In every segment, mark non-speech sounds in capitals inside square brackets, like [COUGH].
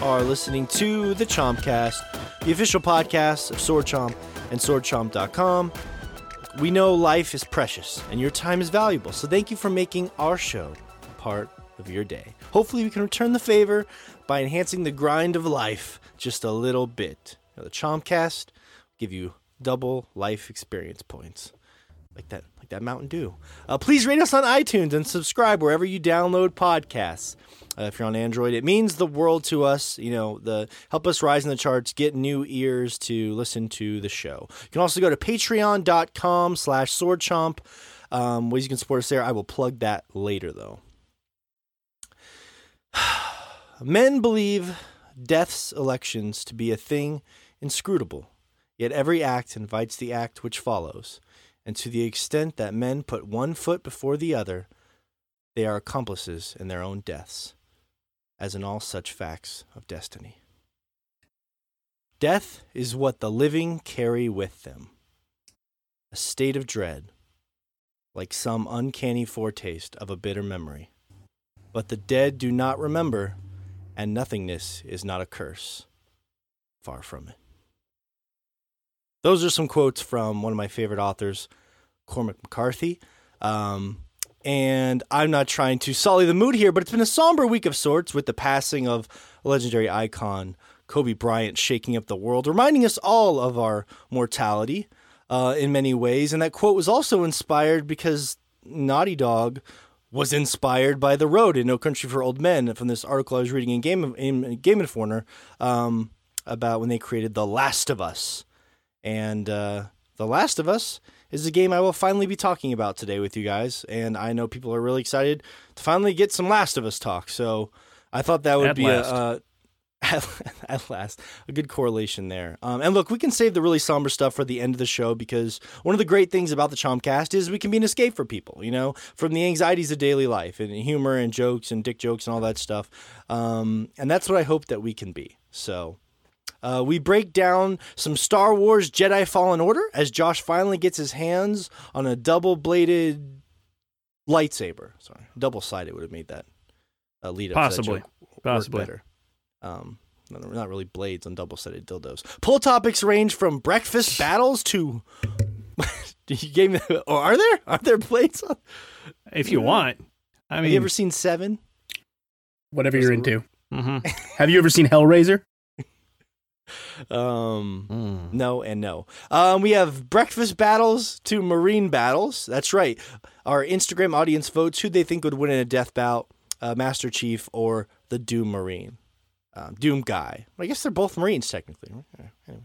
You are listening to the Chompcast, the official podcast of Sword Chomp and SwordChomp.com. We know life is precious and your time is valuable, so thank you for making our show part of your day. Hopefully, we can return the favor by enhancing the grind of life just a little bit. Now, the Chompcast give you double life experience points, like that, that Mountain Dew. Uh, please rate us on iTunes and subscribe wherever you download podcasts. Uh, if you're on Android, it means the world to us. You know, the help us rise in the charts, get new ears to listen to the show. You can also go to patreon.com slash swordchomp. Um, ways you can support us there. I will plug that later, though. [SIGHS] Men believe death's elections to be a thing inscrutable, yet every act invites the act which follows, and to the extent that men put one foot before the other, they are accomplices in their own deaths, as in all such facts of destiny. Death is what the living carry with them, a state of dread, like some uncanny foretaste of a bitter memory. But the dead do not remember, and nothingness is not a curse. Far from it. Those are some quotes from one of my favorite authors, Cormac McCarthy. Um, and I'm not trying to sully the mood here, but it's been a somber week of sorts with the passing of legendary icon, Kobe Bryant, shaking up the world, reminding us all of our mortality uh, in many ways. And that quote was also inspired because Naughty Dog was inspired by The Road in No Country for Old Men from this article I was reading in Game in Game Informer um, about when they created The Last of Us, and uh, The Last of Us is a game I will finally be talking about today with you guys, and I know people are really excited to finally get some Last of Us talk. So I thought that would At be last. a. Uh, [LAUGHS] at, at last, a good correlation there. Um, and look, we can save the really somber stuff for the end of the show because one of the great things about the Chompcast is we can be an escape for people, you know, from the anxieties of daily life and humor and jokes and dick jokes and all that stuff. Um, and that's what I hope that we can be. So uh, we break down some Star Wars Jedi Fallen Order as Josh finally gets his hands on a double bladed lightsaber. Sorry, double sided would have made that uh, lead up Possibly. to that joke Possibly. better. Um, not really blades on double sided dildos. Pull topics range from breakfast battles to. [LAUGHS] you gave me. Oh, are there? Are there blades on? If you want. I Have mean, you ever seen Seven? Whatever you're into. mhm. Have you ever seen Hellraiser? Um, Mm. no and no. Um, we have breakfast battles to marine battles. That's right. Our Instagram audience votes who they think would win in a death bout, uh, Master Chief or the Doom Marine. Um, Doom guy. I guess they're both Marines technically. Anyway,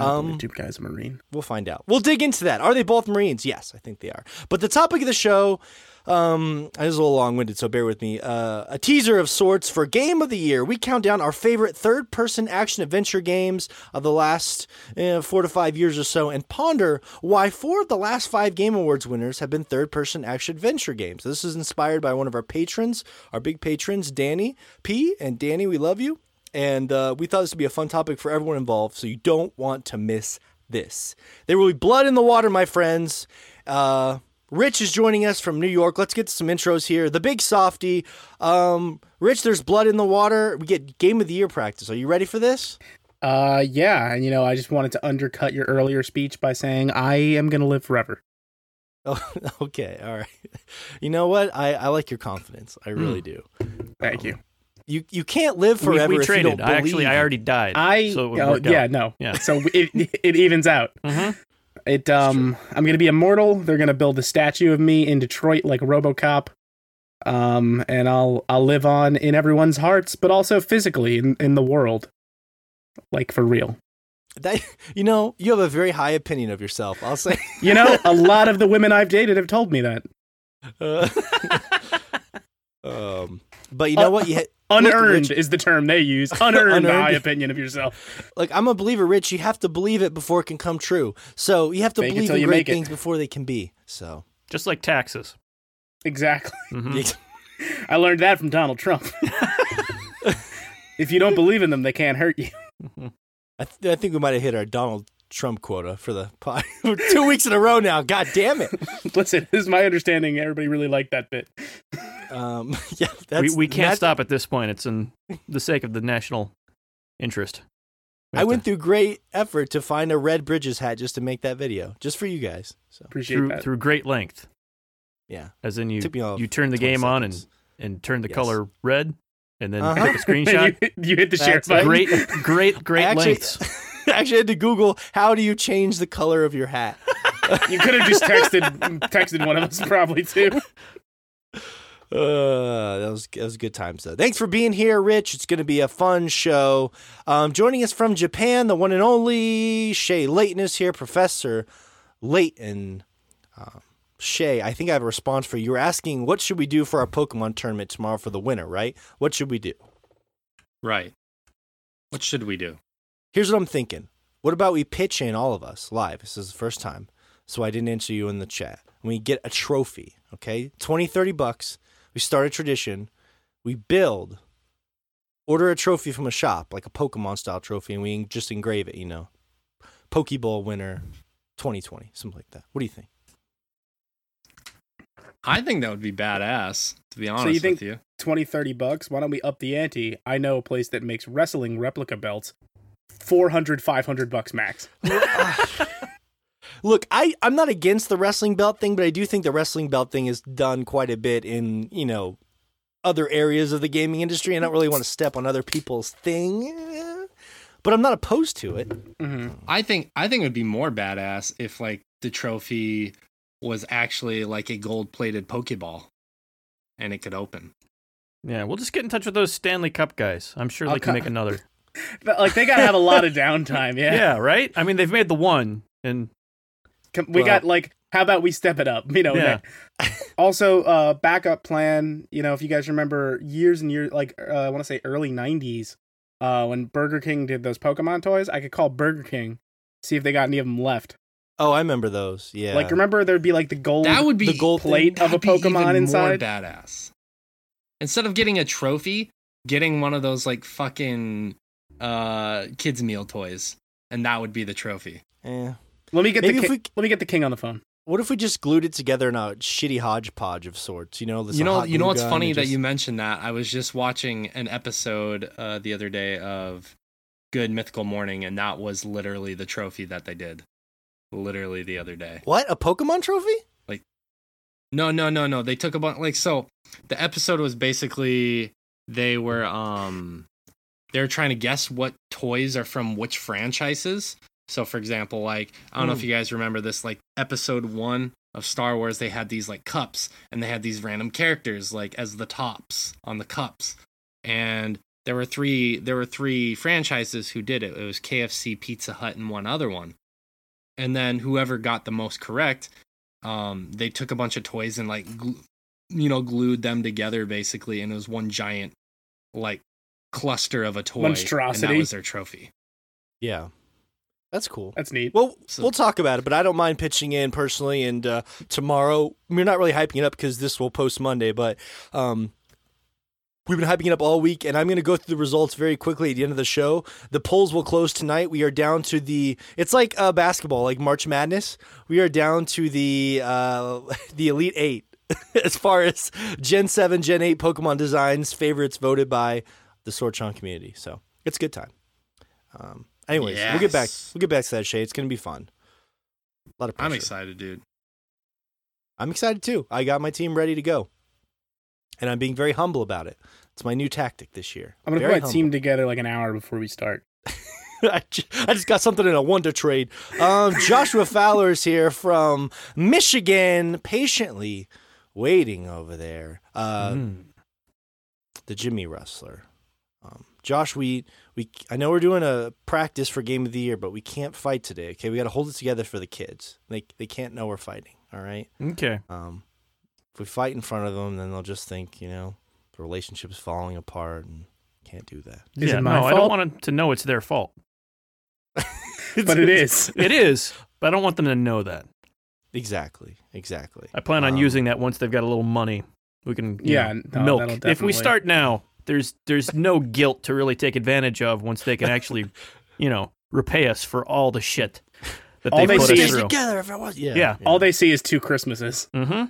Um, two guys a Marine. we'll find out. We'll dig into that. Are they both Marines? Yes, I think they are. But the topic of the show, um, this is a little long-winded, so bear with me. Uh, a teaser of sorts for Game of the Year. We count down our favorite third-person action adventure games of the last eh, four to five years or so, and ponder why four of the last five Game Awards winners have been third-person action adventure games. This is inspired by one of our patrons, our big patrons, Danny P. And Danny, we love you. And uh, we thought this would be a fun topic for everyone involved, so you don't want to miss this. There will be blood in the water, my friends. Uh, Rich is joining us from New York. Let's get to some intros here. The big softy. Um, Rich, there's blood in the water. We get game of the year practice. Are you ready for this? Uh, yeah, and you know, I just wanted to undercut your earlier speech by saying I am gonna live forever. Oh, [LAUGHS] okay. All right. You know what? I, I like your confidence. I really do. Thank you. You you can't live We, forever we if you traded. don't I actually, I already died. I so it would oh, work yeah, out. no, Yeah. So it it evens out. Mhm. It um, I'm gonna be immortal. They're gonna build a statue of me in Detroit like RoboCop. Um, and I'll I'll live on in everyone's hearts, but also physically in, in the world, like for real. that. [LAUGHS] You know, you have a very high opinion of yourself. I'll say. [LAUGHS] You know, a [LAUGHS] lot of the women I've dated have told me that. Uh, um, but you know what? You ha- [LAUGHS] Unearned Rich- is the term they use. [LAUGHS] Unearned, Unearned. high opinion of yourself. like I'm a believer, Rich. You have to believe it before it can come true. So you have to Fake believe in you great make it. things before they can be. So Just like taxes. Exactly. [LAUGHS] Mhm. I learned that from Donald Trump. if you don't believe in them, they can't hurt you. I, th- I think we might have hit our Donald Trump quota for the pod. [LAUGHS] Two weeks in a row now. God damn it. [LAUGHS] Listen, this is my understanding. Everybody really liked that bit. Um, [LAUGHS] yeah, that's, we we can't that's- stop at this point. It's in the sake of the national interest. We I went to- through great effort to find a red Bridges hat just to make that video, just for you guys. So Appreciate through that. through great length, yeah, as in you took me all you turn the 20 game on and and turn the Yes. color red, and then Uh-huh. take a screenshot. you, you hit the share button. great, great, great actually, lengths. [LAUGHS] I actually had to Google how do you change the color of your hat. [LAUGHS] You could have just texted texted one of us probably too. [LAUGHS] Uh, that was that was a good times though. Thanks for being here, Rich. It's going to be a fun show. Um, joining us from Japan, the one and only Shay Layton is here. Professor Layton. Um, Shay, I think I have a response for you. You were asking what should we do for our Pokemon tournament tomorrow for the winner, right? What should we do? Right. What should we do? Here's what I'm thinking. What about we pitch in all of us live? This is the first time, so I didn't answer you in the chat. And we get a trophy, okay? 20, 30 bucks. We start a tradition. We build, order a trophy from a shop, like a Pokemon style trophy, and we just engrave it, you know? Pokeball winner 2020, something like that. What do you think? I think that would be badass, to be honest so you think- with you. 20, 30 bucks. Why don't we up the ante? I know a place that makes wrestling replica belts. 400, 500 bucks max. [LAUGHS] Look, I, I'm not against the wrestling belt thing, but I do think the wrestling belt thing is done quite a bit in, you know, other areas of the gaming industry. I don't really want to step on other people's thing, but I'm not opposed to it. hmm I think I think it would be more badass if like the trophy was actually like a gold plated Pokeball and it could open. Yeah, we'll just get in touch with those Stanley Cup guys. I'm sure I'll they can co- make another. But, like they gotta have a lot of downtime. Yeah. Yeah. right. I mean, they've made the one, and Come- We Well- got like, how about we step it up? You know. Yeah. also, uh, backup plan. You know, if you guys remember years and years, like uh, I want to say early '90s, uh, when Burger King did those Pokemon toys, I could call Burger King, see if they got any of them left. Oh, I remember those. Yeah. Like, remember there'd be like the gold. That would be the gold plate of a that'd be even Pokemon more inside. badass. Instead of getting a trophy, getting one of those like fucking uh kids meal toys, and that would be the trophy. Yeah. Let me get Maybe the if king, we- let me get the king on the phone. What if we just glued it together in a shitty hodgepodge of sorts? You know, this you know, you know what's funny and that you mentioned that. I was just watching an episode uh, the other day of Good Mythical Morning, and that was literally the trophy that they did. Literally the other day. What a Pokemon trophy? Like, no, no, no, no. They took a bunch. Like, so the episode was basically they were um they were trying to guess what toys are from which franchises. So, for example, like I don't know if Hmm. you guys remember this, like episode one of Star Wars, they had these like cups, and they had these random characters like as the tops on the cups, and there were three there were three franchises who did it. It was KFC, Pizza Hut, and one other one. And then whoever got the most correct, um, they took a bunch of toys and like glu- you know glued them together basically, and it was one giant like cluster of a toy. And that was their trophy. Yeah. That's cool. That's neat. Well, So- we'll talk about it, but I don't mind pitching in personally. And uh, tomorrow, we're not really hyping it up because this will post Monday, but um, we've been hyping it up all week. And I'm going to go through the results very quickly at the end of the show. The polls will close tonight. We are down to the. It's like uh, basketball, like March Madness. We are down to the uh, [LAUGHS] the Elite Eight [LAUGHS] as far as Gen Seven, Gen Eight Pokemon designs favorites voted by the Sword Chomp community. So it's a good time. Um, anyways, we'll get back. We'll get back to that. Shay. It's going to be fun. A lot of pressure. I'm excited, dude. I'm excited too. I got my team ready to go, and I'm being very humble about it. It's my new tactic this year. I'm gonna Very put my humble. team together like an hour before we start. [LAUGHS] I ju- I just got something in a wonder trade. Um, [LAUGHS] Joshua Fowler is here from Michigan, patiently waiting over there. Uh, Mm. The Jimmy Wrestler. Um, Josh, we we I know we're doing a practice for Game of the Year, but we can't fight today. Okay, we got to hold it together for the kids. They they can't know we're fighting. All right. okay. Um, if we fight in front of them, then they'll just think you know the relationship is falling apart, and can't do that. Is yeah, it my no, I don't want want 'em to know it's their fault. [LAUGHS] But it is. It is, but I don't want them to know that. exactly, exactly. I plan on Um, using that once they've got a little money. We can Yeah, know, no, milk. that'll If we start now, there's there's no guilt to really take advantage of once they can actually, you know, repay us for all the shit that All they they put see us is- through. together if I was. Yeah, Yeah. All they see is two Christmases. Mm-hmm.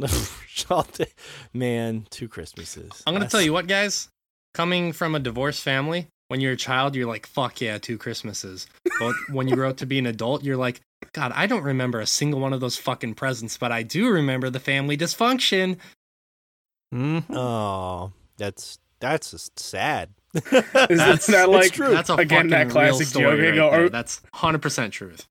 [LAUGHS] All day- Man, two Christmases. I'm gonna That's- tell you what, guys. Coming from a divorced family, when you're a child, you're like, "Fuck yeah, two Christmases." But when you grow up to be an adult, you're like, "God, I don't remember a single one of those fucking presents, but I do remember the family dysfunction." Mhm. Oh, that's that's just sad. Is that not like true. That's a Again, that classic story joke. I right go, "Are- That's hundred percent truth.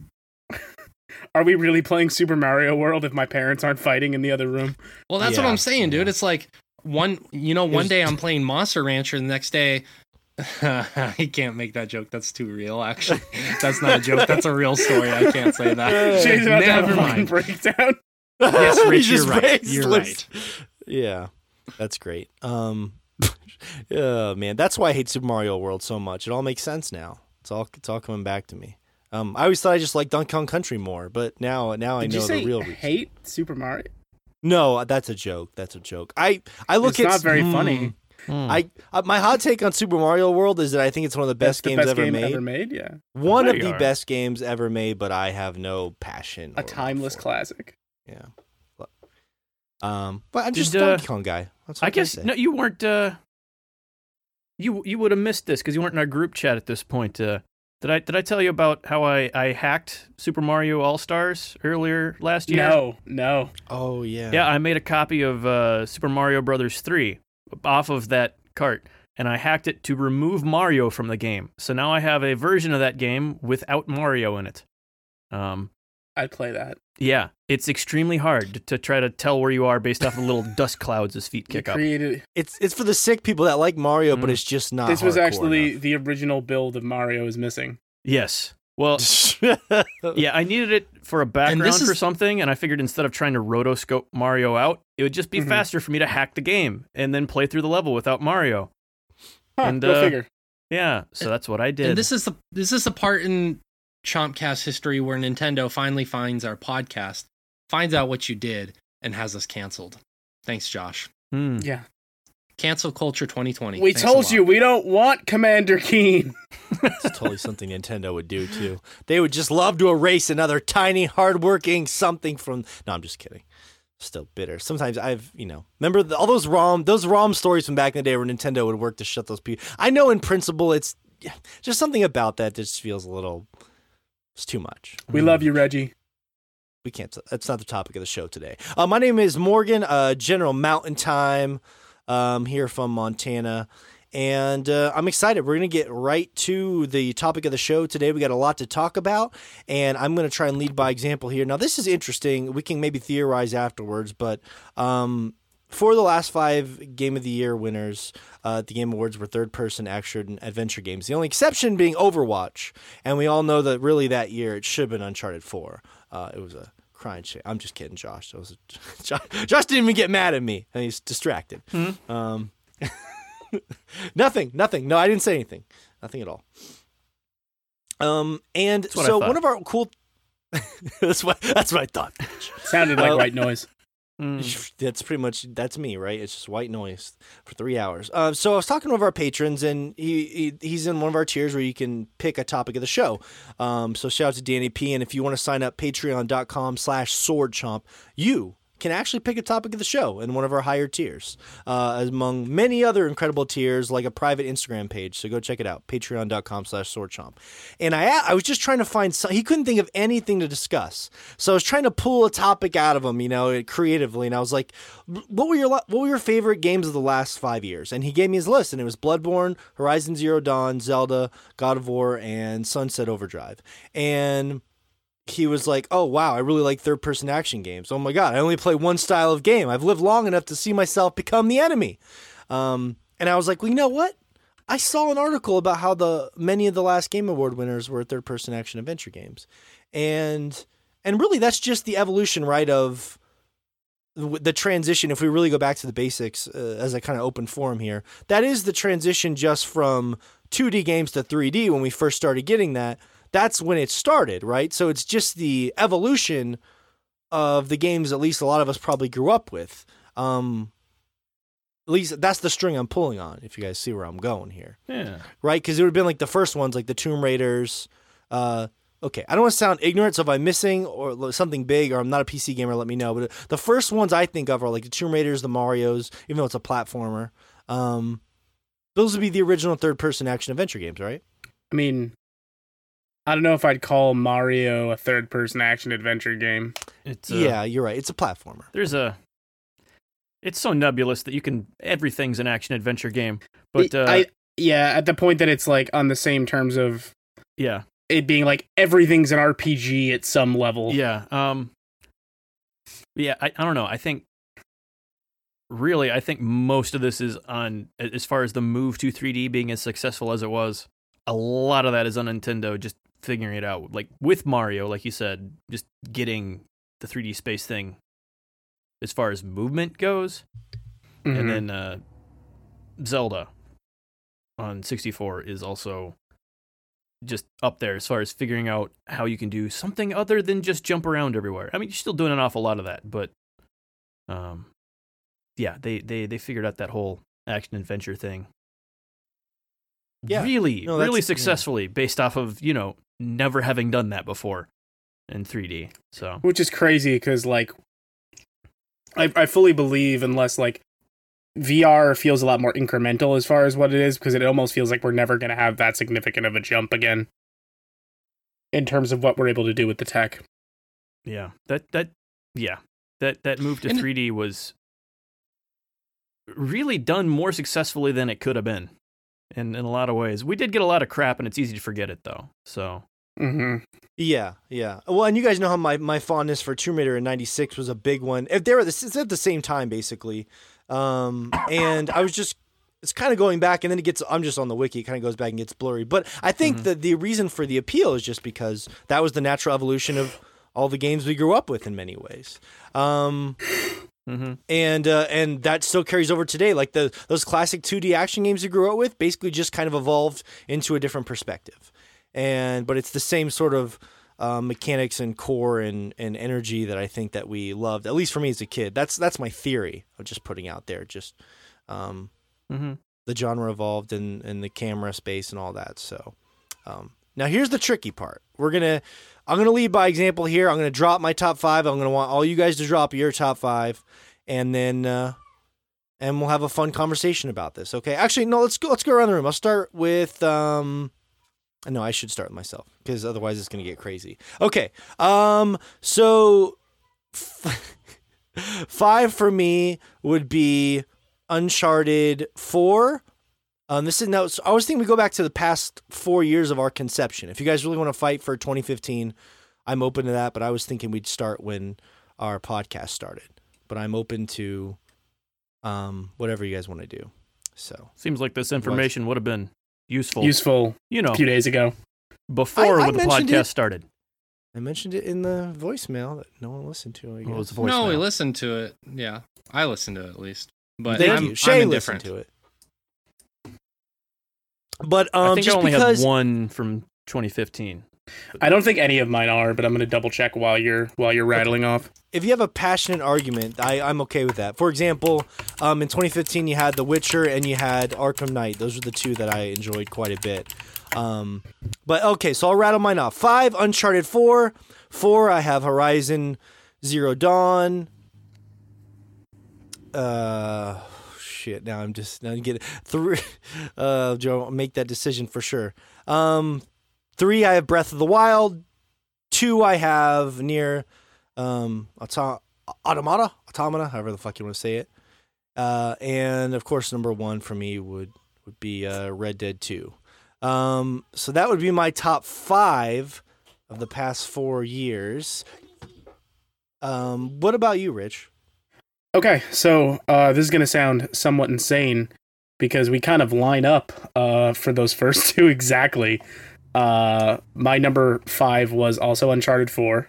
[LAUGHS] Are we really playing Super Mario World if my parents aren't fighting in the other room? Well, that's what I'm saying, dude. It's like one, you know, one day I'm playing Monster Rancher, and the next day. [LAUGHS] I can't make that joke. That's too real. Actually, [LAUGHS] that's not a joke. That's a real story. I can't say that. She's about to have Never mind. breakdown. Yes, He Rich, you're right. You're right. Yeah, that's great. Um, [LAUGHS] oh man, that's why I hate Super Mario World so much. It all makes sense now. It's all it's all coming back to me. Um, I always thought I just liked Donkey Kong Country more, but now now I know you say the real reason. hate Super Mario? No, that's a joke. That's a joke. I I look It's at not very Hmm. funny. Hmm. I uh, my hot take on Super Mario World is that I think it's one of the That's best the games best ever game made. ever made. Yeah, One There of the are. best games ever made, but I have no passion. a timeless for classic. Yeah. But, um, but I'm Did, just a uh, Donkey Kong guy. That's what I guess say. no, you weren't. Uh, you you would have missed this because you weren't in our group chat at this point. Uh, did I did I tell you about how I, I hacked Super Mario All Stars earlier last year? No, no. Oh yeah. Yeah, I made a copy of uh, Super Mario Brothers 3 off of that cart, and I hacked it to remove Mario from the game. So now I have a version of that game without Mario in it. Um, I'd play that. yeah, it's extremely hard to, to try to tell where you are based off the little [LAUGHS] dust clouds his feet You kick up. It's it's for the sick people that like Mario, but Mm. it's just not. This was actually enough. the original build of Mario is missing. Yes. Well, [LAUGHS] yeah, I needed it for a background this for something, and I figured instead of trying to rotoscope Mario out, it would just be Mhm. faster for me to hack the game and then play through the level without Mario. Huh, And, go uh, figure. Yeah, so that's what I did. And this is the this is the part in Chompcast history where Nintendo finally finds our podcast, finds out what you did, and has us canceled. Thanks, Josh. Hmm. Yeah, Cancel culture 2020. we Thanks told you we don't want Commander Keen. [LAUGHS] It's totally something Nintendo would do too. They would just love to erase another tiny, hardworking something from. No, I'm just kidding. Still bitter. Sometimes I've, you know, remember the, all those ROM, those ROM stories from back in the day where Nintendo would work to shut those people. I know in principle it's yeah, just something about that just feels a little. It's too much. We love you, Reggie. we can't. That's not the topic of the show today. Uh, my name is Morgan, uh, General Mountain Time, um, here from Montana, and uh, I'm excited. We're gonna get right to the topic of the show today. We got a lot to talk about, and I'm gonna try and lead by example here. Now, this is interesting. We can maybe theorize afterwards, but um, for the last five Game of the Year winners uh, at the Game Awards were third person action adventure games. The only exception being Overwatch. And we all know that really that year it should have been Uncharted 4. Uh, it was a crying shit. I'm just kidding, Josh. That was a, [LAUGHS] Josh, Josh didn't even get mad at me. And he's distracted. Um, [LAUGHS] nothing, nothing. No, I didn't say anything. Nothing at all. Um, and so one of our cool. [LAUGHS] that's what that's what I thought. Sounded like Uh, white noise. Hmm. [LAUGHS] That's pretty much that's me, right? It's just white noise for three hours. Uh, so I was talking to one of our patrons, and he, he he's in one of our tiers where you can pick a topic of the show. Um, so shout out to Danny P, and if you want to sign up, Patreon.com/slash Sword Chomp, you can actually pick a topic of the show in one of our higher tiers, uh, among many other incredible tiers like a private Instagram page. So go check it out, Patreon.com/slash Sword Chomp. And I I was just trying to find some. He couldn't think of anything to discuss, so I was trying to pull a topic out of him, you know, creatively. And I was like, "What were your what were your favorite games of the last five years?" And he gave me his list, and it was Bloodborne, Horizon Zero Dawn, Zelda, God of War, and Sunset Overdrive. And he was like, "Oh wow, I really like third-person action games. Oh my god, I only play one style of game. I've lived long enough to see myself become the enemy." Um, and I was like, "Well, you know what? I saw an article about how the many of the last Game Award winners were third-person action adventure games, and and really that's just the evolution, right? Of the transition. If we really go back to the basics, uh, as I kind of open forum here, that is the transition just from 2D games to 3D when we first started getting that that's when it started, right? So it's just the evolution of the games at least a lot of us probably grew up with. Um at least that's the string I'm pulling on, if you guys see where I'm going here. Yeah. Right? Because it would have been like the first ones, like the Tomb Raiders, uh okay, I don't want to sound ignorant, so if I'm missing or something big or I'm not a PC gamer, let me know. But the first ones I think of are like the Tomb Raiders, the Mario's, even though it's a platformer. Um, those would be the original third-person action adventure games, right? I mean, I don't know if I'd call Mario a third-person action adventure game. It's uh, yeah, you're right. It's a platformer. There's a. It's so nebulous that you can everything's an action adventure game, but uh, I yeah, at the point that it's like on the same terms of yeah, it being like everything's an RPG at some level. Yeah. Um. Yeah, I, I don't know. I think really, I think most of this is on as far as the move to 3D being as successful as it was. A lot of that is on Nintendo just figuring it out, like with Mario, like you said, just getting the 3D space thing as far as movement goes, Mhm. and then uh, Zelda on 64 is also just up there as far as figuring out how you can do something other than just jump around everywhere. I mean, you're still doing an awful lot of that, but um, yeah, they they they figured out that whole action adventure thing. Yeah. really, No, really that's- yeah. successfully based off of you know never having done that before in 3D. So which is crazy because like I, I fully believe unless like VR feels a lot more incremental as far as what it is because it almost feels like we're never going to have that significant of a jump again in terms of what we're able to do with the tech. Yeah, that that yeah that that move to And- 3D was really done more successfully than it could have been, in in a lot of ways. We did get a lot of crap, and it's easy to forget it though. So hmm Yeah, yeah. Well, and you guys know how my, my fondness for Tomb Raider in '96 was a big one. If they were this, it's at the same time basically, um, and I was just it's kind of going back, and then it gets. I'm just on the wiki. It kind of goes back and gets blurry. But I think Mhm. that the reason for the appeal is just because that was the natural evolution of all the games we grew up with in many ways. Um, hmm and uh, and that still carries over today. Like the those classic 2D action games you grew up with, basically just kind of evolved into a different perspective. And but it's the same sort of uh, mechanics and core and, and energy that I think that we loved. At least for me as a kid, that's that's my theory. of just putting out there. Just um, hmm the genre evolved and, and the camera space and all that. So um, now here's the tricky part. We're gonna I'm gonna lead by example here. I'm gonna drop my top five. I'm gonna want all you guys to drop your top five, and then uh, and we'll have a fun conversation about this. Okay? Actually, no. Let's go. Let's go around the room. I'll start with um. No, I should start with myself because otherwise it's gonna get crazy. Okay. Um. So. [LAUGHS] Five for me would be Uncharted 4. Um, this is now. so I was thinking we go back to the past four years of our conception. If you guys really want to fight for 2015, I'm open to that. But I was thinking we'd start when our podcast started. But I'm open to um, whatever you guys want to do. So seems like this information would have been useful. Useful you know, a few days ago. before I- I when the podcast it. started. I mentioned it in the voicemail that no one listened to. I What was guess. the No, we listened to it. Yeah, I listened to it at least. But Thank I'm, you. Shay I'm listened indifferent. to it. But um, I think I just only because had one from 2015. I don't think any of mine are, but I'm going to double check while you're while you're rattling off. if you have a passionate argument, I, I'm okay with that. For example, um, in 2015, you had The Witcher and you had Arkham Knight. Those are the two that I enjoyed quite a bit. Um, but okay, so I'll rattle mine off. Five, Uncharted 4. Four, I have Horizon Zero Dawn. Uh, shit. Now I'm just now I'm getting three. [LAUGHS] Uh, Joe, make that decision for sure. Um, three, I have Breath of the Wild. Two, I have Nier um, auto- automata, automata, however the fuck you want to say it. Uh, and of course, number one for me would would be uh, Red Dead Two. Um, so that would be my top five of the past four years. Um, what about you, Rich? Okay, so uh, this is going to sound somewhat insane because we kind of line up uh, for those [LAUGHS] first two exactly. Uh, my number five was also Uncharted 4,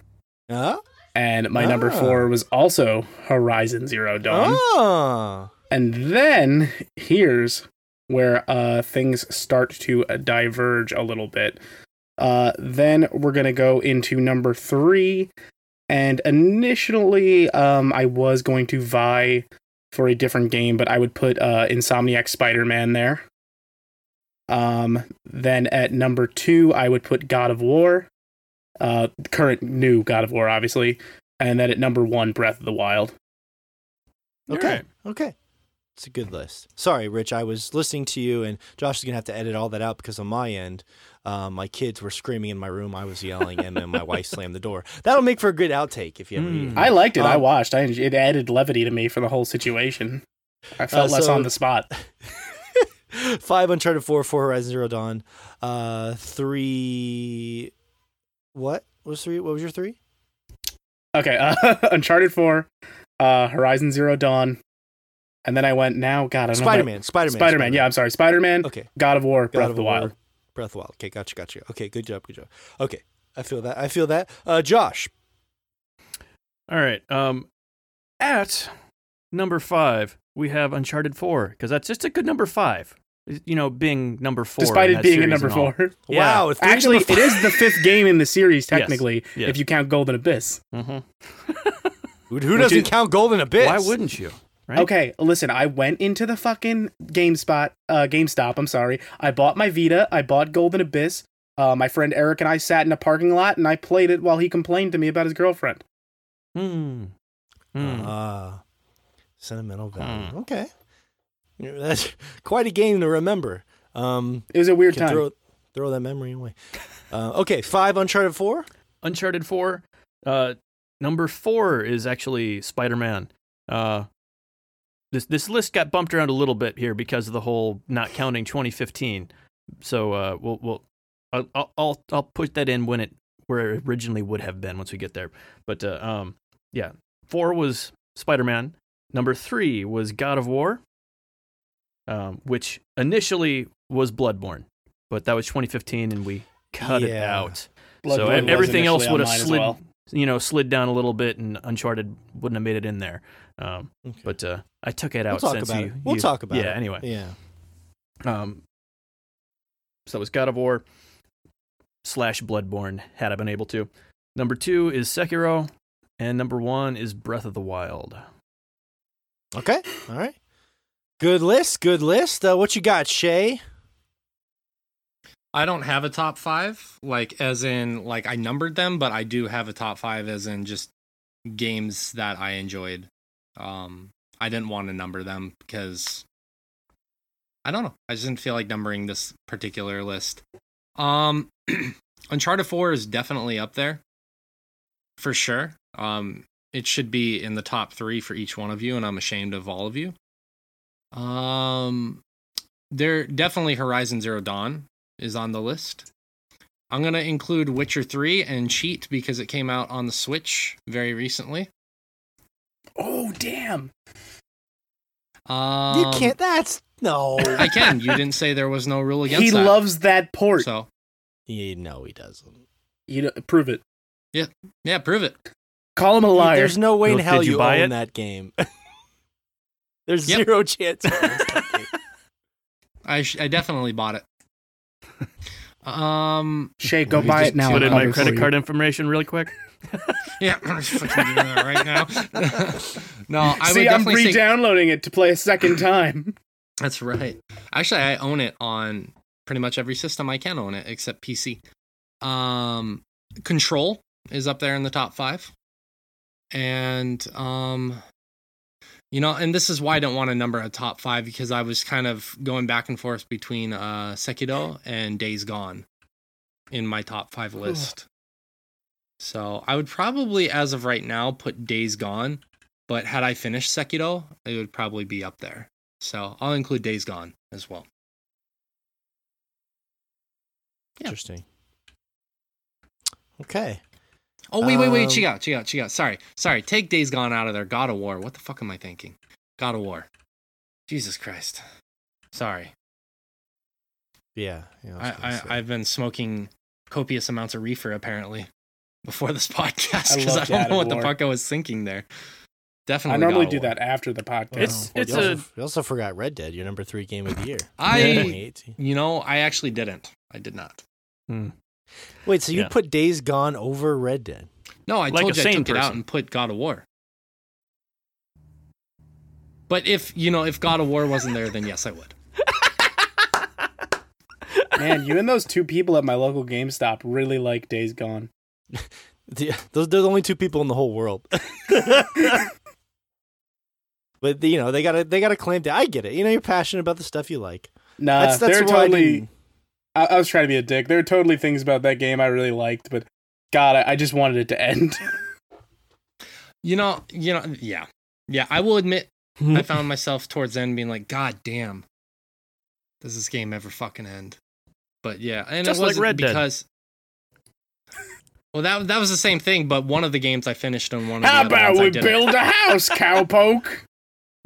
Uh, and my number Ah. four was also Horizon Zero Dawn. ah, And then here's where uh, things start to uh, diverge a little bit. Uh, then we're gonna go into number three, and initially, um, I was going to vie for a different game, but I would put uh, Insomniac Spider-Man there. Um, then at number two, I would put God of War. uh, current new God of War, obviously, and then at number one, Breath of the Wild. Okay. Alright. Okay. It's a good list. Sorry, Rich. I was listening to you, and Josh is gonna have to edit all that out because on my end, um, my kids were screaming in my room. I was yelling, and then my wife slammed the door. That'll make for a good outtake if you ever need. Mm. I liked it. I Um, watched. I it added levity to me for the whole situation. I felt less so- on the spot. [LAUGHS] [LAUGHS] Five Uncharted Four, Four Horizon Zero Dawn, uh, three. What was three? What was your three? Okay, uh, [LAUGHS] Uncharted Four, uh, Horizon Zero Dawn, and then I went now. God, I don't. Spider Man. Spider Man. Spider Man. Yeah, I'm sorry. Spider Man. Okay. God of War. God Breath of of the War, Wild. Breath of the Wild. Okay, gotcha, gotcha. Okay, good job, good job. Okay, I feel that. I feel that. Uh, Josh. All right. Um, at number five, we have Uncharted Four because that's just a good number five. You know, being number four, Despite it being a number four. [LAUGHS] Yeah. Wow. If Actually, number it is the fifth game in the series, [LAUGHS] technically, yes. if you count Golden Abyss. Mhm. [LAUGHS] Who, who doesn't is- count Golden Abyss? Why wouldn't you? Right? Okay, listen, I went into the fucking GameSpot, uh, GameStop, I'm sorry. I bought my Vita, I bought Golden Abyss. Uh, my friend Eric and I sat in a parking lot and I played it while he complained to me about his girlfriend. Hmm. Hmm. Ah, sentimental value. Hmm. Okay, Yeah, [LAUGHS] that's quite a game to remember. Um, It was a weird can time. throw throw that memory away. Uh, okay, five Uncharted Four. Uncharted 4. Uh, number four is actually Spider Man. Uh, this this list got bumped around a little bit here because of the whole not counting 2015. So uh, we'll we'll I'll, I'll I'll I'll put that in when it where it originally would have been once we get there. But uh, um, yeah, four was Spider Man. Number three was God of War, um, which initially was Bloodborne, but that was 2015, and we cut it out Bloodborne so everything else would have slid, well. you know, slid down a little bit, and Uncharted wouldn't have made it in there. Um, Okay. but uh, I took it We'll out talk since you. it. We'll you- talk about yeah, it. Anyway, Yeah. um, so it was God of War slash Bloodborne. Had I been able to. Number two is Sekiro, and number one is Breath of the Wild. Okay. All right. Good list. Good list. Uh, what you got, Shay? I don't have a top five, like as in like I numbered them, but I do have a top five as in just games that I enjoyed. Um, I didn't want to number them because I don't know. I just didn't feel like numbering this particular list. Um, [CLEARS THROAT] Uncharted Four is definitely up there for sure. Um, it should be in the top three for each one of you, and I'm ashamed of all of you. Um, there definitely Horizon Zero Dawn is on the list. I'm gonna include Witcher Three and Cheat because it came out on the Switch very recently. Oh, damn. Um, you can't. That's no. I can. You didn't say there was no rule against it. He that. loves that port. So Yeah, no, he doesn't. You know, prove it. yeah, yeah, prove it. Call him a liar. There's no way in hell you you, buy own it? that game. [LAUGHS] There's Yep. zero chance. you own that game. I sh- I definitely bought it. Um, Shay, go buy it now. Put in my credit card information really quick. [LAUGHS] yeah, I'm just fucking doing that right now. [LAUGHS] no, I See, would I'm re-downloading it to play a second time. [LAUGHS] That's right. Actually, I own it on pretty much every system I can own it except PC. Um, Control is up there in the top five, and um, you know, and this is why I don't want to number a top five because I was kind of going back and forth between uh Sekiro and Days Gone in my top five list. So I would probably, as of right now, put Days Gone. But had I finished Sekiro, it would probably be up there. So I'll include Days Gone as well. Yeah. Interesting. Okay. Oh wait, wait, wait, Um, check out, check out, check out. Sorry, sorry. Take Days Gone out of there. God of War. What the fuck am I thinking? God of War. Jesus Christ. Sorry. Yeah. yeah was I, I. I've been smoking copious amounts of reefer apparently [LAUGHS] before this [LAUGHS] podcast because I, love don't know of what the fuck I was thinking there. Definitely. I normally God do War. that after the podcast. It's- Well, it's you also, you also forgot Red Dead, your number three game of the year. I, [LAUGHS] you know, I actually didn't. I did not. Wait, so you Yeah. put Days Gone over Red Dead? No, I Like told a you I sane took it out person. and put God of War. But if you know, if God of War wasn't there, then yes, I would. Man, you and those two people at my local GameStop really like Days Gone. [LAUGHS] The- those they're the only two people in the whole world. [LAUGHS] but you know they gotta they gotta claim that I get it. You know you're passionate about the stuff you like. Nah, That's that's they're why I totally. Didn't- I, I was trying to be a dick. There are totally things about that game I really liked, but God, I, I just wanted it to end. [LAUGHS] You know, you know, yeah, yeah. I will admit. [LAUGHS] I found myself towards the end being like, God damn, does this game ever fucking end? But yeah, and Just it like wasn't Red Dead. because. Well, that that was the same thing, but one of the games I finished and one of How the other about ones I we didn't. build a house, [LAUGHS] cowpoke?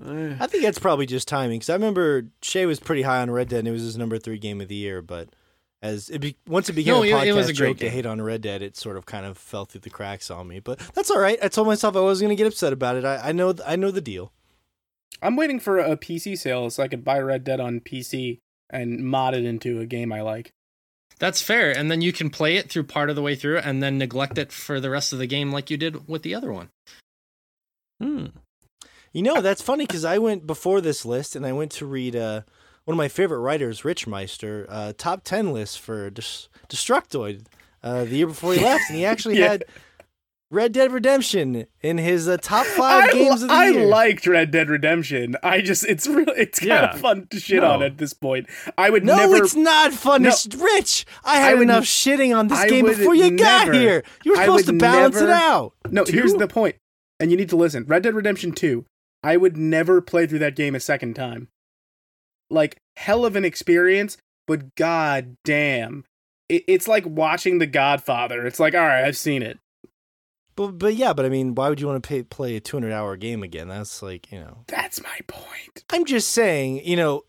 Eh, I think that's probably just timing because I remember Shay was pretty high on Red Dead and it was his number three game of the year. But as it be, once it became No, a podcast it was a great joke to hate on Red Dead, it sort of kind of fell through the cracks on me. But that's all right. I told myself I wasn't going to get upset about it. I, I know I know the deal. I'm waiting for a PC sale so I could buy Red Dead on PC and mod it into a game I like. That's fair, and then you can play it through part of the way through, and then neglect it for the rest of the game, like you did with the other one. hmm. You know, that's funny because I went before this list and I went to read uh, one of my favorite writers, Rich Meister, uh, top 10 list for Des- Destructoid uh, the year before he [LAUGHS] left. And he actually Yeah. had Red Dead Redemption in his uh, top [LAUGHS] five I, games of the I year. liked Red Dead Redemption. I just it's really it's kind Yeah. of fun to shit No. on at this point. I would never no, never it's not fun. No. It's Rich. I had I would enough shitting on this I game before you got here. You were supposed to balance it out. No, here's the point. And you need to listen. Red Dead Redemption 2, I would never play through that game a second time. Like, hell of an experience, but god damn. It, it's like watching The Godfather. It's like, all right, I've seen it. But, but yeah, but I mean, why would you want to pay, play a 200 hour game again? That's like, you know. That's my point. I'm just saying, you know,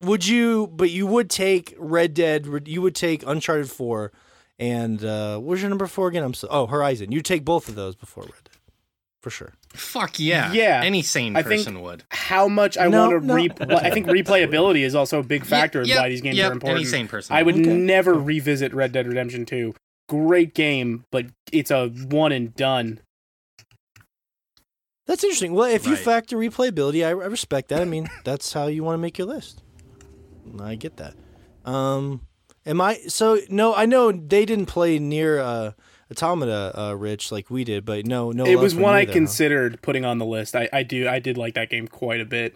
would you, but you would take Red Dead, you would take Uncharted 4 and, uh, where's your number four again? I'm so, oh, Horizon. You'd take both of those before Red Dead. For sure. Fuck yeah, Yeah. Any sane I think- person would. How much I No, want to no. re. I think replayability is also a big factor in Yep, why these games yep, are important. Any sane person. I would Okay. never revisit Red Dead Redemption 2. Great game, but it's a one and done. That's interesting. Well, if you factor replayability, I, I respect that. I mean, [LAUGHS] that's how you want to make your list. I get that. Um, am I so? No, I know they didn't play near uh, Automata, uh, Rich, like we did, but no, no. it was for one I neither, huh? considered putting on the list. I, I do I did like that game quite a bit.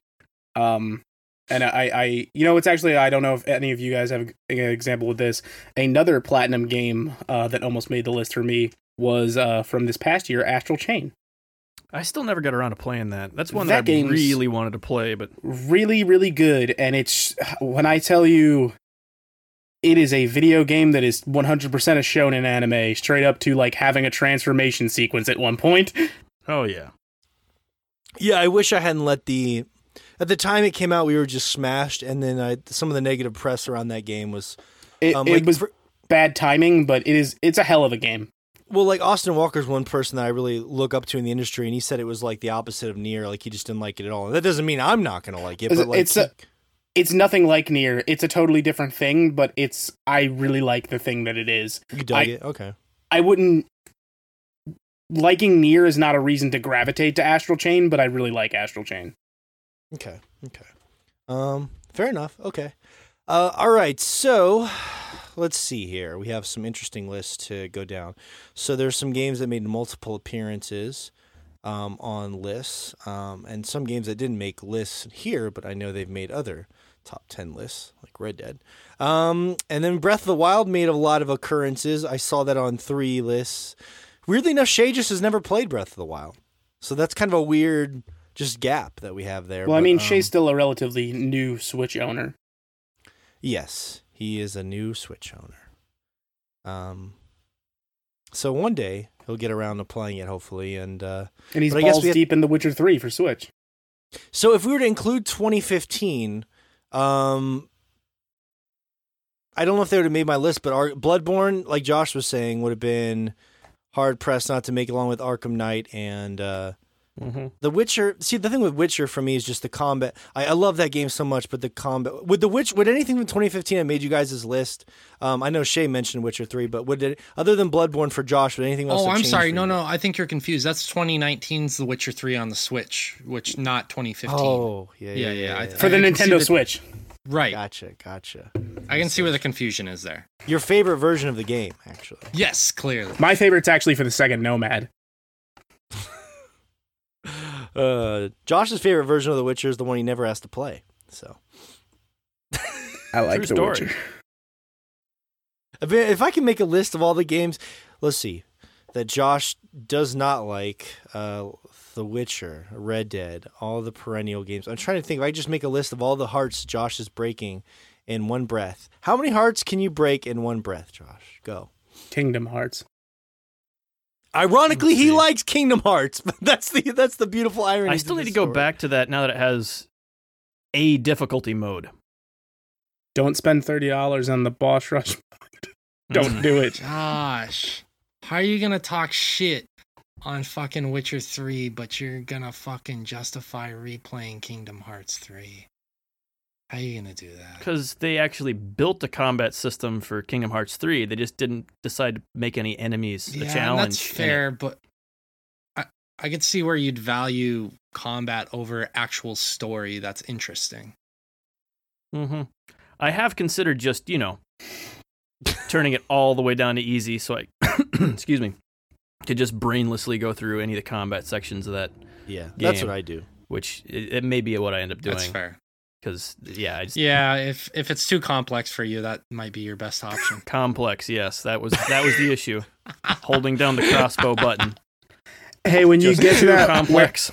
Um and I, I you know it's actually I don't know if any of you guys have an example of this. Another platinum game uh, that almost made the list for me was uh, from this past year, Astral Chain. I still never got around to playing that. That's one That that, I really wanted to play, but Really, really good. And it's when I tell you it is a video game that is 100% a shonen anime, straight up to like having a transformation sequence at one point. [LAUGHS] oh yeah. Yeah, I wish I hadn't let the. At the time it came out, we were just smashed, and then I, some of the negative press around that game was. It, Um, it like, was for- bad timing, but it is it's a hell of a game. Well, like Austin Walker's one person that I really look up to in the industry, and he said it was like the opposite of Nier, like he just didn't like it at all. And that doesn't mean I'm not gonna like it, but like it's a- it's nothing like Nier it's a totally different thing but it's i really like the thing that it is you dug I- it, okay. i wouldn't liking Nier is not a reason to gravitate to astral chain but i really like astral chain Okay. Okay. Um, fair enough. Okay. Uh, all right. So let's see here. We have some interesting lists to go down. So there's some games that made multiple appearances um, on lists, um, and some games that didn't make lists here, but I know they've made other top 10 lists, like Red Dead. Um, and then Breath of the Wild made a lot of occurrences. I saw that on three lists. Weirdly enough, Shay just has never played Breath of the Wild. So that's kind of a weird just gap that we have there. well i mean um, shay's still a relatively new switch owner Yes, he is a new Switch owner. Um, so one day he'll get around to playing it, hopefully. And uh, and he's But I guess balls deep in the witcher 3 for switch so if we were to include 2015, um, I don't know if they would have made my list, but our Bloodborne, like Josh was saying, would have been hard pressed not to make along with Arkham Knight and uh, mm-hmm. The Witcher. See, the thing with Witcher for me is just the combat. I, I love that game so much, but the combat. Would the Witch? Would anything from 2015 have made you guys' list? Um, I know Shay mentioned Witcher three, but would it other than Bloodborne for Josh? Would anything else? Oh, have I'm sorry. No, you? no. I think you're confused. That's 2019's The Witcher 3 on the Switch, which not 2015. Oh, yeah, yeah, Yeah, yeah. yeah, I- yeah. for the I nintendo that- switch Right. Gotcha, gotcha. I can see where the confusion is there. Your favorite version of the game, actually. Yes, clearly. My favorite's actually for the second Nomad. Uh, Josh's favorite version of The Witcher is the one he never has to play. So, [LAUGHS] I like True The story. Witcher. if, if I can make a list of all the games, let's see, that Josh does not like, uh, The Witcher, Red Dead, all the perennial games. I'm trying to think. If I just make a list of all the hearts Josh is breaking in one breath, how many hearts can you break in one breath, Josh? Go. Kingdom Hearts. Ironically, he likes Kingdom Hearts. [LAUGHS] But that's the that's the beautiful irony. I still need to this go story. back to that now that it has a difficulty mode. Don't spend thirty dollars on the boss rush. [LAUGHS] mode. Don't Mm. do it. Josh, how are you gonna talk shit on fucking Witcher 3, but you're gonna fucking justify replaying Kingdom Hearts 3? How are you gonna do that? Because they actually built a combat system for Kingdom Hearts 3. They just didn't decide to make any enemies a Yeah, and challenge. that's fair, but I I could see where you'd value combat over actual story that's interesting. Mm-hmm. I have considered just, you know, turning it all the way down to easy so I, [COUGHS] excuse me, to just brainlessly go through any of the combat sections of that, Yeah, that's what I do. which it, it may be what I end up doing. That's doing. fair. Because, yeah, I just. Yeah, if if it's too complex for you, that might be your best option. Complex, yes. That was that was the issue. Holding down the crossbow button. Hey, when you Just get to that complex.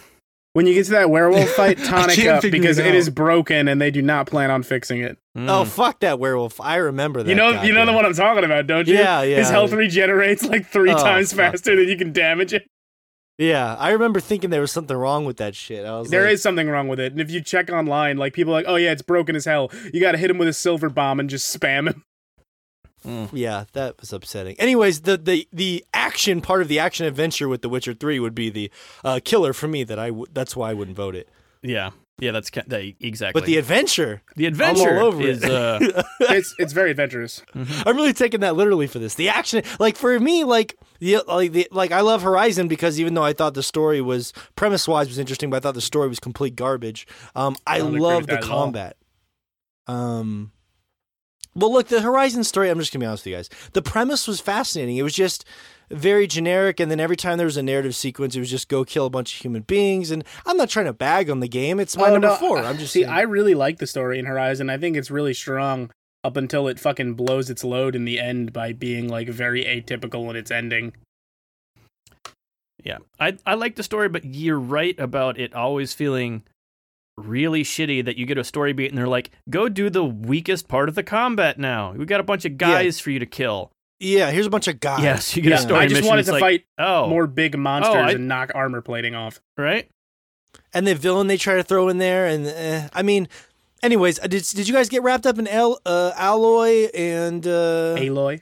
when you get to that werewolf fight, [LAUGHS] tonic up because it it out. is broken and they do not plan on fixing it. Mm. Oh fuck that werewolf! I remember that. you know, you know the one I'm talking about, don't you? Yeah, yeah. His health regenerates like three Oh, times fuck. faster than you can damage it. Yeah, I remember thinking there was something wrong with that shit. I was There is like, something wrong with it, and if you check online, like people are like, oh yeah, it's broken as hell. You got to hit him with a silver bomb and just spam him. Mm. Yeah, that was upsetting. Anyways, the the the action part of the action adventure with The Witcher Three would be the uh, killer for me. That I w- that's why I wouldn't vote it. Yeah. Yeah, that's ki- that, exactly. But the adventure, the adventure I'm all over is. it. Uh, [LAUGHS] It's it's very adventurous. I'm really taking that literally for this. The action, like for me, like the like the like I love Horizon because even though I thought the story was premise wise was interesting, but I thought the story was complete garbage. Um, I don't love the that at all. combat. Um, well, look, the Horizon story. I'm just gonna be honest with you guys. The premise was fascinating. It was just very generic, and then every time there was a narrative sequence, it was just go kill a bunch of human beings. And I'm not trying to bag on the game. It's my Oh, number no, four. I- I'm just see. saying- I really like the story in Horizon. I think it's really strong up until it fucking blows its load in the end by being like very atypical in its ending. Yeah, I I like the story, but you're right about it always feeling really shitty that you get a story beat and they're like, "Go do the weakest part of the combat now. We got a bunch of guys for you to kill." Yeah, here's a bunch of guys. Yes, you get Yeah, a story I just mission. wanted it's to like, fight oh, more big monsters I- and knock armor plating off. right? and the villain they try to throw in there, and uh, I mean, anyways, uh, did did you guys get wrapped up in El, uh, Alloy and uh, Aloy.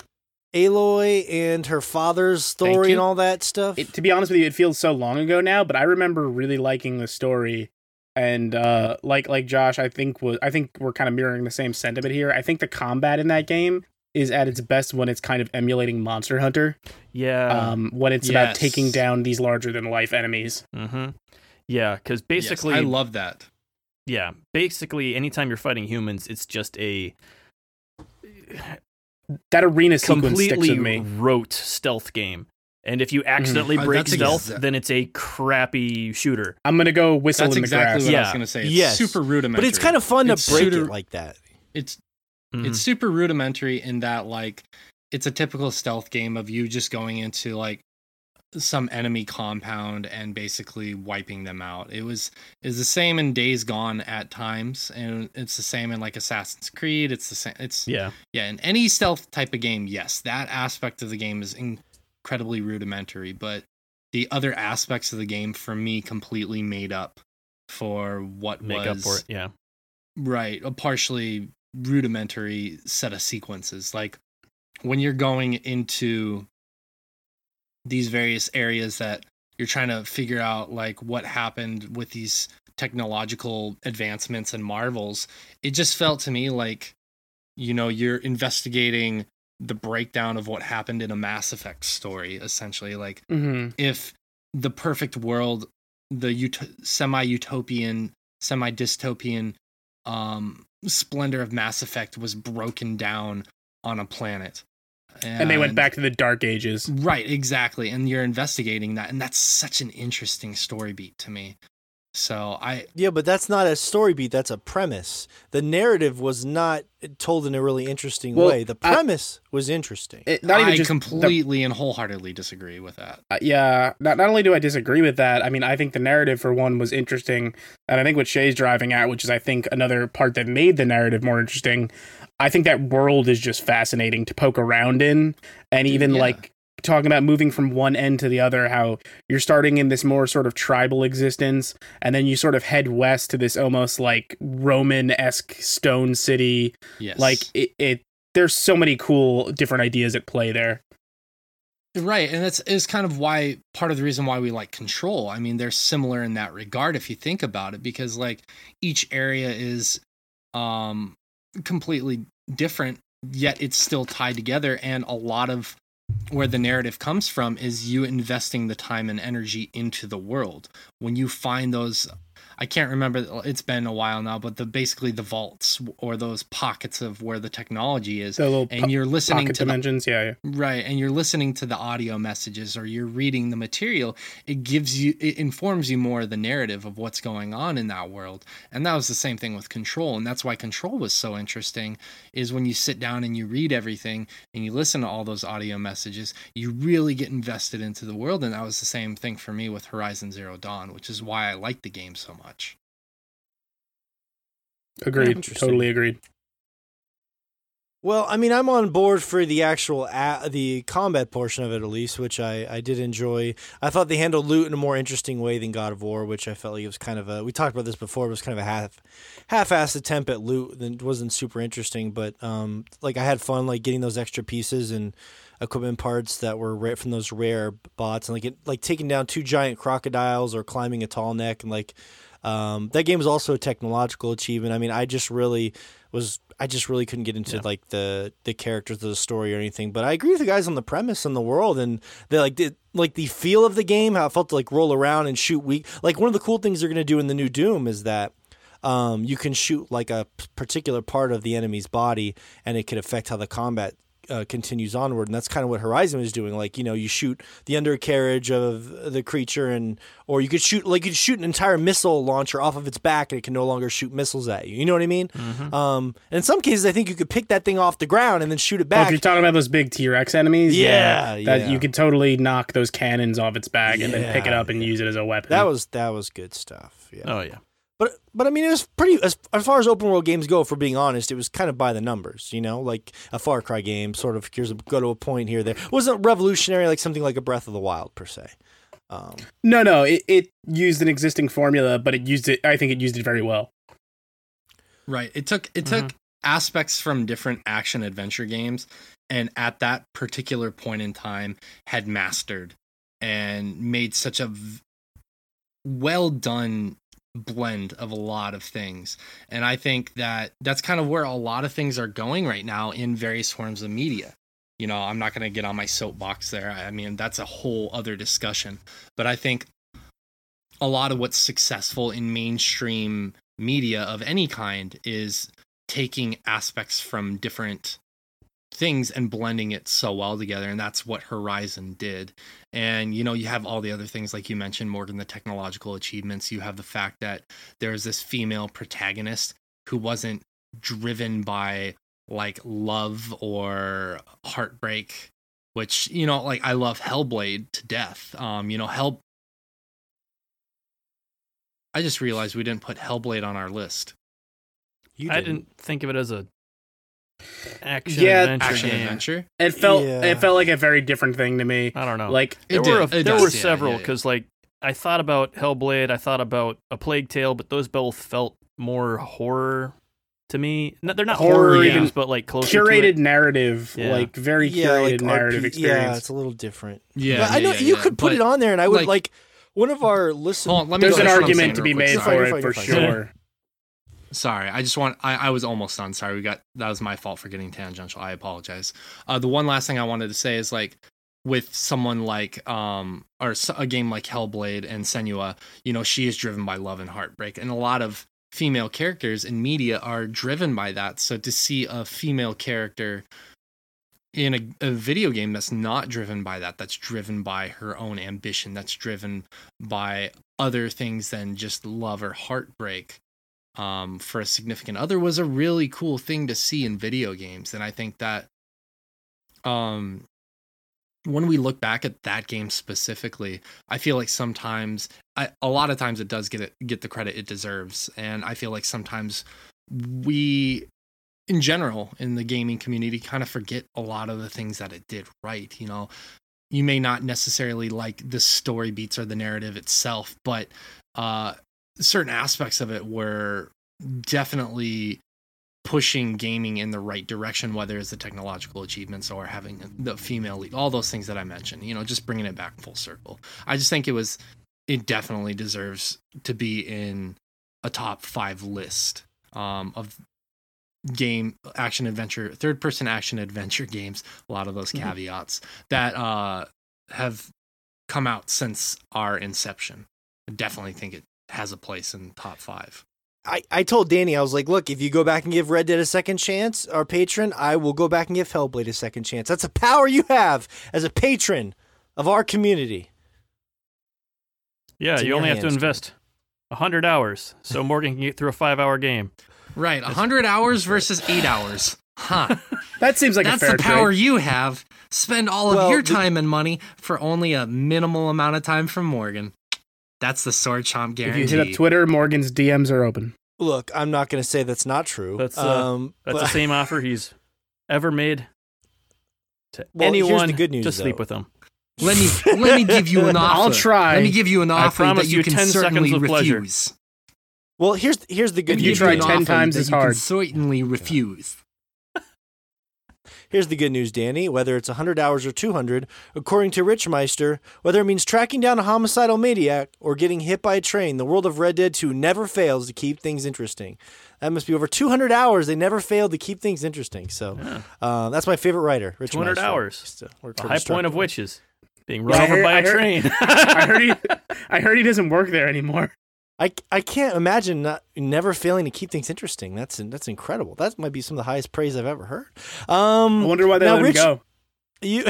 Aloy and her father's story and all that stuff? It, to be honest with you, it feels so long ago now, but I remember really liking the story. And uh, like like Josh, I think was I think we're kind of mirroring the same sentiment here. I think the combat in that game is at its best when it's kind of emulating Monster Hunter. Yeah. um, when it's about taking down these larger than life enemies. mm-hmm. Yeah, because Yes, basically, I love that. yeah, basically, anytime you're fighting humans, it's just a That arena sequence sticks completely with me. rote stealth game. And if you accidentally Uh, break that's stealth, exa- then it's a crappy shooter. I'm gonna go whistle That's in the exactly grass. what I was gonna say. It's Yes. super rudimentary, but it's kind of fun It's to break pseudo- it like that. it's Mhm. it's super rudimentary in that like it's a typical stealth game of you just going into like some enemy compound and basically wiping them out. It was is the same in Days Gone at times, and it's the same in like Assassin's Creed. It's the same. It's yeah. yeah, in any stealth type of game, yes, that aspect of the game is incredibly rudimentary, but the other aspects of the game for me completely made up for what Make was up for it. Yeah. right partially rudimentary set of sequences. Like when you're going into these various areas that you're trying to figure out like what happened with these technological advancements and marvels it just felt to me like you know you're investigating the breakdown of what happened in a mass effect story essentially. Like hmm if the perfect world, the ut- semi-utopian, semi-dystopian um, splendor of Mass Effect was broken down on a planet. And they went back to the dark ages. Right, exactly. And you're investigating that and that's such an interesting story beat to me. So I Yeah, but that's not a story beat. That's a premise. The narrative was not told in a really interesting Well, way. The I- premise was interesting. It, not even I just the- completely and wholeheartedly disagree with that. Uh, yeah, not, not only do I disagree with that, I mean, I think the narrative for one was interesting. And I think what Shay's driving at, which is, I think, another part that made the narrative more interesting, I think that world is just fascinating to poke around in. And even Yeah. like talking about moving from one end to the other, how you're starting in this more sort of tribal existence, and then you sort of head west to this almost like Roman esque stone city. Yes. Like, it, it, there's so many cool different ideas at play there. Right, and that's is kind of why part of the reason why we like control. I mean, they're similar in that regard if you think about it, because like each area is um completely different, yet it's still tied together, and a lot of where the narrative comes from is you investing the time and energy into the world. When you find those I can't remember it's been a while now, but the basically the vaults or those pockets of where the technology is The little and po- you're listening to the dimensions. yeah, yeah. Right, and you're listening to the audio messages or you're reading the material, it gives you it informs you more of the narrative of what's going on in that world. And that was the same thing with Control, and that's why Control was so interesting is when you sit down and you read everything and you listen to all those audio messages, you really get invested into the world and that was the same thing for me with Horizon Zero Dawn, which is why I like the game so much. Agreed. Totally agreed. Well, I mean, I'm on board for the actual a- the combat portion of it at least, which I, I did enjoy. I thought they handled loot in a more interesting way than God of War, which I felt like it was kind of a. We talked about this before. It was kind of a half half-assed attempt at loot that wasn't super interesting, but um, like I had fun like getting those extra pieces and equipment parts that were right from those rare bots, and like it, like taking down two giant crocodiles or climbing a tall neck, and like um, that game was also a technological achievement. I mean, I just really was I just really couldn't get into Yeah. like the the characters of the story or anything. But I agree with the guys on the premise and the world and the like the like the feel of the game, how it felt to like roll around and shoot weak. Like one of the cool things they're gonna do in the new Doom is that um, you can shoot like a particular part of the enemy's body, and it could affect how the combat uh, continues onward. And that's kind of what Horizon is doing. Like you know, you shoot the undercarriage of the creature, and or you could shoot like you could shoot an entire missile launcher off of its back, and it can no longer shoot missiles at you. You know what I mean? Mm-hmm. Um, and in some cases, I think you could pick that thing off the ground and then shoot it Well, if you're talking about those big T Rex enemies, Yeah, that yeah. you could totally knock those cannons off its back and then pick it up and use it as a weapon. that was that was good stuff. Yeah. Oh yeah. But but I mean, it was pretty as, as far as open world games go. For being honest, it was kind of by the numbers. You know, like a Far Cry game, sort of here's a go to a point here. There it wasn't revolutionary like something like a Breath of the Wild per se. Um, no, no. It, it used an existing formula, but it used it. I think it used it very well. Right. It took it Mhm. took aspects from different action adventure games and at that particular point in time had mastered and made such a v- well done blend of a lot of things. And I think that that's kind of where a lot of things are going right now in various forms of media. You know, I'm not going to get on my soapbox there. I mean, that's a whole other discussion. But I think a lot of what's successful in mainstream media of any kind is taking aspects from different things and blending it so well together and that's what horizon did. And you know you have all the other things like you mentioned morgan the technological achievements. You have the fact that there's this female protagonist who wasn't driven by like love or heartbreak which you know like i love hellblade to death. Um you know hell i just realized we didn't put hellblade on our list. You I didn't. think of it as a action Yeah, adventure action game. adventure It felt Yeah. it felt like a very different thing to me. I don't know. Like there It were a, It there does. were Yeah, several yeah, yeah. because like I thought about Hellblade, I thought about A Plague Tale, but those both felt more horror to me. No, they're not Horror, horror, yeah. games, but like closer to curated it. narrative, Yeah. like very yeah, curated like narrative RP experience. Yeah, it's a little different. yeah But I know you could put it on there, and I would like- like, one of our listeners. Hold on, let me There's an through what I'm argument to be made for it for sure. Sorry, I just want. I, I was almost done. Sorry, we got that was my fault for getting tangential. I apologize. Uh, the one last thing I wanted to say is like with someone like um or a game like Hellblade and Senua, you know, she is driven by love and heartbreak, and a lot of female characters in media are driven by that. So to see a female character in a, a video game that's not driven by that, that's driven by her own ambition, that's driven by other things than just love or heartbreak um, for a significant other was a really cool thing to see in video games. And I think that um, when we look back at that game specifically, I feel like sometimes, I, a lot of times, it does get it get the credit it deserves, and I feel like sometimes we, in general, in the gaming community, kind of forget a lot of the things that it did right. You know, you may not necessarily like the story beats or the narrative itself, but uh, certain aspects of it were definitely pushing gaming in the right direction, whether it's the technological achievements or having the female lead, all those things that I mentioned, you know, just bringing it back full circle. I just think it was, it definitely deserves to be in a top five list um, of game action adventure, third person action adventure [LAUGHS] games. A lot of those Mhm. caveats that uh, have come out since our inception. I definitely think it has a place in top five. I, I told Danny, I was like, look, if you go back and give Red Dead a second chance, our patron, I will go back and give Hellblade a second chance. That's a power you have as a patron of our community. Yeah, It's you your only have to hands, invest hundred hours, so Morgan can get through a five-hour game. Right, 100 hours versus 8 hours. Huh. [LAUGHS] That seems like That's a fair the power trade. you have. Spend all of Well, your the- time and money for only a minimal amount of time from Morgan. That's the sword chomp If you hit up Twitter, Morgan's DMs are open. Look, I'm not going to say that's not true. That's, uh, um, That's but- the same [LAUGHS] offer he's ever made to Well, here's the anyone good news, to sleep with him. let me let me give you an [LAUGHS] offer. I'll try. Let me give you an offer promise that you, you can 10 certainly seconds of pleasure. refuse. Well, here's here's the good If you news. try you an 10 times that as you can hard. certainly refuse. Here's the good news, Danny. Whether it's 100 hours or 200, according to Richmeister, whether it means tracking down a homicidal maniac or getting hit by a train, the world of Red Dead 2 never fails to keep things interesting. That must be over 200 hours. They never failed to keep things interesting. So Yeah. uh, that's my favorite writer, Rich 200 Meister. hours. Used to The high point of Destructoid. which is being run I over heard- by I a heard- train. [LAUGHS] I heard he, [LAUGHS] I heard he doesn't work there anymore. I, I can't imagine not, never failing to keep things interesting. That's that's incredible. That might be some of the highest praise I've ever heard. Um, I wonder why they now, let Rich, him go. You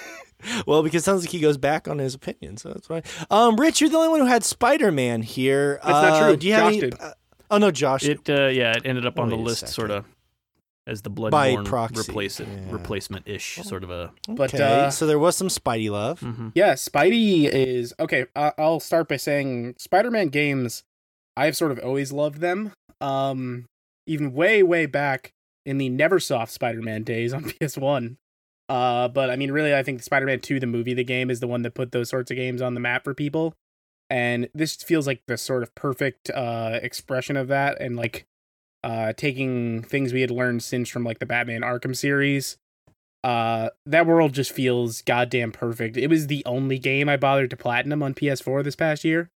[LAUGHS] well, because it sounds like he goes back on his opinion, so that's why. Um, Rich, you're the only one who had Spider Man here. That's not Uh, true. Do you have any? did. uh, oh no, Josh. It uh, yeah, it ended up on the Wait a list sort of as the By Bloodborne proxy, replace it, yeah. replacement ish sort of a. But, okay, uh, so there was some Spidey love. mhm. Yeah, Spidey is okay. I I'll start by saying Spider-Man games. I've sort of always loved them. Um, even way, way back in the NeverSoft Spider-Man days on [LAUGHS] PS1. Uh, but I mean, really, I think Spider-Man 2, the movie, the game, is the one that put those sorts of games on the map for people. And this feels like the sort of perfect uh expression of that, and like uh taking things we had learned since from like the Batman Arkham series uh that world just feels goddamn perfect it was the only game i bothered to platinum on ps4 this past year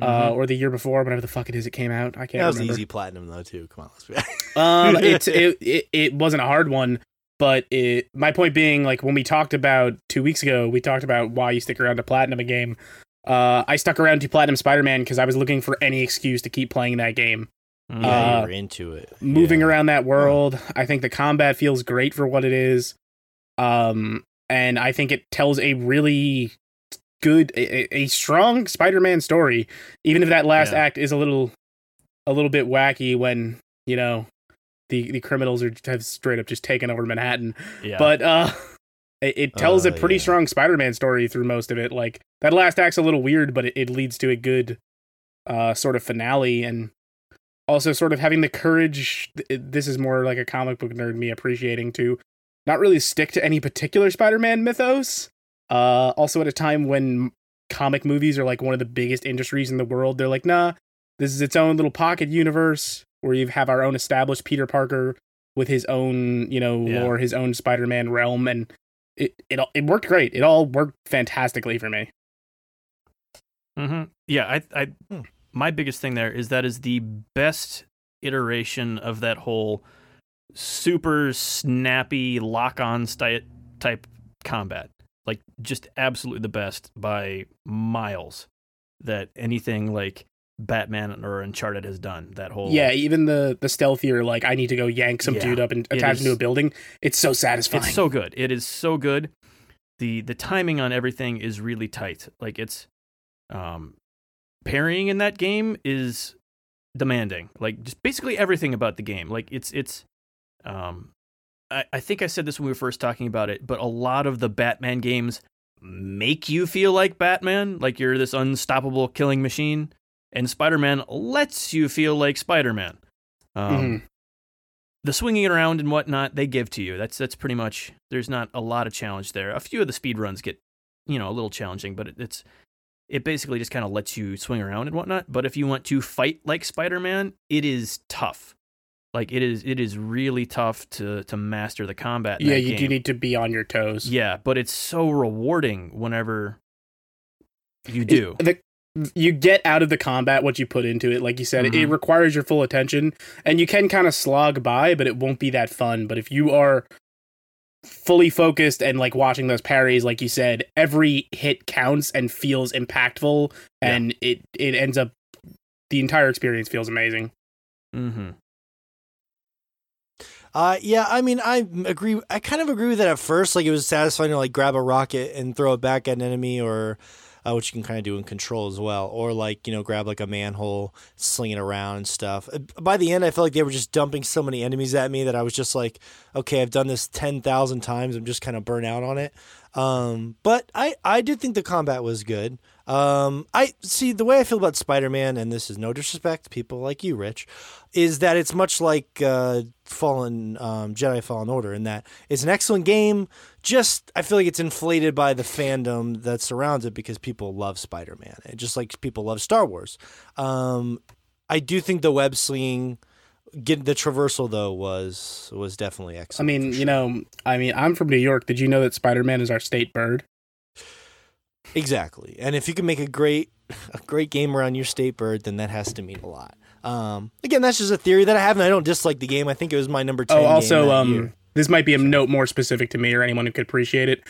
uh Mhm. or the year before whatever the fuck it is it came out i can't That was remember easy platinum though too. Come on, let's be. [LAUGHS] um [LAUGHS] it's it, it it wasn't a hard one but it my point being like when we talked about two weeks ago we talked about why you stick around to platinum a game uh i stuck around to platinum spider-man because i was looking for any excuse to keep playing that game. Yeah, Uh, you were into it. moving Yeah. around that world. I think the combat feels great for what it is. Um, and I think it tells a really good, a, a strong Spider-Man story, even if that last Yeah. act is a little, a little bit wacky when you know the the criminals are have straight up just taken over Manhattan. yeah. But uh, it, it tells Uh, a pretty yeah. strong Spider-Man story through most of it. Like that last act's a little weird, but it, it leads to a good uh sort of finale and also sort of having the courage this is more like a comic book nerd me appreciating to not really stick to any particular Spider-Man mythos. Uh also at a time when comic movies are like one of the biggest industries in the world, they're like, "Nah, this is its own little pocket universe where you have our own established Peter Parker with his own, you know, Yeah. lore, his own Spider-Man realm and it it all- it worked great. It all worked fantastically for me. hmm Yeah, I, I, Hmm. My biggest thing there is that is the best iteration of that whole super snappy lock-on sti- type combat. Like, just absolutely the best by miles. That anything like Batman or Uncharted has done. That whole Yeah, even the the stealthier, like I need to go yank some Yeah, dude up and attach him to a building. It's so satisfying. It's so good. It is so good. the The timing on everything is really tight. Like it's, um, parrying in that game is demanding. Like just basically everything about the game. Like it's it's, um, I I think I said this when we were first talking about it, but a lot of the Batman games make you feel like Batman, like you're this unstoppable killing machine, and Spider Man lets you feel like Spider Man. Um, Mhm. the swinging it around and whatnot they give to you. That's that's pretty much. There's not a lot of challenge there. A few of the speed runs get, you know, a little challenging, but it, it's it basically just kind of lets you swing around and whatnot. But if you want to fight like Spider Man, it is tough. Like it is it is really tough to to master the combat. yeah, you do need to be on your toes. Yeah, but it's so rewarding whenever you It- do. the- you get out of the combat what you put into it. Like you said, it Mhm. requires your full attention, and you can kind of slog by, but it won't be that fun. But if you are fully focused and like watching those parries, like you said, every hit counts and feels impactful, Yeah. and it it ends up the entire experience feels amazing. Mm-hmm. Uh, yeah, I mean, I agree. I kind of agree with that at first. Like, it was satisfying to like grab a rocket and throw it back at an enemy, or uh, which you can kind of do in control as well, or like you know, grab like a manhole, sling it around and stuff. Uh, By the end, I felt like they were just dumping so many enemies at me that I was just like, okay, I've done this ten thousand times. I'm just kind of burnt out on it. Um, but I I did think the combat was good. Um, I see the way I feel about Spider-Man, and this is no disrespect to people like you, Rich, is that it's much like uh, Fallen um, Jedi Fallen Order in that it's an excellent game. Just I feel like it's inflated by the fandom that surrounds it because people love Spider-Man, and just like people love Star Wars. Um, I do think the web slinging, get the traversal though was was definitely excellent. I mean, for you know, I mean, I'm from New York. Did you know that Spider Man is our state bird? Exactly. And if you can make a great a great game around your state bird, then that has to mean a lot. Um, again, that's just a theory that I have, and I don't dislike the game. I think it was my number ten. Oh, also, um, year. This might be a note more specific to me or anyone who could appreciate it.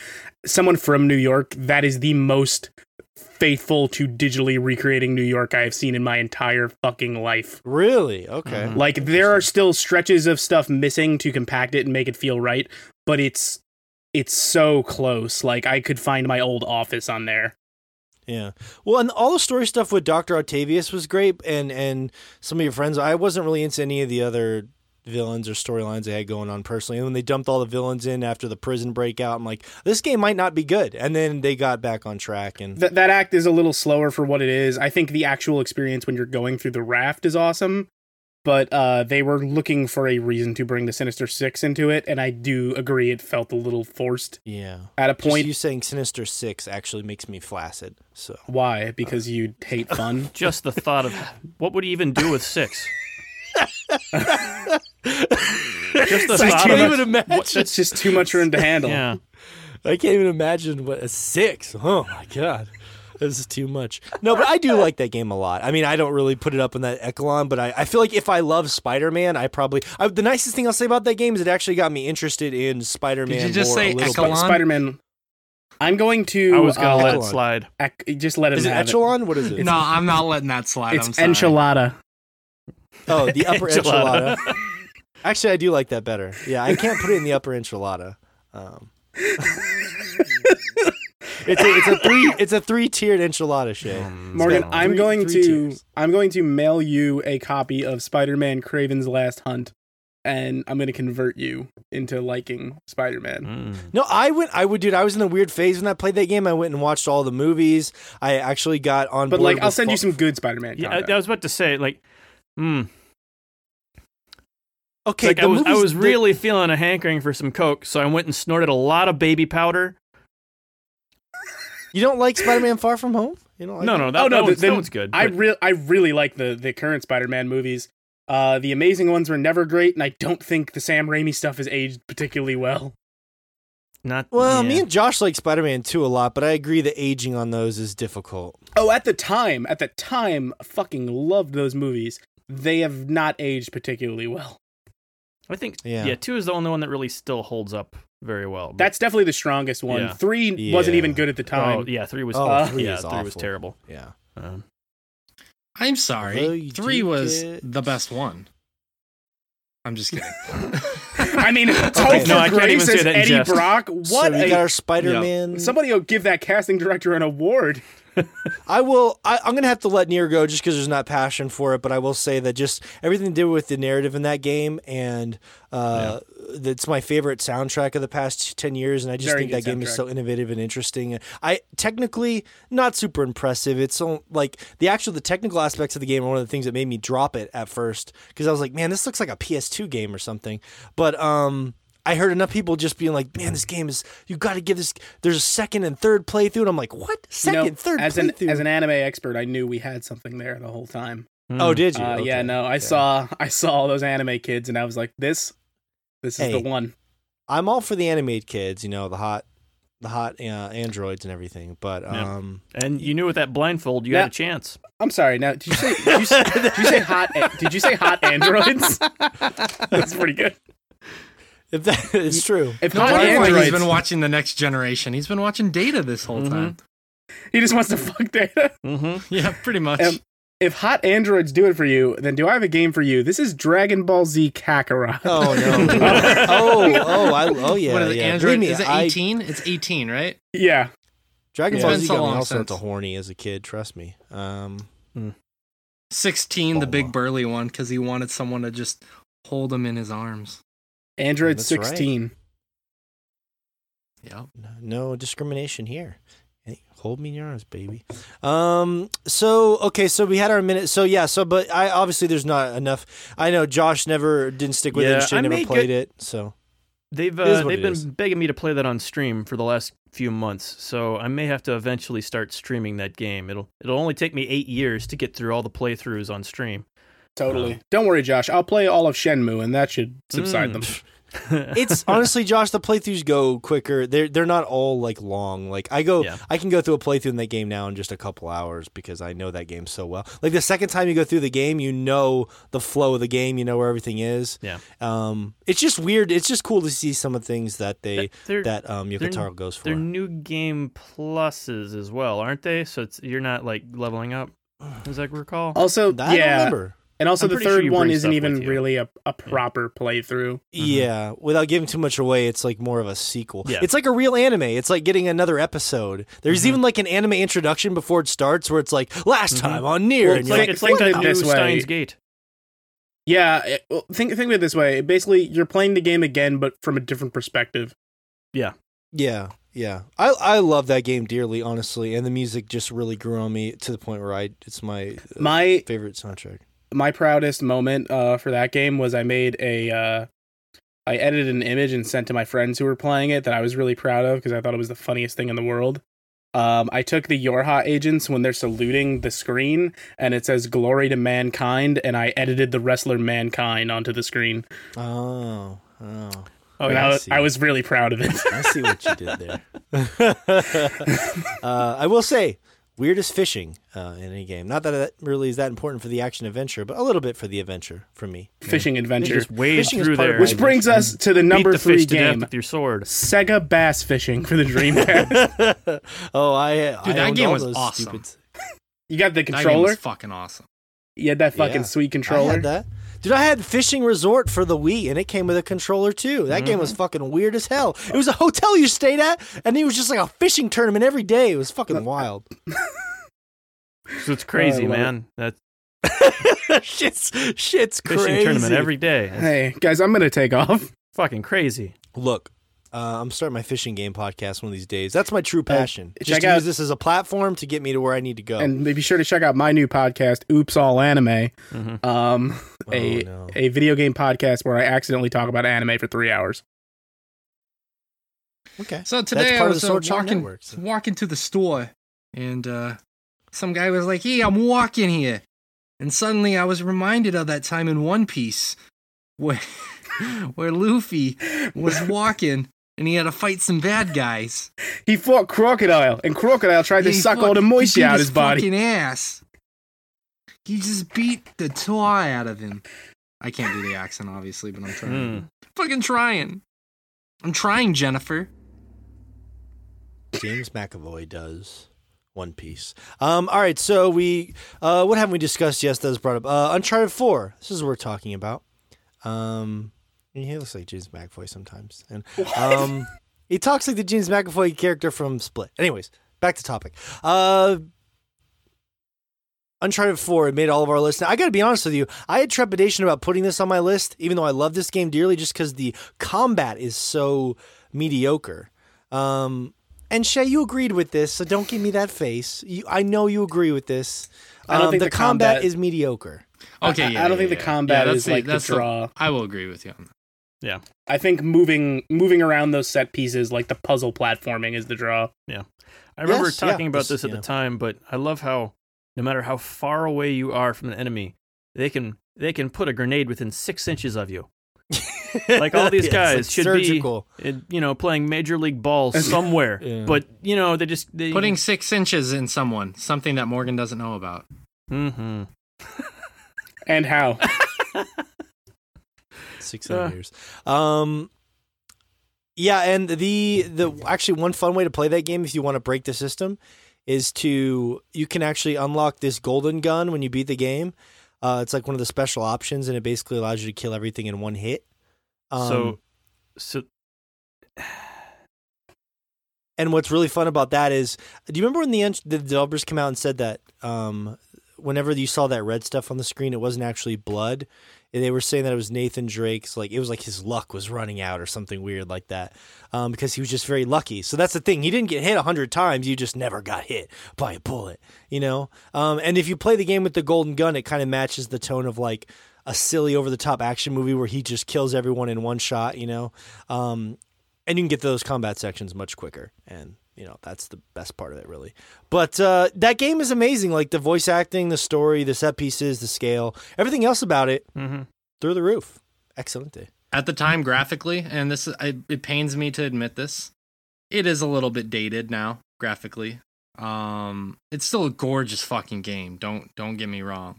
Someone from New York, that is the most faithful to digitally recreating New York I have seen in my entire fucking life. really okay. Mhm. Like, there are still stretches of stuff missing to compact it and make it feel right, but it's it's so close. Like, I could find my old office on there. Yeah. Well, and all the story stuff with Doctor Octavius was great, and and some of your friends. I wasn't really into any of the other villains or storylines they had going on personally. And when they dumped all the villains in after the prison breakout, I'm like, this game might not be good. And then they got back on track, and Th- that act is a little slower for what it is. I think the actual experience when you're going through the raft is awesome, but uh, they were looking for a reason to bring the Sinister Six into it, and I do agree it felt a little forced yeah. at a point, Just point. you saying Sinister Six actually makes me flaccid. So Why? Because you hate fun. [LAUGHS] Just the thought of what would he even do with six? [LAUGHS] Just the I can't even it. imagine. It's just too much for him to handle. Yeah. I can't even imagine what a six. Oh my god. This is too much. No, but I do like that game a lot. I mean, I don't really put it up in that echelon, but I, I feel like if I love Spider Man, I probably. I, the nicest thing I'll say about that game is it actually got me interested in Spider Man. Did you just say echelon? Spider Man. I'm going to. I was gonna uh, let it slide. ec- just let him Is it have echelon? What is it? no, I'm not letting that slide. It's I'm sorry. enchilada. Oh, the upper [LAUGHS] Enchilada. enchilada. Actually, I do like that better. Yeah, I can't put it in the upper enchilada. Um, [LAUGHS] it's a it's a three it's a three tiered enchilada Shay. Um, Morgan, so- I'm Three- going three to tiers. I'm going to mail you a copy of Spider-Man: Kraven's Last Hunt, and I'm going to convert you into liking Spider-Man. Mm. No, I went. I would, dude. I was in a weird phase when I played that game. I went and watched all the movies. I actually got on. But board like, I'll with send you some good Spider-Man. Yeah, I. I was about to say like, hmm. Okay, like I was, I was the- really feeling a hankering for some coke, so I went and snorted a lot of baby powder. You don't like Spider-Man: Far From Home? You don't like No, that? no, that, Oh, no, that, one's, that one's good. I but- re- I really like the the current Spider-Man movies. Uh, the amazing ones were never great, and I don't think the Sam Raimi stuff has aged particularly well. not Well, yeah. me and Josh like Spider-Man 2 a lot, but I agree the aging on those is difficult. Oh, at the time, at the time, fucking loved those movies. They have not aged particularly well. I think Yeah. yeah. two is the only one that really still holds up very well. but- That's definitely the strongest one. Yeah. Three wasn't even good at the time. oh yeah, three was Oh, uh, three yeah, is three was terrible. Yeah. Um, I'm sorry. you Three was get- the best one. I'm just kidding. [LAUGHS] I mean, Okay, Topher no, I can't Grace even say as that Eddie jest. Brock. so What? we a- got our Spider-Man. Somebody will give that casting director an award. [LAUGHS] I will. I, I'm gonna have to let Nier go just because there's not passion for it. But I will say that just everything to do with the narrative in that game, and uh, it's my favorite soundtrack of the past ten years. And I just Very think that game is so innovative and interesting. I technically not super impressive. It's so, like the actual the technical aspects of the game are one of the things that made me drop it at first because I was like, man, this looks like a PS2 game or something. But um. I heard enough people just being like, "Man, this game is you got to give this." There's a second and third playthrough, and I'm like, "What? You Second, know, third as an playthrough?" as an anime expert, I knew we had something there the whole time. Oh, Mm. did you? Uh, Yeah, no, I Okay. saw I saw all those anime kids, and I was like, this, this is Hey. the one. I'm all for the animated kids, you know, the hot, the hot uh, androids and everything. But Yeah. um, And you knew with that blindfold, you Now- had a chance. I'm sorry. Now, did you say did you, say- did you say hot? Did you say hot androids? [LAUGHS] That's pretty good. if that is true, If No hot androids, he's been watching the next generation. He's been watching Data this whole Mhm. time. he just wants to fuck data. Mm-hmm. [LAUGHS] Yeah, pretty much. Um, If hot androids do it for you, then do I have a game for you? This is Dragon Ball Z Kakarot. oh no, [LAUGHS] oh oh I oh yeah, what is it? yeah. Android? Me, is it 18? It's 18, right? yeah, Dragon It's Ball Z so got me long all sorts since. of horny as a kid. Trust me. Um, 16, the Oh, big burly one, because he wanted someone to just hold him in his arms. Android That's right. 16. Yep. no discrimination here. Hey, hold me in your arms, baby. Um. So okay. So we had our minute. So yeah. So but I obviously there's not enough. I know Josh never didn't stick with Yeah, it. Shay I never made played good- it. So They've uh, they've been is. begging me to play that on stream for the last few months, so I may have to eventually start streaming that game. It'll it'll only take me eight years to get through all the playthroughs on stream. Totally. Don't worry, Josh. I'll play all of Shenmue, and that should subside Mm. them. [LAUGHS] [LAUGHS] it's honestly, Josh, the playthroughs go quicker. They're they're not all like long. Like I go, Yeah. I can go through a playthrough in that game now in just a couple hours because I know that game so well. Like the second time you go through the game, you know the flow of the game. You know where everything is. Yeah. Um, it's just weird. It's just cool to see some of the things that they they're that um they're- Yoko Taro goes for. they're new game pluses as well, aren't they? So it's you're not like leveling up, as I recall. Also, I don't yeah, remember. And also I'm the pretty sure third one isn't even really a, a proper playthrough. Yeah, without giving too much away, it's like more of a sequel. Yeah. It's like a real anime. It's like getting another episode. There's Mm-hmm. even like an anime introduction before it starts where it's like last time on Nier. Well, it's like, like- it's like think the new this way. Steins Gate. Yeah, it- well, think think of it this way. Basically, you're playing the game again, but from a different perspective. Yeah. Yeah, yeah. I I love that game dearly, honestly, and the music just really grew on me to the point where I it's my uh, My favorite soundtrack. My proudest moment uh, for that game was I made a uh, I edited an image and sent to my friends who were playing it that I was really proud of because I thought it was the funniest thing in the world. Um, I took the Yorha agents when they're saluting the screen and it says "Glory to Mankind," and I edited the wrestler Mankind onto the screen. Oh, oh. Oh yeah, I, I was. I was really proud of it. I see what you did there. [LAUGHS] [LAUGHS] uh, I will say, weirdest fishing uh, in any game. Not that that really is that important for the action adventure, but a little bit for the adventure for me. Fishing You adventure, just wade Fishing is through part of there, which brings us to the number the three fish game, with your sword. Sega Bass Fishing for the Dreamcast. [LAUGHS] oh, I Dude, I that game all was those awesome. Stupid... you got the That game controller. was fucking awesome. You had that fucking Yeah. sweet I controller. had that. Dude, I had Fishing Resort for the Wii, and it came with a controller too. That game Mm-hmm. was fucking weird as hell. It was a hotel you stayed at, and it was just like a fishing tournament every day. It was fucking wild. [LAUGHS] So it's crazy, I love man. That [LAUGHS] shit's shit's fishing crazy. tournament every day. Hey guys, I'm gonna take off. fucking crazy. Look, uh, I'm starting my fishing game podcast one of these days. That's my true passion. check Just to out- use this as a platform to get me to where I need to go. And be sure to check out my new podcast, Oops All Anime. Mhm. Um, a Oh, no. a video game podcast where I accidentally talk about anime for three hours. okay. So today I part of was uh, walking, Network, so- walking to the store, and uh, some guy was like, "Hey, I'm walking here," and suddenly I was reminded of that time in One Piece where [LAUGHS] where Luffy was [LAUGHS] walking and he had to fight some bad guys. He fought Crocodile, and Crocodile tried to He suck fuck- all the he moisture beat out his body. Fucking ass. He just beat the toy out of him. I can't do the accent, obviously, but I'm trying. Mm. Fucking trying. I'm trying, Jennifer. James McAvoy does One Piece. Um, all right, so we uh, what haven't we discussed? Yes, that was brought up. Uh, Uncharted Four. This is what we're talking about. Um, he looks like James McAvoy sometimes, and um, he talks like the James McAvoy character from Split. Anyways, back to topic. Uh, Uncharted 4 it made all of our lists. Now, I got to be honest with you. I had trepidation about putting this on my list, even though I love this game dearly, just because the combat is so mediocre. Um, and Shay, you agreed with this, so don't give me that face. You, I know you agree with this. I don't Um, think the, the combat, combat- is mediocre. Okay, I- I yeah, don't yeah, think the combat Yeah, is that's like the that's draw. I will agree with you on that. Yeah. I think moving moving around those set pieces, like the puzzle platforming, is the draw. Yeah. I remember Yes, yeah, talking about this- this at yeah. the time, but I love how no matter how far away you are from an enemy, they can they can put a grenade within six inches of you. [LAUGHS] Like all these Yes, guys like should surgical. be, uh, you know, playing major league ball [LAUGHS] somewhere. Yeah. But you know, they just they, Putting six inches in someone, something that Morgan doesn't know about. Mm-hmm. [LAUGHS] And how? six Uh. Um, yeah, and the the actually one fun way to play that game if you want to break the system is to you can actually unlock this golden gun when you beat the game. Uh, it's like one of the special options, and it basically allows you to kill everything in one hit. Um, so so [SIGHS] And what's really fun about that is, do you remember when the the developers came out and said that um, whenever you saw that red stuff on the screen, it wasn't actually blood. They were saying that it was Nathan Drake's, like it was like his luck was running out or something weird like that, um, because he was just very lucky. So that's the thing; he didn't get hit a hundred times; you just never got hit by a bullet, you know. Um, and if you play the game with the golden gun, it kind of matches the tone of like a silly, over the top action movie where he just kills everyone in one shot, you know. Um, and you can get to those combat sections much quicker and you know that's the best part of it really but uh, that game is amazing like the voice acting the story the set pieces the scale everything else about it hmm through the roof excellent At the time, graphically, and this I, it pains me to admit this, it is a little bit dated now graphically. Um, it's still a gorgeous fucking game. Don't don't get me wrong.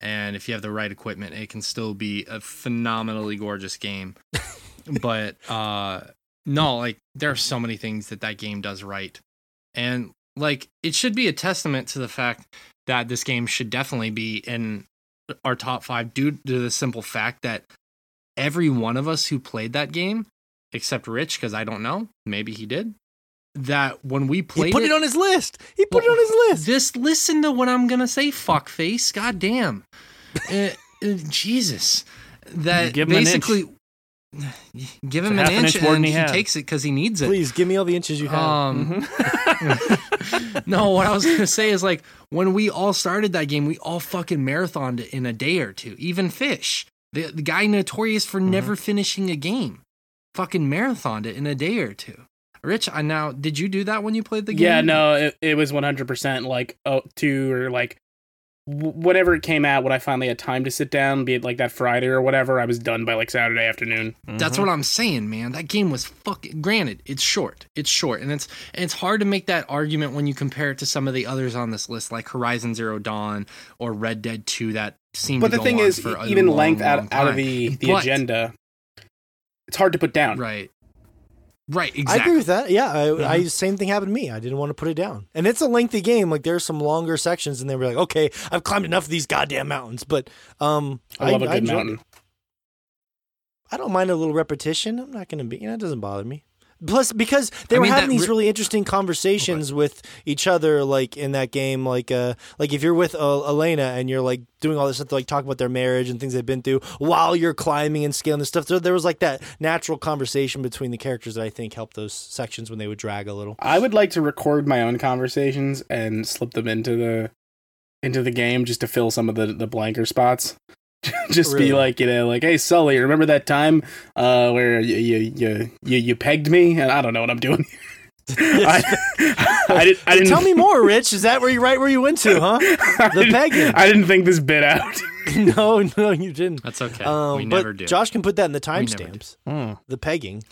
And if you have the right equipment, it can still be a phenomenally gorgeous game. [LAUGHS] but uh, no, like there are so many things that that game does right, and like it should be a testament to the fact that this game should definitely be in our top five due to the simple fact that every one of us who played that game, except Rich, because I don't know, maybe he did. That when we played he put it, on his list he put it on his list just listen to what I'm gonna say, fuckface. God damn. [LAUGHS] uh, uh, Jesus. That Give him an inch. basically give him an half an inch, inch more and than he he takes it because he needs it. please give me all the inches you have Um, Mm-hmm. [LAUGHS] no, what I was gonna say is like when we all started that game, we all fucking marathoned it in a day or two. Even Fish, the, the guy notorious for Mm-hmm. never finishing a game, fucking marathoned it in a day or two. Rich, I now did you do that when you played the game? Yeah, no, it, it was 100% like oh, two or like w- whenever it came out when I finally had time to sit down, be it like that Friday or whatever, I was done by like Saturday afternoon. That's what I'm saying, man. That game was fucking. Granted, it's short. It's short, and it's and it's hard to make that argument when you compare it to some of the others on this list, like Horizon Zero Dawn or Red Dead Two, that seem. But to the go thing on is, for even long, length long out, out of the, the But- agenda, it's hard to put down. Right. Right. Exactly. I agree with that. Yeah, I, Mm-hmm. I same thing happened to me. I didn't want to put it down, and it's a lengthy game. Like there's some longer sections, and they were like, okay, I've climbed enough of these goddamn mountains. But um, I love a good enjoyed mountain. I don't mind a little repetition. I'm not going to be. You know, it doesn't bother me. Plus, because they I were mean, having these re- really interesting conversations with each other, like in that game. Like, uh, like if you're with uh, Elena and you're like doing all this stuff, to, like talk about their marriage and things they've been through while you're climbing and scaling and stuff. So there was like that natural conversation between the characters that I think helped those sections when they would drag a little. I would like to record my own conversations and slip them into the into the game just to fill some of the the blanker spots. [LAUGHS] just Really? be like, you know, like, hey Sully, remember that time uh, where you you, you you you pegged me? And I don't know what I'm doing. [LAUGHS] I, [LAUGHS] I, did, I didn't Tell me more, Rich. Is that where you right where you went to, huh? I the didn't- pegging. I didn't think this bit out. no, no, you didn't. That's okay. Um, we but never do. Josh can put that in the timestamps. Mm. The pegging.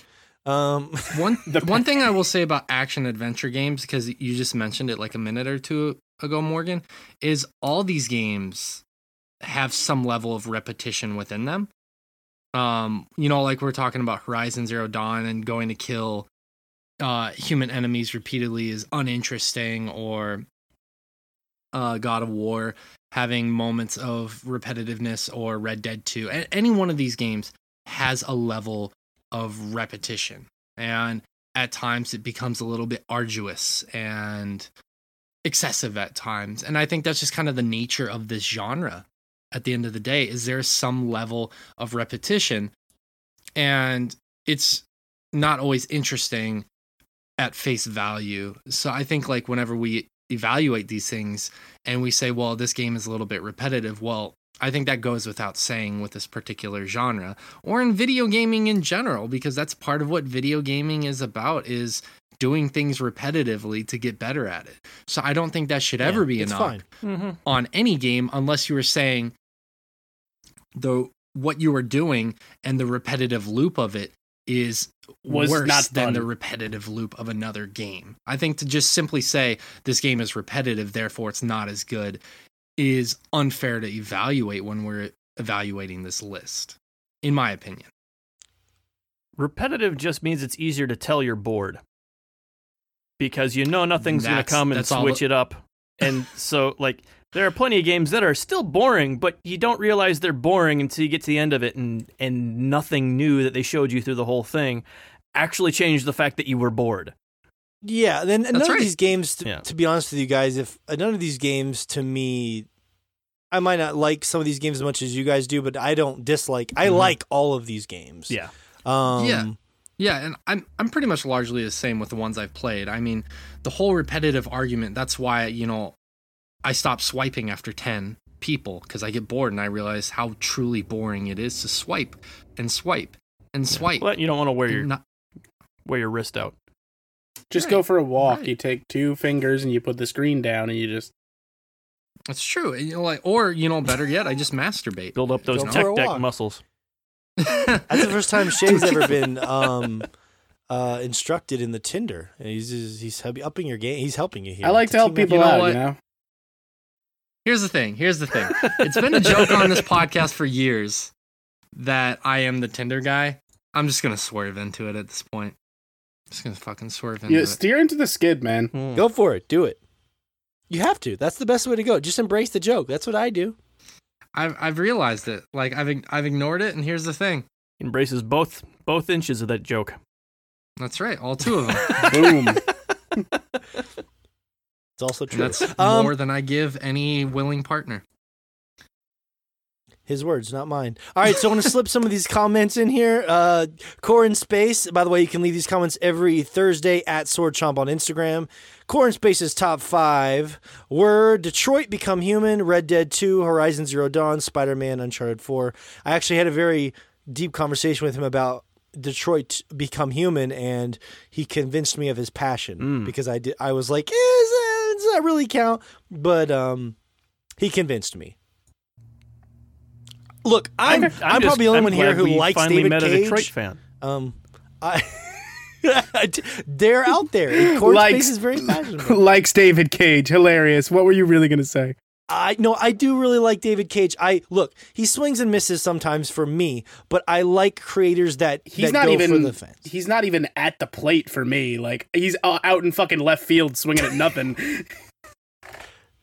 Um, one The- one thing I will say about action adventure games, because you just mentioned it like a minute or two ago, Morgan, is all these games have some level of repetition within them. Um, you know, like we're talking about Horizon Zero Dawn and going to kill uh human enemies repeatedly is uninteresting or uh, God of War having moments of repetitiveness or Red Dead 2. A- any one of these games has a level of repetition. And at times it becomes a little bit arduous and excessive at times. And I think that's just kind of the nature of this genre at the end of the day is there some level of repetition and it's not always interesting at face value. So I think like whenever we evaluate these things and we say, well, this game is a little bit repetitive, well, I think that goes without saying with this particular genre or in video gaming in general because that's part of what video gaming is about is doing things repetitively to get better at it. So I don't think that should ever Yeah, be it's enough. Mm-hmm. on any game unless you were saying the what you were doing and the repetitive loop of it is Was worse not than the repetitive loop of another game. I think to just simply say this game is repetitive, therefore it's not as good, is unfair to evaluate when we're evaluating this list, in my opinion. Repetitive just means it's easier to tell you're bored because you know nothing's going to come and switch the- it up. And [LAUGHS] so, like, there are plenty of games that are still boring, but you don't realize they're boring until you get to the end of it, and and nothing new that they showed you through the whole thing actually changed the fact that you were bored. Yeah, then none That's of these games, to, Yeah. to be honest with you guys, if uh, none of these games to me, I might not like some of these games as much as you guys do, but I don't dislike. I Mhm. like all of these games. Yeah. Um, Yeah. Yeah, and I'm I'm pretty much largely the same with the ones I've played. I mean, the whole repetitive argument, that's why, you know, I stop swiping after 10 people because I get bored and I realize how truly boring it is to swipe and swipe and swipe. Well, you don't want to wear your not- wear your wrist out. Just Right, go for a walk. right. You take two fingers and you put the screen down and you just That's true. You know, like, or, you know, better yet, I just masturbate. Build up those Go tech deck muscles. That's the first time [LAUGHS] Shay's ever been um, uh, instructed in the Tinder. And He's he's, he's upping your game. He's helping you here. I like to a help team people You know out, what? you know. Here's the thing. Here's the thing. It's been a joke on this [LAUGHS] podcast for years that I am the Tinder guy. I'm just gonna swerve into it at this point. Just gonna fucking swerve into You it. steer into the skid, man. Hmm. Go for it. Do it. You have to. That's the best way to go. Just embrace the joke. That's what I do. I've I've realized it. Like I've I've ignored it, and here's the thing. Embraces both both inches of that joke. That's right, all two of them. [LAUGHS] [LAUGHS] Boom. It's also and that's Um, more than I give any willing partner. His words, not mine. All right, so I want to slip some of these comments in here. Uh, Core in Space. By the way, you can leave these comments every Thursday at Sword Chomp on Instagram. Core in Space's top five were Detroit Become Human, Red Dead 2, Horizon Zero Dawn, Spider Man, Uncharted 4. I actually had a very deep conversation with him about Detroit Become Human, and he convinced me of his passion Mm. because I did. I was like, eh, does, that, really count? But um, he convinced me. Look, I'm, I'm, just- probably the only I'm one here who likes David met Cage. a Detroit fan. Um, I, [LAUGHS] they're out there. And Likes- Space is very [LAUGHS] fashionable. Likes David Cage. Hilarious. What were you really gonna say? I no, I do really like David Cage. I look, he swings and misses sometimes for me, but I like creators that He's that not go even for the fence. he's not even at the plate for me. Like he's uh, out in fucking left field swinging at nothing. [LAUGHS]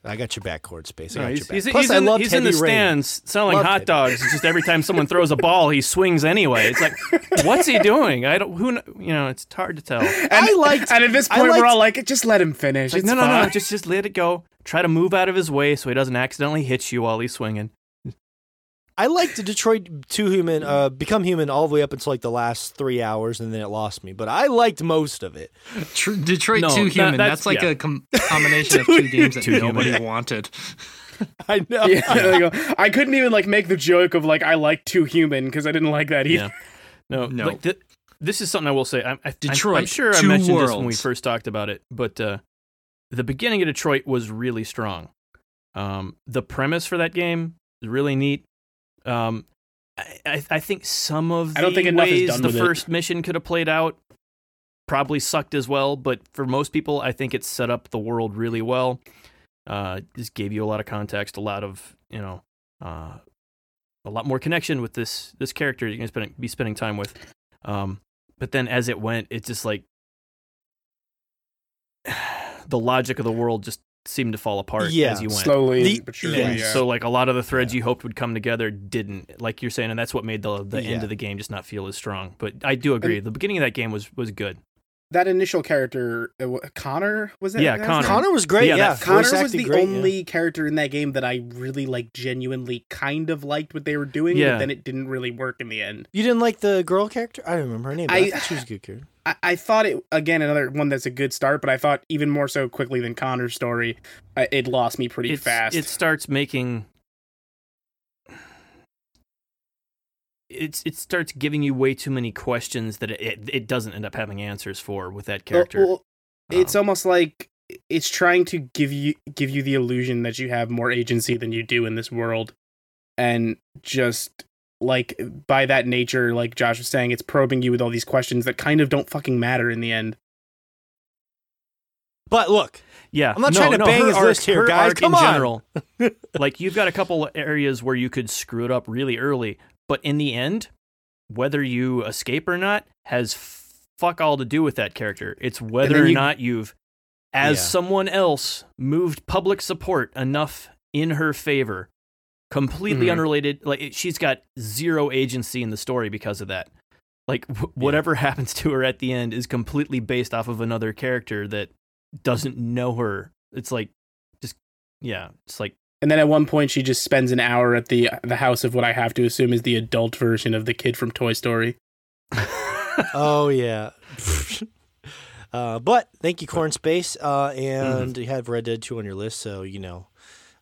I got your back, Cord Space. I No, got he's your back. he's, Plus, he's I in, love he's in Teddy the Ray. stands selling Love hot Teddy. dogs. It's just every time someone throws a ball, he swings anyway. It's like, [LAUGHS] what's he doing? I don't. Who? You know, it's hard to tell. And, I liked- And at this point, we're all like, just let him finish. like, no, no, fine. no. Just, just let it go. Try to move out of his way so he doesn't accidentally hit you while he's swinging. I liked Detroit Two Human, uh, Become Human, all the way up until like the last three hours, and then it lost me. But I liked most of it. Tr- Detroit No, Two that- Human. that's- that's, like yeah. a com- [LAUGHS] combination of two games that Two nobody Human. wanted. [LAUGHS] I know. Yeah, there go. I couldn't even like make the joke of like I like too human because I didn't like that either. Yeah. [LAUGHS] No, No. Like th- this is something I will say. I, I, I'm- I'm sure I two mentioned this when we first talked about it, but uh, the beginning of Detroit was really strong. Um, the premise for that game is really neat. Um, I, I, think some of the I don't think enough is ways done the with it. first mission could have played out probably sucked as well, but for most people, I think it set up the world really well. Uh, just gave you a lot of context, a lot of you know, uh, a lot more connection with this this character you're gonna spend, be spending time with. Um, but then as it went, it just like [SIGHS] the logic of the world just seemed to fall apart Yeah, as you went. Slowly The- but surely. yes. Yeah. So like a lot of the threads you hoped would come together didn't, like you're saying, and that's what made the the Yeah. end of the game just not feel as strong. But I do agree, the beginning of that game was was good. That initial character, uh, Connor was it? Yeah, that Connor. Connor was great. Yeah, Yeah, Connor was the great, yeah. only character in that game that I really like genuinely kind of liked what they were doing, Yeah. but then it didn't really work in the end. You didn't like the girl character? I don't remember her name. But I, I- thought she was a good character. I, I thought it again another one that's a good start, but I thought even more so quickly than Connor's story, I, it lost me pretty It's- fast. It starts making. It's it starts giving you way too many questions that it, it, it doesn't end up having answers for with that character. well, it's Um, almost like it's trying to give you give you the illusion that you have more agency than you do in this world, and just like by that nature, like Josh was saying, it's probing you with all these questions that kind of don't fucking matter in the end. But look, Yeah, I'm not no, trying to no, bang her his arc- list here, guys. Come in on. general, [LAUGHS] like you've got a couple areas where you could screw it up really early, but in the end, whether you escape or not has fuck all to do with that character. It's whether then or not you've, as Yeah. someone else, moved public support enough in her favor. Completely Mhm. unrelated. Like she's got zero agency in the story because of that. Like wh- whatever [LAUGHS] happens to her at the end is completely based off of another character that doesn't know her. It's like just yeah, it's like And then at one point, she just spends an hour at the the house of what I have to assume is the adult version of the kid from Toy Story. [LAUGHS] oh yeah. uh, but thank you, Corn Space, uh, and Mm-hmm. you have Red Dead Two on your list, so you know.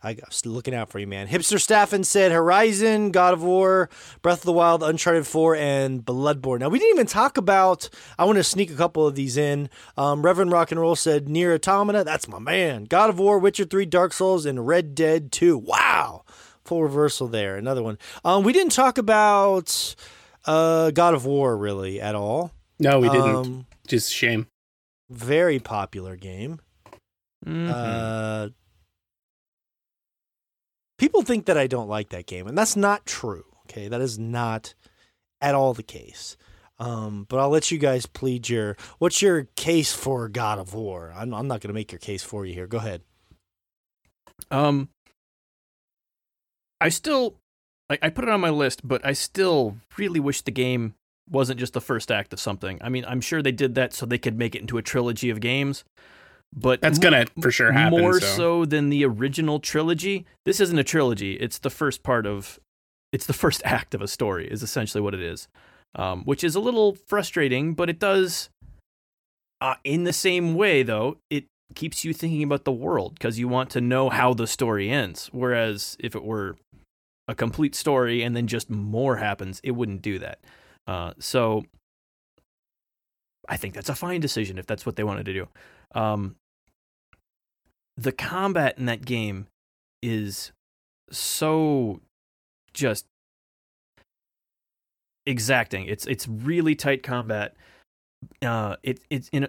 I was looking out for you, man. Hipster Staffin said Horizon, God of War, Breath of the Wild, Uncharted 4, and Bloodborne. Now, we didn't even talk about, I want to sneak a couple of these in. Um, Reverend Rock and Roll said Nier Automata, that's my man. God of War, Witcher 3, Dark Souls, and Red Dead 2. Wow. Full reversal there. Another one. Um, we didn't talk about uh, God of War really at all. No, we didn't. Um, just shame. very popular game. mhm. Uh, people think that I don't like that game, and that's not true. Okay, that is not at all the case. Um, but I'll let you guys plead your. What's your case for God of War? I'm, I'm not going to make your case for you here. Go ahead. Um, I still, I, I put it on my list, but I still really wish the game wasn't just the first act of something. I mean, I'm sure they did that so they could make it into a trilogy of games, but That's gonna for sure happen. more so. so than the original trilogy. This isn't a trilogy; it's the first part of, it's the first [LAUGHS] act of a story. Is essentially what it is, um, which is a little frustrating, but it does. Uh, in the same way, though, it keeps you thinking about the world because you want to know how the story ends. Whereas if it were a complete story and then just more happens, it wouldn't do that. Uh, so I think that's a fine decision if that's what they wanted to do. Um, the combat in that game is so just exacting. It's it's really tight combat. Uh, it it's in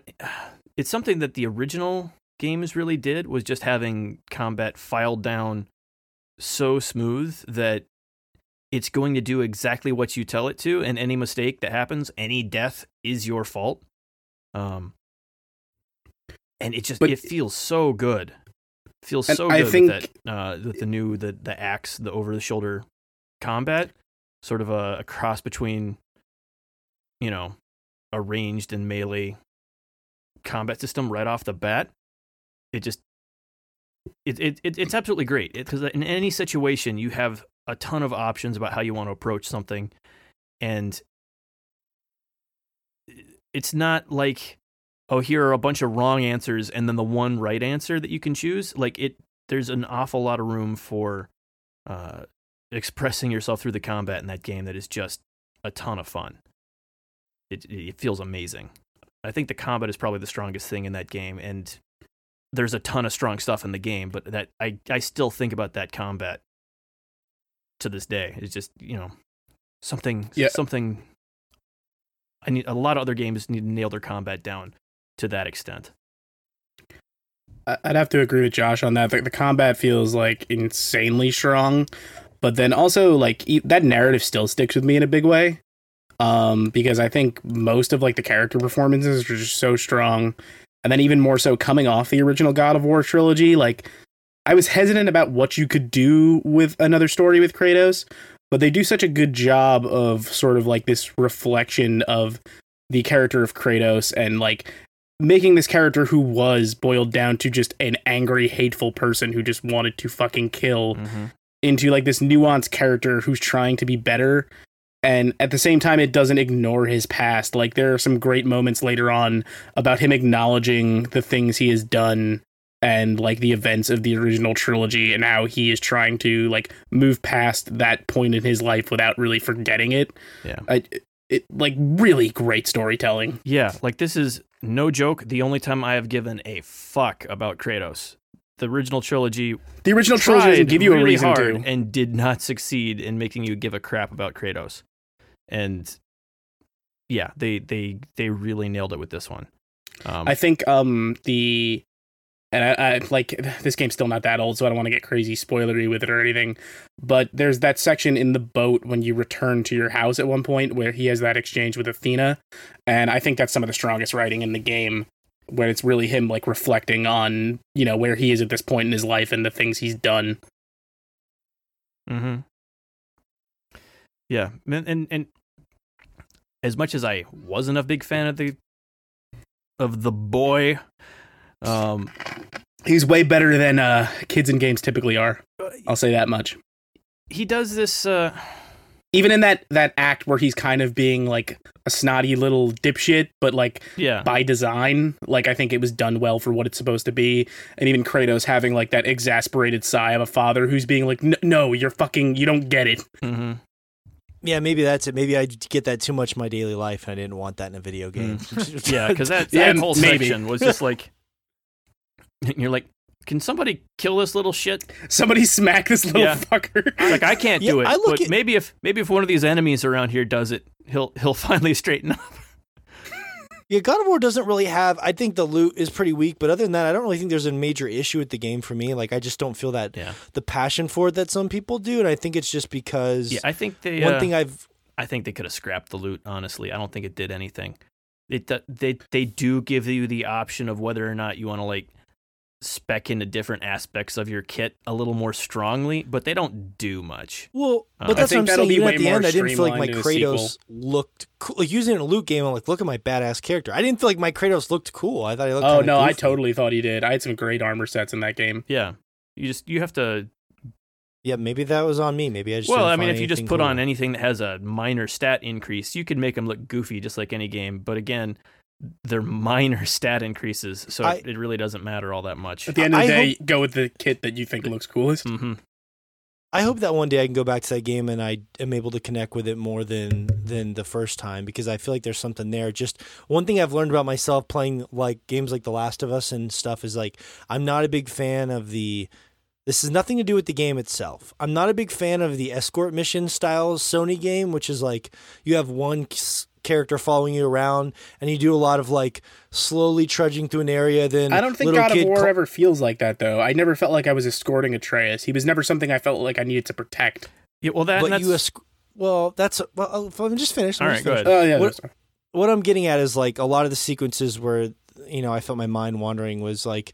it's something that the original games really did was just having combat filed down so smooth that it's going to do exactly what you tell it to, and any mistake that happens, any death is your fault. Um, and it just But- it feels so good. Feels And so I good think- with that uh, with the new the the axe, the over the shoulder combat, sort of a, a cross between, you know, a ranged and melee combat system right off the bat. It just it, it, it it's absolutely great because in any situation you have a ton of options about how you want to approach something and it's not like oh here are a bunch of wrong answers and then the one right answer that you can choose like it there's an awful lot of room for uh expressing yourself through the combat in that game that is just a ton of fun. It it feels amazing. I think the combat is probably the strongest thing in that game and there's a ton of strong stuff in the game but that i i still think about that combat to this day. It's just you know something Yeah. something i need a lot of other games need to nail their combat down to that extent I'd have to agree with Josh on that. The, the combat feels like insanely strong, but then also like that narrative still sticks with me in a big way. Um, because I think most of like the character performances are just so strong, and then even more so coming off the original God of War trilogy, like I was hesitant about what you could do with another story with Kratos, but they do such a good job of sort of like this reflection of the character of Kratos and like making this character who was boiled down to just an angry, hateful person who just wanted to fucking kill Mhm. into like this nuanced character who's trying to be better and at the same time it doesn't ignore his past like there are some great moments later on about him acknowledging the things he has done and like the events of the original trilogy and how he is trying to like move past that point in his life without really forgetting it Yeah. I, it like really great storytelling Yeah, like this is no joke. The only time I have given a fuck about Kratos. The original trilogy the original trilogy doesn't give you a reason hard to and did not succeed in making you give a crap about Kratos. And yeah, they they they really nailed it with this one. Um, I think um the and I, I like this game's still not that old, so I don't want to get crazy spoilery with it or anything. But there's that section in the boat when you return to your house at one point where he has that exchange with Athena, and I think that's some of the strongest writing in the game, where it's really him like reflecting on you know where he is at this point in his life and the things he's done. Mm-hmm. Yeah, and, and and as much as I wasn't a big fan of the of the boy, um, He's way better than uh, kids in games typically are. I'll say that much. he does this. Uh, Even in that that act where he's kind of being like a snotty little dipshit, but like yeah, by design. Like I think it was done well for what it's supposed to be, and even Kratos having like that exasperated sigh of a father who's being like, "N- "No, you're fucking, you don't get it." Mm-hmm. Yeah, maybe that's it. Maybe I get that too much in my daily life, and I didn't want that in a video game. [LAUGHS] yeah, because that [LAUGHS] Yeah, that whole maybe. section was just like [LAUGHS] you're like, can somebody kill this little shit? Somebody smack this little Yeah. fucker. Like I can't Yeah, do it. I look but at- maybe if maybe if one of these enemies around here does it, he'll he'll [LAUGHS] finally straighten up. Yeah, God of War doesn't really have. I think the loot is pretty weak, but other than that, I don't really think there's a major issue with the game for me. Like, I just don't feel that Yeah, the passion for it that some people do, and I think it's just because yeah. I think they. one uh, thing I've I think they could have scrapped the loot. Honestly, I don't think it did anything. It they they do give you the option of whether or not you want to like spec into different aspects of your kit a little more strongly, but they don't do much. well, Uh, but I that's what I'm saying. be Even way at the end, I didn't feel like my streamlined in Kratos looked cool. Like using a loot game, I'm like, look at my badass character. I didn't feel like my Kratos looked cool. I thought he looked. Oh kinda no, I totally thought he did. I had some great armor sets in that game. Yeah, you just you have to. Yeah, maybe that was on me. Maybe I just. Well, didn't I mean, find if you just anything put on anything that has a minor stat increase, you could make them look goofy just like any game. But again, they're minor [LAUGHS] stat increases, so I- it, it really doesn't matter all that much. At the end of the I day, go with the kit that you think looks coolest. Mm-hmm. I hope that one day I can go back to that game and I am able to connect with it more than than the first time because I feel like there's something there. Just one thing I've learned about myself playing like games like The Last of Us and stuff is like I'm not a big fan of the this has nothing to do with the game itself. I'm not a big fan of the escort mission style Sony game, which is like you have one s- character following you around and you do a lot of like slowly trudging through an area. Then I don't think little God of War cl- ever feels like that though. I never felt like I was escorting Atreus. He was never something I felt like I needed to protect. Yeah, well, that but that's, you esc- well, that's well. Oh, I'm just finished. All I'm right, just go finished. ahead. Oh yeah, What- that's- what I'm getting at is like a lot of the sequences where you know I felt my mind wandering was like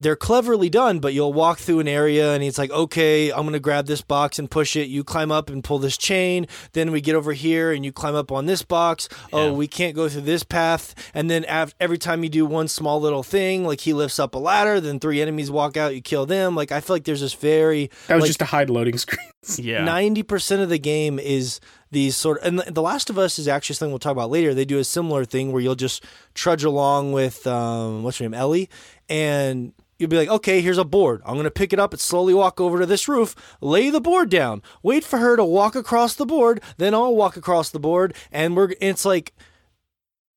they're cleverly done, but you'll walk through an area and it's like, okay, I'm gonna grab this box and push it. You climb up and pull this chain. Then we get over here and you climb up on this box. Yeah. Oh, we can't go through this path. And then av- every time you do one small little thing, like he lifts up a ladder, then three enemies walk out, you kill them. Like I feel like there's this very that was like- just to hide loading screens. [LAUGHS] yeah. Ninety percent of the game is these sort of, and the- The Last of Us is actually something we'll talk about later. They do a similar thing where you'll just trudge along with um, what's her name, Ellie, and you'll be like, okay, here's a board. I'm gonna pick it up and slowly walk over to this roof, lay the board down, wait for her to walk across the board, then I'll walk across the board, and we're. It's like.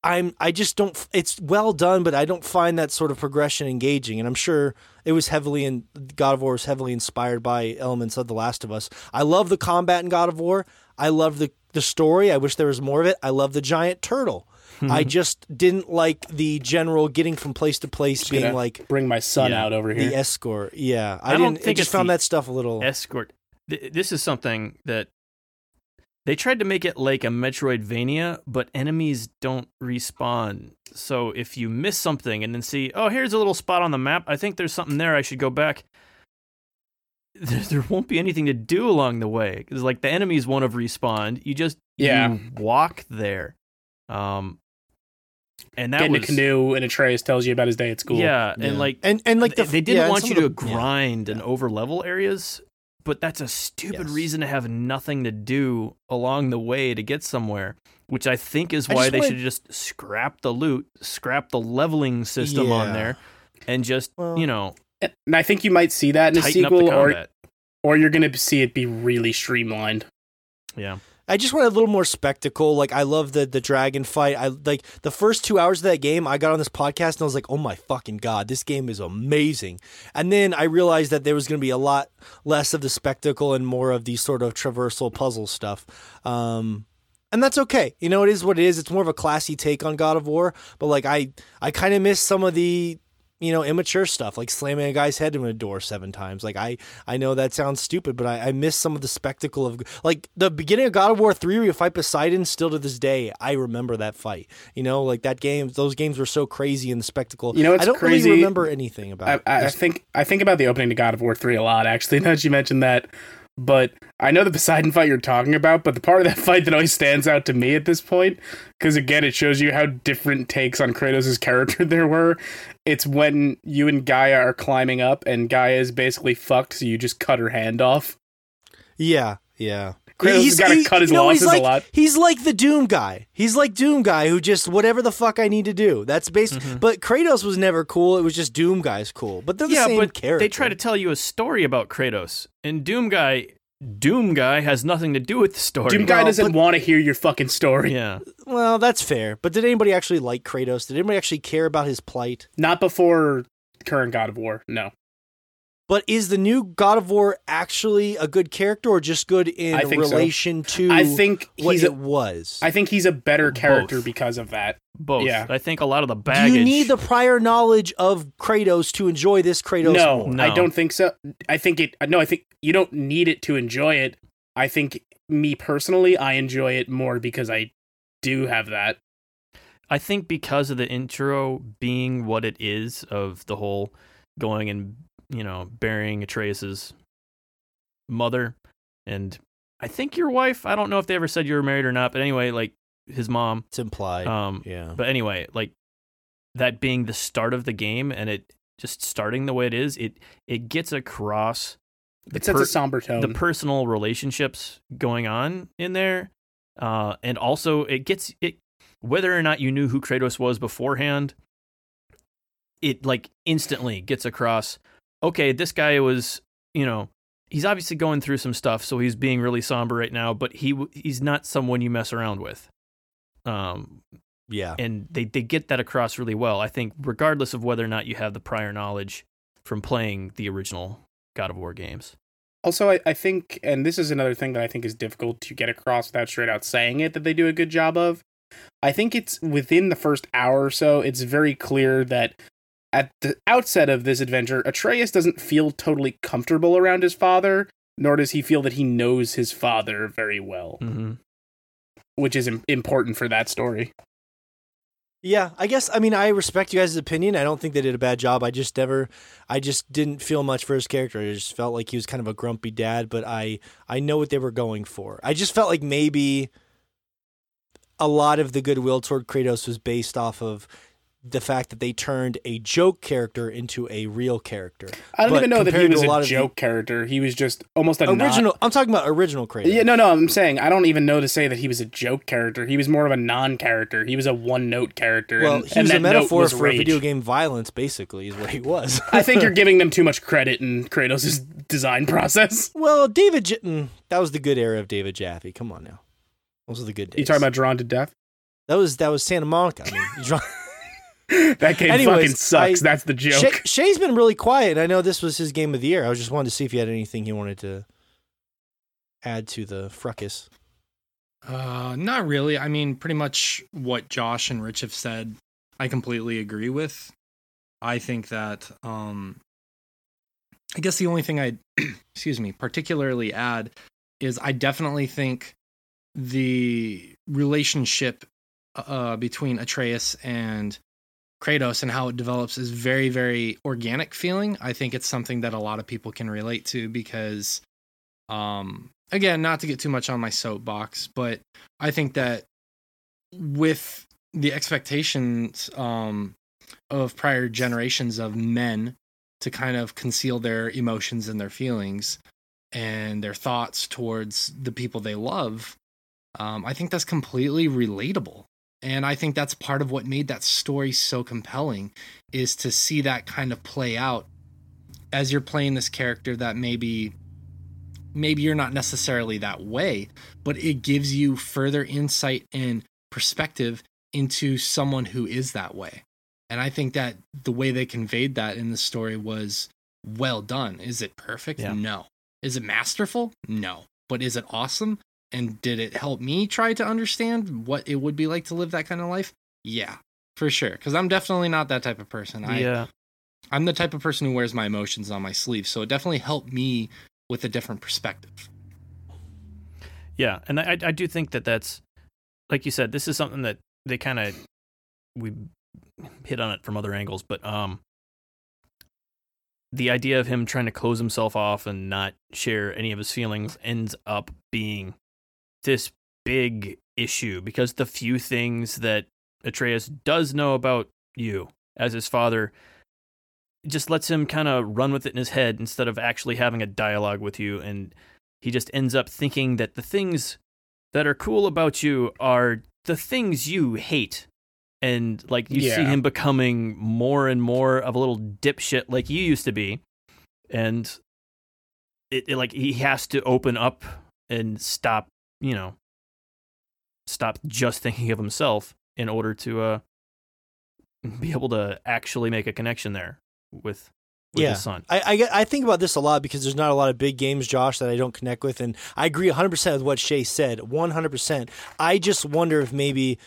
I'm I just don't it's well done but I don't find that sort of progression engaging and I'm sure it was heavily in God of War was heavily inspired by elements of The Last of Us. I love the combat in God of War. I love the the story. I wish there was more of it. I love the giant turtle. I just didn't like the general getting from place to place being gonna like Bring my son Yeah. out over here. the escort. Yeah, I, I don't didn't. think I just it's found the that stuff a little. escort. Th- This is something that they tried to make it like a Metroidvania, but enemies don't respawn. So if you miss something and then see, oh, here's a little spot on the map, I think there's something there. I should go back. [LAUGHS] There, there won't be anything to do along the way because like the enemies won't have respawned. You just Yeah. you walk there. Um, and that Get in was a canoe and Atreus tells you about his day at school. yeah, Yeah. and like and and like the they, they didn't yeah, want you to the- yeah. grind and over level areas, but that's a stupid Yes. reason to have nothing to do along the way to get somewhere. Which I think is why they wanna- should just scrap the loot, scrap the leveling system on there, and just Well- you know And I think you might see that in a tighten up the sequel, or or you're gonna see it be really streamlined. yeah, I just wanted a little more spectacle. Like I love the the dragon fight. I like the first two hours of that game. I got on this podcast and I was like, "Oh my fucking god, this game is amazing!" And then I realized that there was going to be a lot less of the spectacle and more of the sort of traversal puzzle stuff. Um, and that's okay. You know, it is what it is. It's more of a classy take on God of War. But like I, I kind of miss some of the you know immature stuff like slamming a guy's head in a door seven times like i i know that sounds stupid but i, I miss some of the spectacle of like the beginning of god of war 3 where you fight poseidon still to this day i remember that fight you know like that game those games were so crazy in the spectacle You know i don't crazy? really remember anything about I, it. I, I think I think about the opening to God of War three a lot. Actually, [LAUGHS] now that you mentioned that, but I know the Poseidon fight you're talking about. But the part of that [LAUGHS] fight that always stands out to me at this point, because again, it shows you how different takes on Kratos' character [LAUGHS] there were. It's when you and Gaia are climbing up, and Gaia is basically fucked, so you just cut her hand off. yeah yeah Kratos has gotta cut his you know, he's losses a like, lot. He's like the Doom guy. He's like Doom guy who just whatever the fuck I need to do. That's basically. Mhm. But Kratos was never cool. It was just Doom guy's cool. But they're the yeah, same but character. they try to tell you a story about Kratos, and Doom Guy, Doom Guy has nothing to do with the story. Doom Guy Well, doesn't want to hear your fucking story. [LAUGHS] yeah, Well, that's fair. But did anybody actually like Kratos? Did anybody actually care about his plight? Not before current God of War. No. But is the new God of War actually a good character or just good in I think so. relation to I think what he's it was? I think he's a better character Both. because of that. both. Yeah. I think a lot of the baggage. Do you need the prior knowledge of Kratos to enjoy this Kratos no, more? No. I don't think so. I think it. No, I think you don't need it to enjoy it. I think me personally, I enjoy it more because I do have that. I think because of the intro being what it is of the whole going and you know burying Atreus's mother, and I think your wife. I don't know if they ever said you were married or not, but anyway, like his mom. It's implied. Um, yeah. But anyway, like that being the start of the game and it just starting the way it is, it it gets across the It sets per- a somber tone. the personal relationships going on in there, uh, and also it gets it whether or not you knew who Kratos was beforehand. It like instantly gets across. Okay, this guy was you know he's obviously going through some stuff, so he's being really somber right now. But he he's not someone you mess around with. Um, yeah. and they, they get that across really well. I think regardless of whether or not you have the prior knowledge from playing the original God of War games. also, I, I think, and this is another thing that I think is difficult to get across without straight out saying it that they do a good job of. I think it's within the first hour or so, it's very clear that at the outset of this adventure, Atreus doesn't feel totally comfortable around his father, nor does he feel that he knows his father very well, Mm-hmm. which is im- important for that story. Yeah, I guess I mean I respect you guys' opinion. I don't think they did a bad job. I just never I just didn't feel much for his character. I just felt like he was kind of a grumpy dad, but I I know what they were going for. I just felt like maybe a lot of the goodwill toward Kratos was based off of the fact that they turned a joke character into a real character. I don't But even know that he was a a of the- joke character. He was just almost a non- Original I'm talking about original Kratos. Yeah, no, no, I'm saying I don't even know to say that he was a joke character. He was more of a non-character. He was a one-note character. Well, and, he was a metaphor was for rage. video game violence, basically, is what he was. I think you're [LAUGHS] giving them too much credit in Kratos' design process. well, David, J- mm, that was the good era of David Jaffe. Come on now, those are the good days. You talking about Drawn to Death? That was that was Santa Monica. I mean, [LAUGHS] That game Anyways, fucking sucks. I- That's the joke. Shay, Shay's been really quiet. I know this was his game of the year. I was just wanted to see if you had anything you wanted to add to the fracas. Uh, not really. I mean, pretty much what Josh and Rich have said, I completely agree with. I think that, um, I guess the only thing I, [CLEARS THROAT] excuse me, particularly add is I definitely think the relationship uh, between Atreus and Kratos and how it develops is very, very organic feeling. I think it's something that a lot of people can relate to because, um, again, not to get too much on my soapbox, but I think that with the expectations um, of prior generations of men to kind of conceal their emotions and their feelings and their thoughts towards the people they love, um, I think that's completely relatable. And I think that's part of what made that story so compelling is to see that kind of play out as you're playing this character that maybe maybe you're not necessarily that way, but it gives you further insight and perspective into someone who is that way. And I think that the way they conveyed that in the story was well done. Is it perfect? Yeah. No. Is it masterful? No. But is it awesome? And did it help me try to understand what it would be like to live that kind of life? Yeah, for sure. Because I'm definitely not that type of person. I, yeah. I'm the type of person who wears my emotions on my sleeve. So it definitely helped me with a different perspective. Yeah, and I I do think that that's like you said. This is something that they kind of we hit on it from other angles, but um, the idea of him trying to close himself off and not share any of his feelings ends up being this big issue because the few things that Atreus does know about you as his father just lets him kind of run with it in his head instead of actually having a dialogue with you and he just ends up thinking that the things that are cool about you are the things you hate. And like you see him becoming more and more of a little dipshit like you used to be. And it, it like he has to open up and stop you know stop just thinking of himself in order to uh be able to actually make a connection there with with Yeah. his son I, I I think about this a lot because there's not a lot of big games, Josh, that I don't connect with, and I agree 100 percent with what Shay said. 100. percent I just wonder if maybe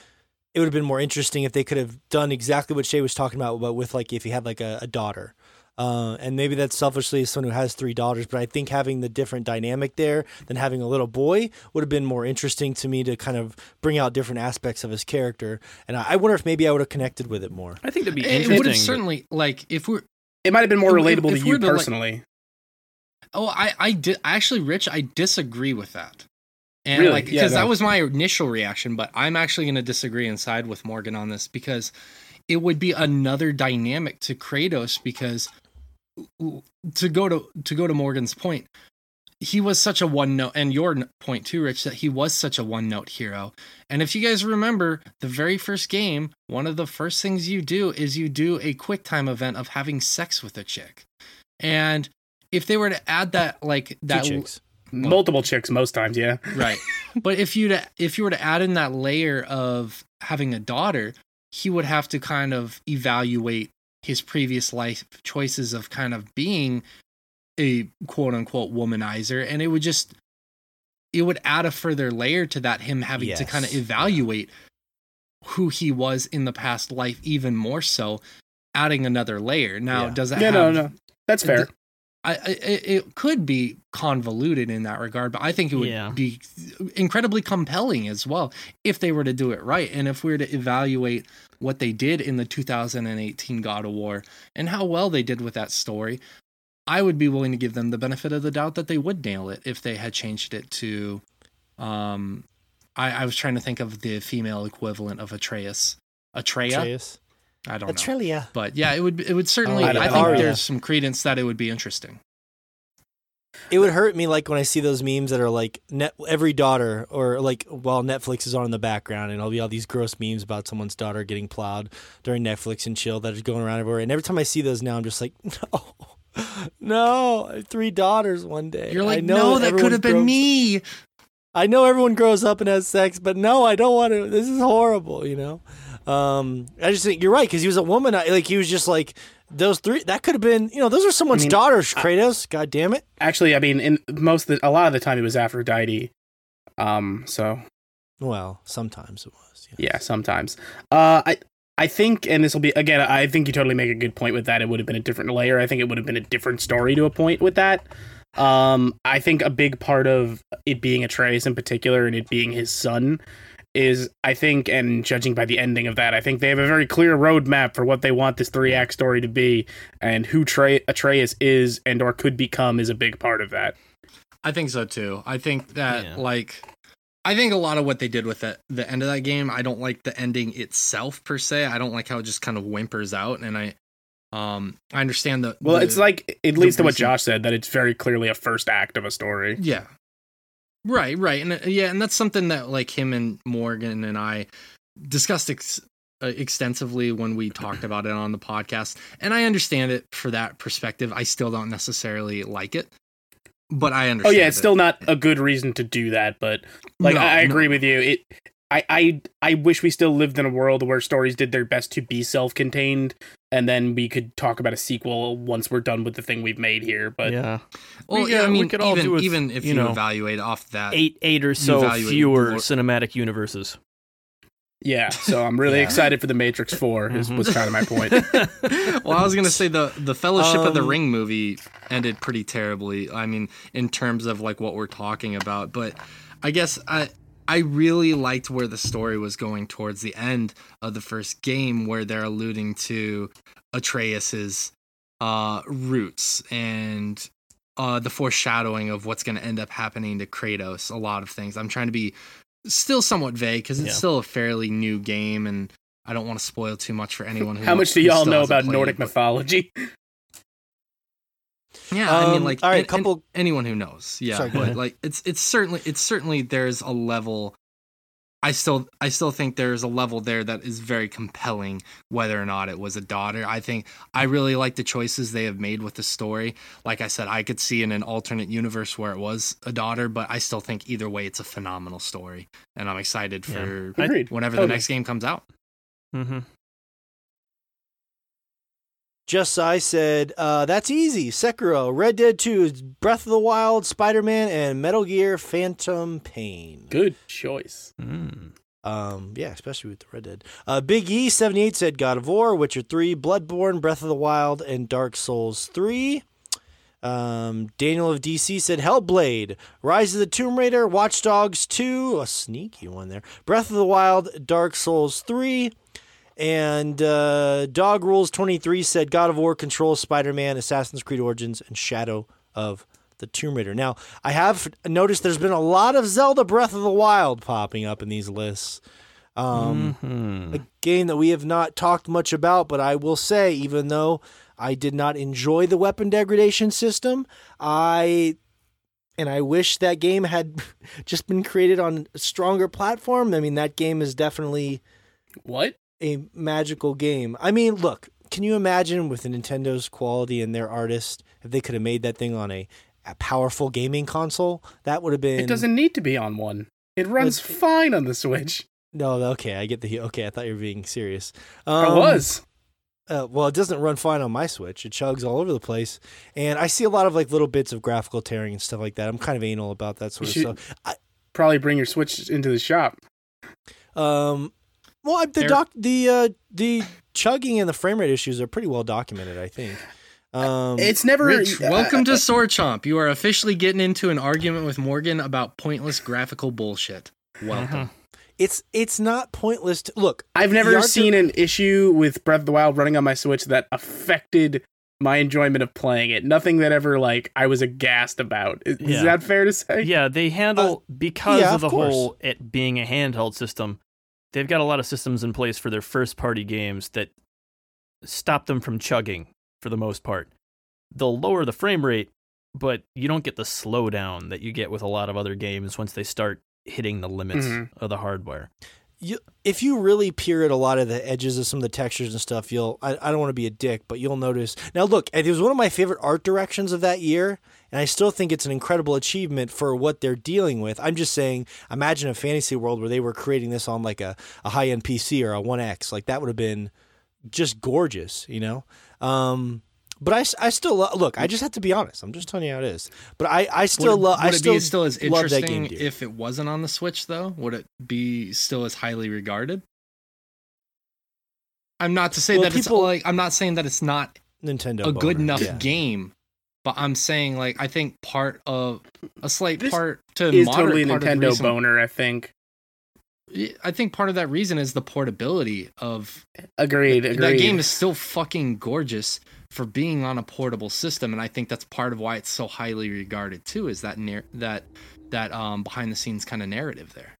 it would have been more interesting if they could have done exactly what Shay was talking about, but with like if he had like a, a daughter. Uh, and maybe that's selfishly as someone who has three daughters, but I think having the different dynamic there than having a little boy would have been more interesting to me to kind of bring out different aspects of his character. And I, I wonder if maybe I would have connected with it more. i think that'd be interesting. It would have certainly like if we're It might have been more If- if- relatable if to we're you to, like- personally. Oh, I I did actually, Rich. I disagree with that, and Really? like Yeah, because no. that was my initial reaction. But I'm actually going to disagree and side with Morgan on this because it would be another dynamic to Kratos. Because to go to to go to Morgan's point, he was such a one note, and your point too, Rich, that he was such a one note hero. And if you guys remember the very first game, one of the first things you do is you do a quick time event of having sex with a chick, and if they were to add that like that Two chicks. Multiple chicks most times, yeah. [LAUGHS] right but if you to if you were to add in that layer of having a daughter he would have to kind of evaluate his previous life choices of kind of being a quote unquote womanizer and it would just it would add a further layer to that him having to kind of Yes. evaluate who he was in the past life even more so adding another layer now Yeah. does it Yeah, have no, no. That's fair. I, I it, it could be convoluted in that regard, but I think it would Yeah. be incredibly compelling as well if they were to do it right, and if we were to evaluate what they did in the 2018 God of War and how well they did with that story. I would be willing to give them the benefit of the doubt that they would nail it if they had changed it to. Um, I, I was trying to think of the female equivalent of Atreus. Atreya. Atreus. I don't know. Atrelia. But yeah, it would it would certainly. Oh, I I think know. There's some credence that it would be interesting. It would hurt me like when I see those memes that are like net every daughter or like while Netflix is on in the background and there'll be all these gross memes about someone's daughter getting plowed during Netflix and chill that is going around everywhere. And every time I see those now, I'm just like, [LAUGHS] no, no, three daughters one day. You're I like, know no, that everyone could have been me. I know everyone grows up and has sex, but no, I don't want to. This is horrible, you know. Um, I just think you're right because he was a woman. Like he was just like those three. That could have been, you know, those are someone's mean, daughters. Kratos, god damn it. Actually, I mean, in most of the, a lot of the time it was Aphrodite. Um, so Well, sometimes it was. yeah, sometimes. Uh, I I think, and this will be again, I think you totally make a good point with that. It would have been a different layer. I think it would have been a different story to a point with that. Um, I think a big part of it being Atreus in particular and it being his son is, I think, and judging by the ending of that, I think they have a very clear roadmap for what they want this three act story to be, and who Tre- Atreus is and or could become is a big part of that. I think so too. I think that Yeah. like I think a lot of what they did with the the end of that game, I don't like the ending itself per se. I don't like how it just kind of whimpers out and I um I understand the Well, the- it's like it leads to what Josh said that it's very clearly a first act of a story. Yeah. Right, right. And uh, yeah, and that's something that like him and Morgan and I discussed ex- uh, extensively when we talked about it on the podcast. And I understand it for that perspective. I still don't necessarily like it. But I understand. Oh yeah, it's it. still not a good reason to do that, but like No, I, I no. agree with you. It I, I I wish we still lived in a world where stories did their best to be self-contained and then we could talk about a sequel once we're done with the thing we've made here. But yeah, Well, We, yeah, I we mean, could all even, do with, even if you you, know, evaluate off that, eight eight or so fewer the- cinematic universes. yeah, so I'm really Yeah. excited for the Matrix 4 is Mhm. was kind of my point. [LAUGHS] well, I was gonna say the the Fellowship of the Um, Ring movie ended pretty terribly. I mean, in terms of like what we're talking about, but I guess I I really liked where the story was going towards the end of the first game, where they're alluding to Atreus's uh, roots and uh, the foreshadowing of what's going to end up happening to Kratos. A lot of things. I'm trying to be still somewhat vague because it's Yeah. still a fairly new game and. I don't want to spoil too much for anyone who. How much do y'all know about Nordic mythology? [LAUGHS] Yeah, I mean, Um, like, all right, an- an- couple- anyone who knows, yeah, Sorry, but like, it's it's certainly it's certainly there's a level. I still I still think there's a level there that is very compelling, whether or not it was a daughter. I think I really like the choices they have made with the story. Like I said, I could see in an alternate universe where it was a daughter, but I still think either way, it's a phenomenal story, and I'm excited Yeah. for Agreed. whenever the Totally. next game comes out. Mm-hmm. Just I said, uh, that's easy. Sekiro, Red Dead 2, Breath of the Wild, Spider Man, and Metal Gear Phantom Pain. Good choice. Mm. Um, yeah, especially with the Red Dead. Uh, Big E seventy eight said God of War, Witcher three, Bloodborne, Breath of the Wild, and Dark Souls three. Um, Daniel of DC said Hellblade, Rise of the Tomb Raider, Watch Dogs two, a sneaky one there. Breath of the Wild, Dark Souls three. And uh, Dog Rules 23 said God of War, Control, Spider Man, Assassin's Creed Origins, and Shadow of the Tomb Raider. Now, I have noticed there's been a lot of Zelda Breath of the Wild popping up in these lists. Um, Mhm. a game that we have not talked much about, but I will say, even though I did not enjoy the weapon degradation system, I and I wish that game had [LAUGHS] just been created on a stronger platform. I mean, that game is definitely What? A magical game. I mean, look, can you imagine with Nintendo's quality and their artist if they could have made that thing on a, a powerful gaming console? That would have been. It doesn't need to be on one. It runs But- fine on the Switch. No, okay, I get the. Okay, I thought you were being serious. I Um, was. Uh, well, it doesn't run fine on my Switch. It chugs all over the place, and I see a lot of like little bits of graphical tearing and stuff like that. I'm kind of anal about that sort of stuff. Probably bring your Switch into the shop. Um, well, I- the There- doc, the uh, the chugging and the frame rate issues are pretty well documented. I think. Um, It's never. Rich, uh, welcome to Sword Chomp. You are officially getting into an argument with Morgan about pointless graphical bullshit. Welcome. it's it's not pointless. To, look, I've never art seen an issue with Breath of the Wild running on my Switch that affected my enjoyment of playing it. Nothing that ever like I was aghast about. Is, is that fair to say? Yeah, they handle because yeah, of the of course. whole it being a handheld system. They've got a lot of systems in place for their first party games that stop them from chugging for the most part. They'll lower the frame rate, but you don't get the slowdown that you get with a lot of other games once they start hitting the limits Mhm. of the hardware. you, if you really peer at a lot of the edges of some of the textures and stuff, you'll. I, I don't want to be a dick, but you'll notice. Now, look, it was one of my favorite art directions of that year, and I still think it's an incredible achievement for what they're dealing with. I'm just saying, imagine a fantasy world where they were creating this on like a, a high end PC or a One X. Like that would have been just gorgeous, you know. Um, but I still lo- look. I just have to be honest. I'm just telling you how it is. But I, I still love. I still still as interesting if it wasn't on the Switch, though? Would it be still as highly regarded? I'm not to say Well, that it's people- like I'm not saying that it's not Nintendo a good enough yeah. game, but I'm saying like I think part of a slight This part to is totally a part of the Nintendo reason- boner. I think. I think part of that reason is the portability of Agreed. Agreed. that game is still fucking gorgeous for being on a portable system, and I think that's part of why it's so highly regarded too. Is that nar- that that um behind the scenes kind of narrative there?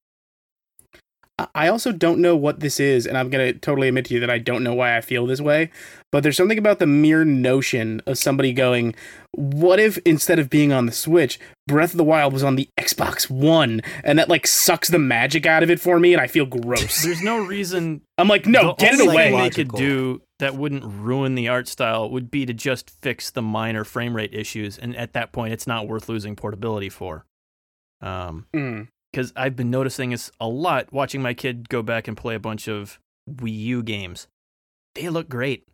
I- also don't know what this is, and I'm gonna totally admit to you that I don't know why I feel this way. But there's something about the mere notion of somebody going, "What if instead of being on the Switch, Breath of the Wild was on the Xbox One?" And that like sucks the magic out of it for me, and I feel gross. There's no reason I'm like, no, get it away. thing they could do that wouldn't ruin the art style would be to just fix the minor frame rate issues, and at that point, it's not worth losing portability for. Um, Mm. Because I've been noticing this a lot watching my kid go back and play a bunch of Wii U games. They look great.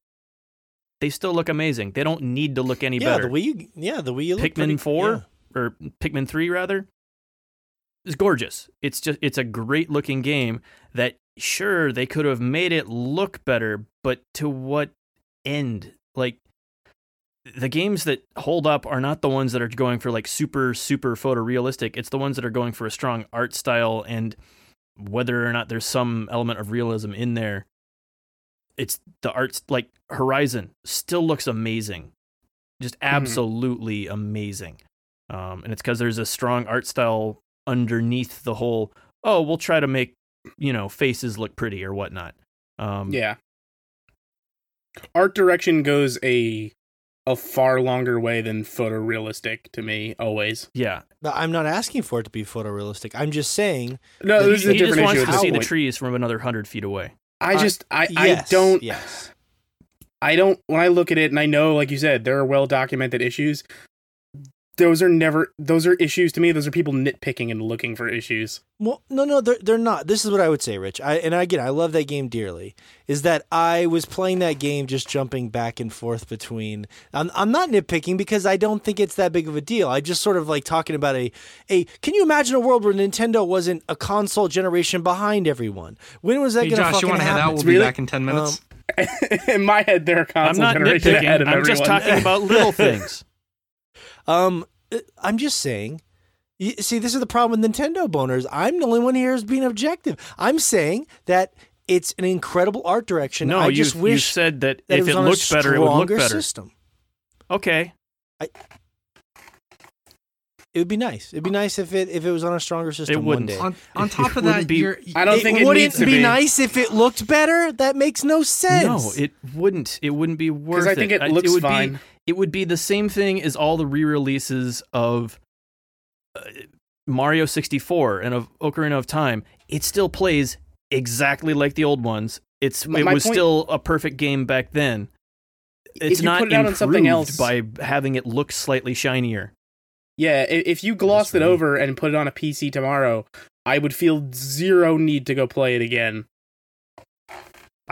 They still look amazing. They don't need to look any yeah, better. the Wii. U- Yeah, the Wii. U Pikmin pretty- 4 or Pikmin 3 rather is gorgeous. It's just it's a great looking game that sure they could have made it look better, but to what end? Like the games that hold up are not the ones that are going for like super super photorealistic. It's the ones that are going for a strong art style and whether or not there's some element of realism in there. It's the arts like Horizon still looks amazing. Just absolutely amazing. Um, and it's because there's a strong art style underneath the whole, oh, we'll try to make, you know, faces look pretty or whatnot. Um, Yeah. Art direction goes a a far longer way than photorealistic to me always. Yeah. No, I'm not asking for it to be photorealistic. I'm just saying. No, He- this is a he just different wants issue. to see the point. trees from another hundred feet away. I Uh, just I yes, I don't Yes. I don't when I look at it and I know like you said there are well documented issues. Those are never those are issues to me. Those are people nitpicking and looking for issues. Well, no, no, they're they're not. This is what I would say, Rich. I and again, I love that game dearly. Is that I was playing that game, just jumping back and forth between. I'm I'm not nitpicking because I don't think it's that big of a deal. I just sort of like talking about a a. Can you imagine a world where Nintendo wasn't a console generation behind everyone? When was that Hey going to happen? Josh, fucking you want to head happen? out? We'll Really? be back in ten minutes. Um, [LAUGHS] in my head, they're a I'm console not generation ahead nitpicking. of I'm just talking about little [LAUGHS] things. Um, uh, I'm just saying. You, see, this is the problem with Nintendo boners. I'm the only one here who's being objective. I'm saying that it's an incredible art direction. No, I you, just you wish said that, that if was it on a looked better, it would look better. System. Okay. I, It would be nice. It'd be nice if it if it was on a stronger system one wouldn't. day. On on top of wouldn't that, be- you're I don't it think it wouldn't needs to be, be. nice if it looked better. That makes no sense. No, it wouldn't. It wouldn't be worth Because I think it I- looks would fine. Be, it would be the same thing as all the re-releases of uh, Mario 64 and of Ocarina of Time. It still plays exactly like the old ones. It's My- it my was point- still a perfect game back then. It's not it on something improved else- by having it look slightly shinier. Yeah, if you glossed it over and put it on a PC tomorrow, I would feel zero need to go play it again.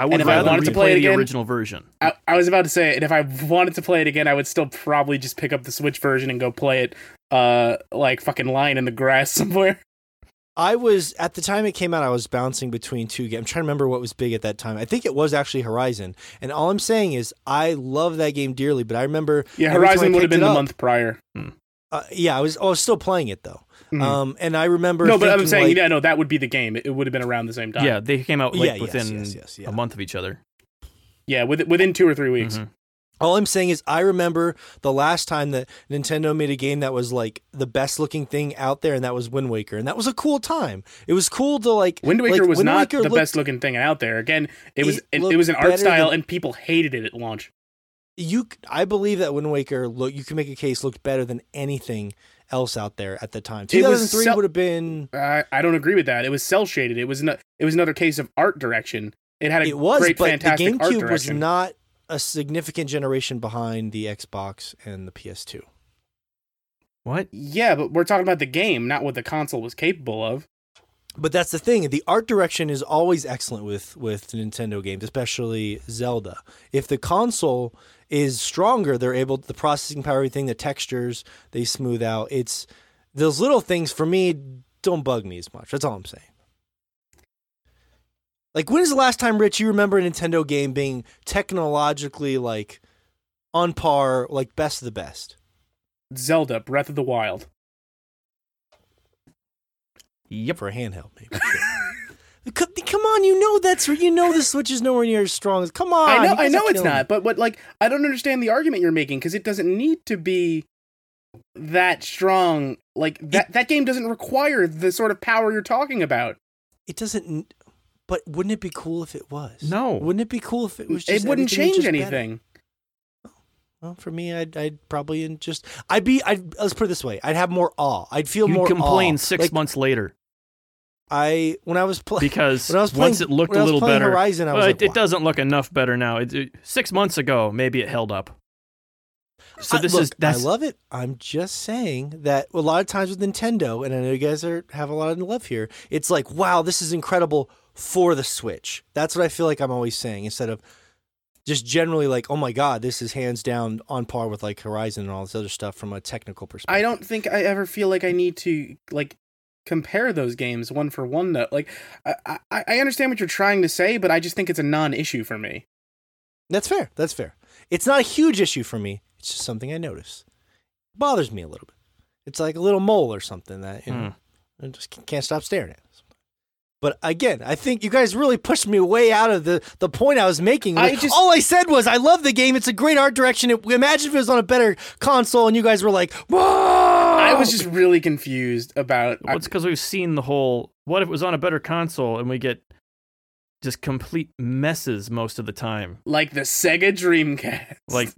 I would if I wanted to play it the again- original version. I, I was about to say, and if I wanted to play it again, I would still probably just pick up the Switch version and go play it, uh, like fucking lying in the grass [LAUGHS] somewhere. I was at the time it came out. I was bouncing between two games. I'm trying to remember what was big at that time. I think it was actually Horizon. And all I'm saying is I love that game dearly. But I remember, Yeah, every time I Horizon would have been it the up- month prior. uh, yeah, I was. I was still playing it though. Mhm. Um, and I remember. no, but I'm saying, like, yeah, no, that would be the game. It, it would have been around the same time. Yeah, they came out like Yeah, within yes, yes, yeah. a month of each other. yeah, with, within two or three weeks. Mhm. All I'm saying is, I remember the last time that Nintendo made a game that was like the best looking thing out there, and that was Wind Waker, and that was a cool time. It was cool to like. Wind Waker like, was Wind not Waker the looked- best looking thing out there. Again, it was It it, it was an art style, than- and people hated it at launch. You, c- I believe that Wind Waker look. You can make a case looked better than anything else out there at the time. It was 2003 sel- would have been. I I don't agree with that. It was cel shaded. It was no, it was another case of art direction. It had a It was, great, but the fantastic art GameCube was not a significant generation behind the Xbox and the PS2. What? Yeah, but we're talking about the game, not what the console was capable of. But that's the thing. The art direction is always excellent with with Nintendo games, especially Zelda. If the console is stronger, they're able the processing power, everything, the textures they smooth out. It's those little things for me don't bug me as much. That's all I'm saying. Like when is the last time, Rich, you remember a Nintendo game being technologically like on par, like best of the best? Zelda Breath of the Wild. Yep. for a handheld, maybe. [LAUGHS] sure. Come on, you know that's you know the Switch is nowhere near as strong as. Come on, I know, I know it's killing me. not, but what like I don't understand the argument you're making because it doesn't need to be that strong. Like that that game doesn't require the sort of power you're talking about. It doesn't. But wouldn't it be cool if it was? No. Wouldn't it be cool if it was? Just It wouldn't change just better? anything. Oh, well, for me, I'd, I'd probably just I'd be I'd let's put it this way I'd have more awe I'd feel You more complain awe. six like, months later I when I was playing [LAUGHS] because when I was once playing- it looked when I a was little playing better. Horizon I was well, like, it, it doesn't look enough better now. It, it- six months ago, maybe it held up. So I- this look, is that's I love it. I'm just saying that a lot of times with Nintendo, and I know you guys are have a lot of love here. It's like, wow, this is incredible for the Switch. That's what I feel like I'm always saying instead of just generally like, oh my god, this is hands down on par with like Horizon and all this other stuff from a technical perspective. I don't think I ever feel like I need to like compare those games one for one. Though, like I, I, I understand what you're trying to say, but I just think it's a non-issue for me. That's fair. That's fair. It's not a huge issue for me. It's just something I notice. It bothers me a little bit. It's like a little mole or something that you know hmm. I just can't stop staring at. But again, I think you guys really pushed me way out of the, the point I was making. I just- all I said was I love the game. It's a great art direction. It, imagine if it was on a better console and you guys were like, "Whoa!" I was just really confused about. Well, it's because we've seen the whole. What if it was on a better console and we get just complete messes most of the time, like the Sega Dreamcast. like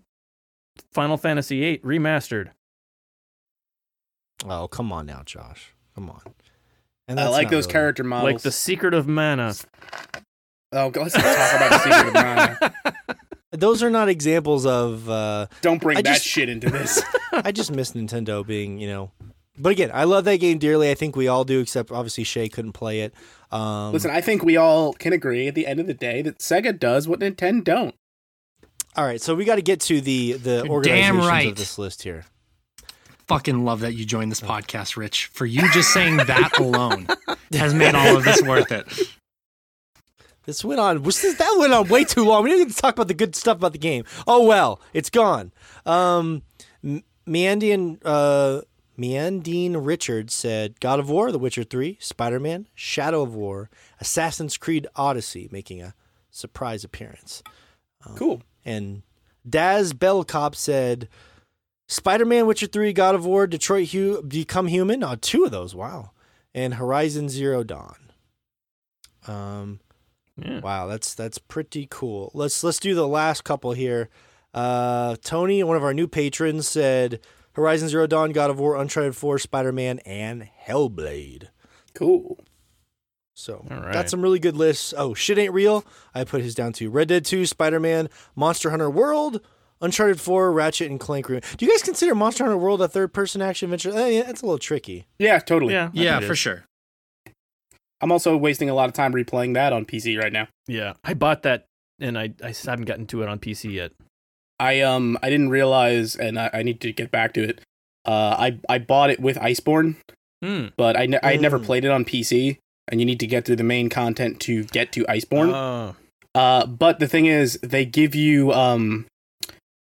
Final Fantasy VIII remastered. Oh, come on now, Josh. Come on. And I like those really- character models. Like the Secret of Mana. oh, let's not talk about the Secret of Mana. [LAUGHS] Those are not examples of. Uh, Don't bring I that just- shit into this. [LAUGHS] I just miss Nintendo being, you know. But again, I love that game dearly. I think we all do, except obviously Shay couldn't play it. Um, Listen, I think we all can agree at the end of the day that Sega does what Nintendo don't. all right, so we got to get to the the You're organizations right. of this list here. Fucking love that you joined this podcast, Rich. For you just saying that [LAUGHS] alone has made all of this worth it. This went on. was this- That went on way too long. We didn't get to talk about the good stuff about the game. Oh well, it's gone. Um, M- Meandian, uh, Meandine Richards said, "God of War, The Witcher Three, Spider Man, Shadow of War, Assassin's Creed Odyssey, making a surprise appearance." Cool. And Daz Bellcop said, Spider Man, Witcher 3, God of War, Detroit Hu- Become Human. Oh, two of those. Wow. And Horizon Zero Dawn. Um, Yeah. wow, that's that's pretty cool. Let's let's do the last couple here. Uh, Tony, one of our new patrons, said Horizon Zero Dawn, God of War, Uncharted 4, Spider Man, and Hellblade. Cool. So right. got some really good lists. Oh, shit ain't real. I put his down to Red Dead 2, Spider Man, Monster Hunter World, Uncharted 4, Ratchet and Clank. Re- Do you guys consider Monster Hunter World a third person action adventure? Eh, yeah, it's a little tricky. Yeah, totally. Yeah. Yeah, for is. sure. I'm also wasting a lot of time replaying that on PC right now. Yeah. I bought that and I, I haven't gotten to it on PC yet. I um I didn't realize, and I, I need to get back to it. Uh, I I bought it with Iceborne, Hmm. but I ne- I had never Mm. played it on PC, and you need to get through the main content to get to Iceborne. Oh. Uh, but the thing is, they give you um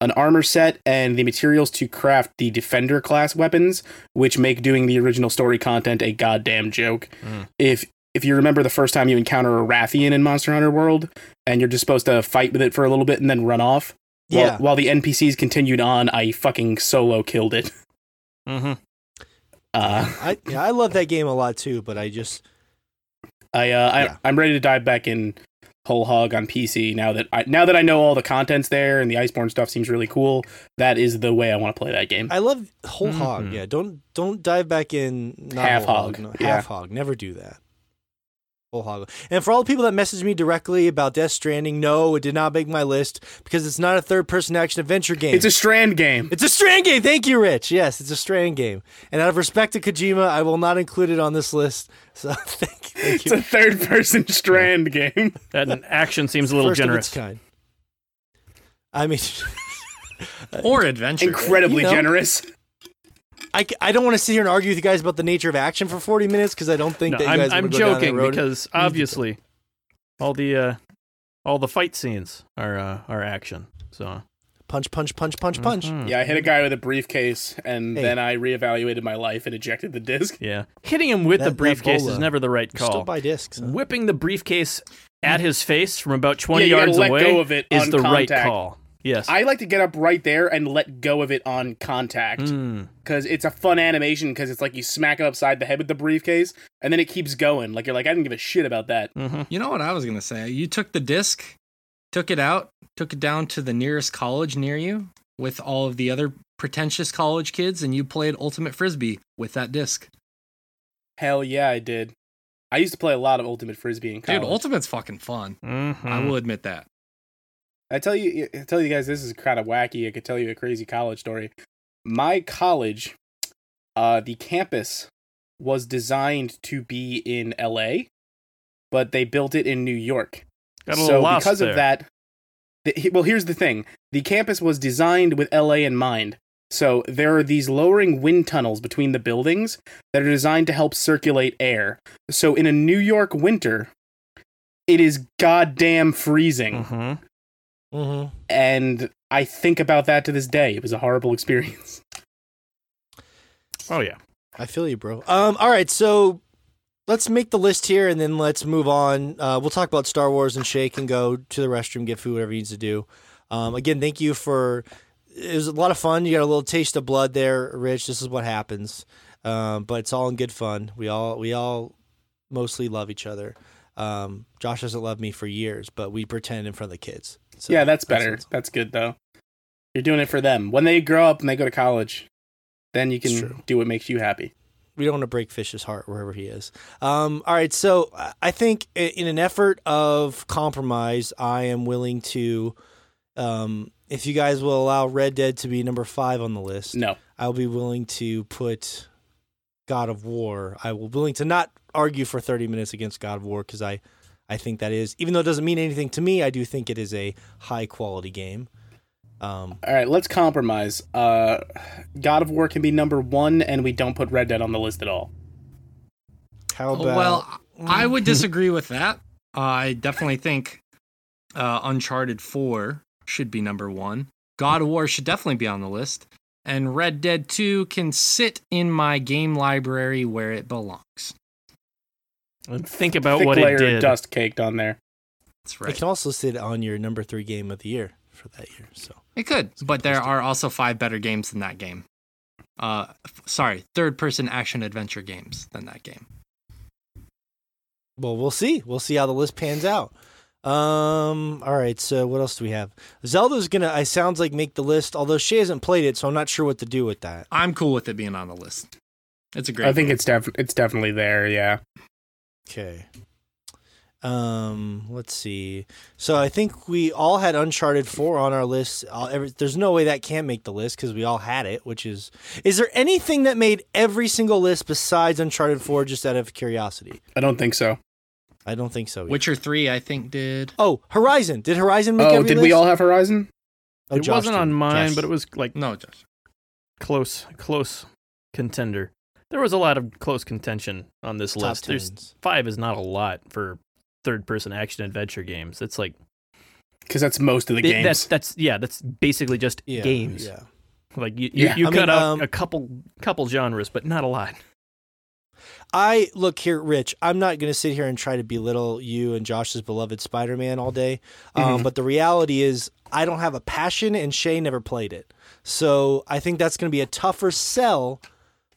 an armor set and the materials to craft the defender class weapons, which make doing the original story content a goddamn joke. Mm. If if you remember the first time you encounter a Rathian in Monster Hunter World, and you're just supposed to fight with it for a little bit and then run off. While, Yeah. while the NPCs continued on, I fucking solo killed it. hmm [LAUGHS] Uh, I yeah, I love that game a lot too, but I just I, uh, I I'm ready to dive back in whole hog on PC now that I now that I know all the contents there and the Iceborne stuff seems really cool. That is the way I want to play that game. I love whole hog. Mhm. Yeah, don't don't dive back in not Half whole hog, No, yeah. half hog. Never do that. Whole hog. And for all the people that messaged me directly about Death Stranding, no, it did not make my list because it's not a third person action adventure game. it's a Strand game. It's a Strand game. Thank you, Rich. Yes, it's a Strand game. And out of respect to Kojima, I will not include it on this list. So [LAUGHS] thank, thank It's a third person Strand game. That action seems a little First of generous. its kind. I mean, [LAUGHS] Or adventure. Incredibly You know. generous. I, c- I don't want to sit here and argue with you guys about the nature of action for 40 minutes because I don't think No, that you I'm, I'm would go down that joking road. because obviously all the uh, all the fight scenes are uh, are action. So punch, punch, punch, punch, punch. Mhm. Yeah, I hit a guy with a briefcase, and Hey. then I reevaluated my life and ejected the disc. [LAUGHS] Yeah. Hitting him with That- the briefcase is never the right You Still call. buy discs. huh? Whipping the briefcase at his face from about 20 Yeah, yards away go of it is on the right call. Yes. I like to get up right there and let go of it on contact Mm. because it's a fun animation. Because it's like you smack it upside the head with the briefcase, and then it keeps going. Like you're like, I didn't give a shit about that. Mhm. You know what I was gonna say? You took the disc, took it out, took it down to the nearest college near you with all of the other pretentious college kids, and you played ultimate frisbee with that disc. Hell yeah, I did. I used to play a lot of Ultimate Frisbee in college. Dude, ultimate's fucking fun. Mhm. I will admit that. I tell you, I tell you guys, this is kind of wacky. I could tell you a crazy college story. My college, uh, the campus was designed to be in L.A., but they built it in New York. Got a so lost because there. of that, the, well, here's the thing: the campus was designed with LA in mind. So there are these lowering wind tunnels between the buildings that are designed to help circulate air. So in a New York winter, it is goddamn freezing, Mhm. Mm-hmm. and I think about that to this day. It was a horrible [LAUGHS] experience. Oh yeah. I feel you, bro. Um, all right, so let's make the list here, and then let's move on. Uh, we'll talk about Star Wars and shake and go to the restroom, get food, whatever he needs to do. Um, again, thank you for. It was a lot of fun. You got a little taste of blood there, Rich. This is what happens, um, but it's all in good fun. We all we all mostly love each other. Um, Josh hasn't loved me for years, but we pretend in front of the kids. So yeah, that's better. what's- That's good though. You're doing it for them. When they grow up and they go to college, then you can do what makes you happy. We don't want to break Fish's heart wherever he is. Um, all right, so I- think in an effort of compromise, I am willing to, um, if you guys will allow Red Dead to be number five on the list, No, I'll be willing to put God of War. I will willing to not argue for thirty minutes against God of War because I, I think that is even though it doesn't mean anything to me, I do think it is a high quality game. Um, All right, let's compromise. Uh, God of War can be number one, and we don't put Red Dead on the list at all. how Oh, about well, I [LAUGHS] would disagree with that. I definitely think uh, Uncharted 4 should be number one. God of War should definitely be on the list. And Red Dead 2 can sit in my game library where it belongs. And think about Thick what layer it of did. dust caked on there. That's It can also sit on your number three game of the year for that year. So. It could, but there are also five better games than that game. Uh, f- sorry, third-person action adventure games than that game. Well, we'll see. We'll see how the list pans out. Um. All right. So what else do we have? Zelda's gonna. I sounds like make the list. Although she hasn't played it, so I'm not sure what to do with that. I'm cool with it being on the list. It's a great. I think game. it's def- it's definitely there. Yeah. Okay. Um. Let's see. So I think we all had Uncharted Four on our list. Uh, every, there's no way that can't make the list because we all had it. Which is, is there anything that made every single list besides Uncharted Four just out of curiosity? I don't think so. I don't think so. either. Witcher 3, I think, did. Oh, Horizon. Did Horizon make Oh, every did list? we all have Horizon? Oh, it Josh wasn't did. on mine, Yes. but it was like No, Josh. close, close contender. There was a lot of close contention on this Top list. There's five is not a lot for third-person action adventure games. It's like Because that's most of the it- games. that's that's yeah, that's basically just Yeah, games. Yeah. Like you, you, Yeah. you cut mean, out um, a couple couple genres, but not a lot. I look here, Rich. I'm not going to sit here and try to belittle you and Josh's beloved Spider-Man all day, um, Mhm. but the reality is, I don't have a passion, and Shay never played it. So I think that's going to be a tougher sell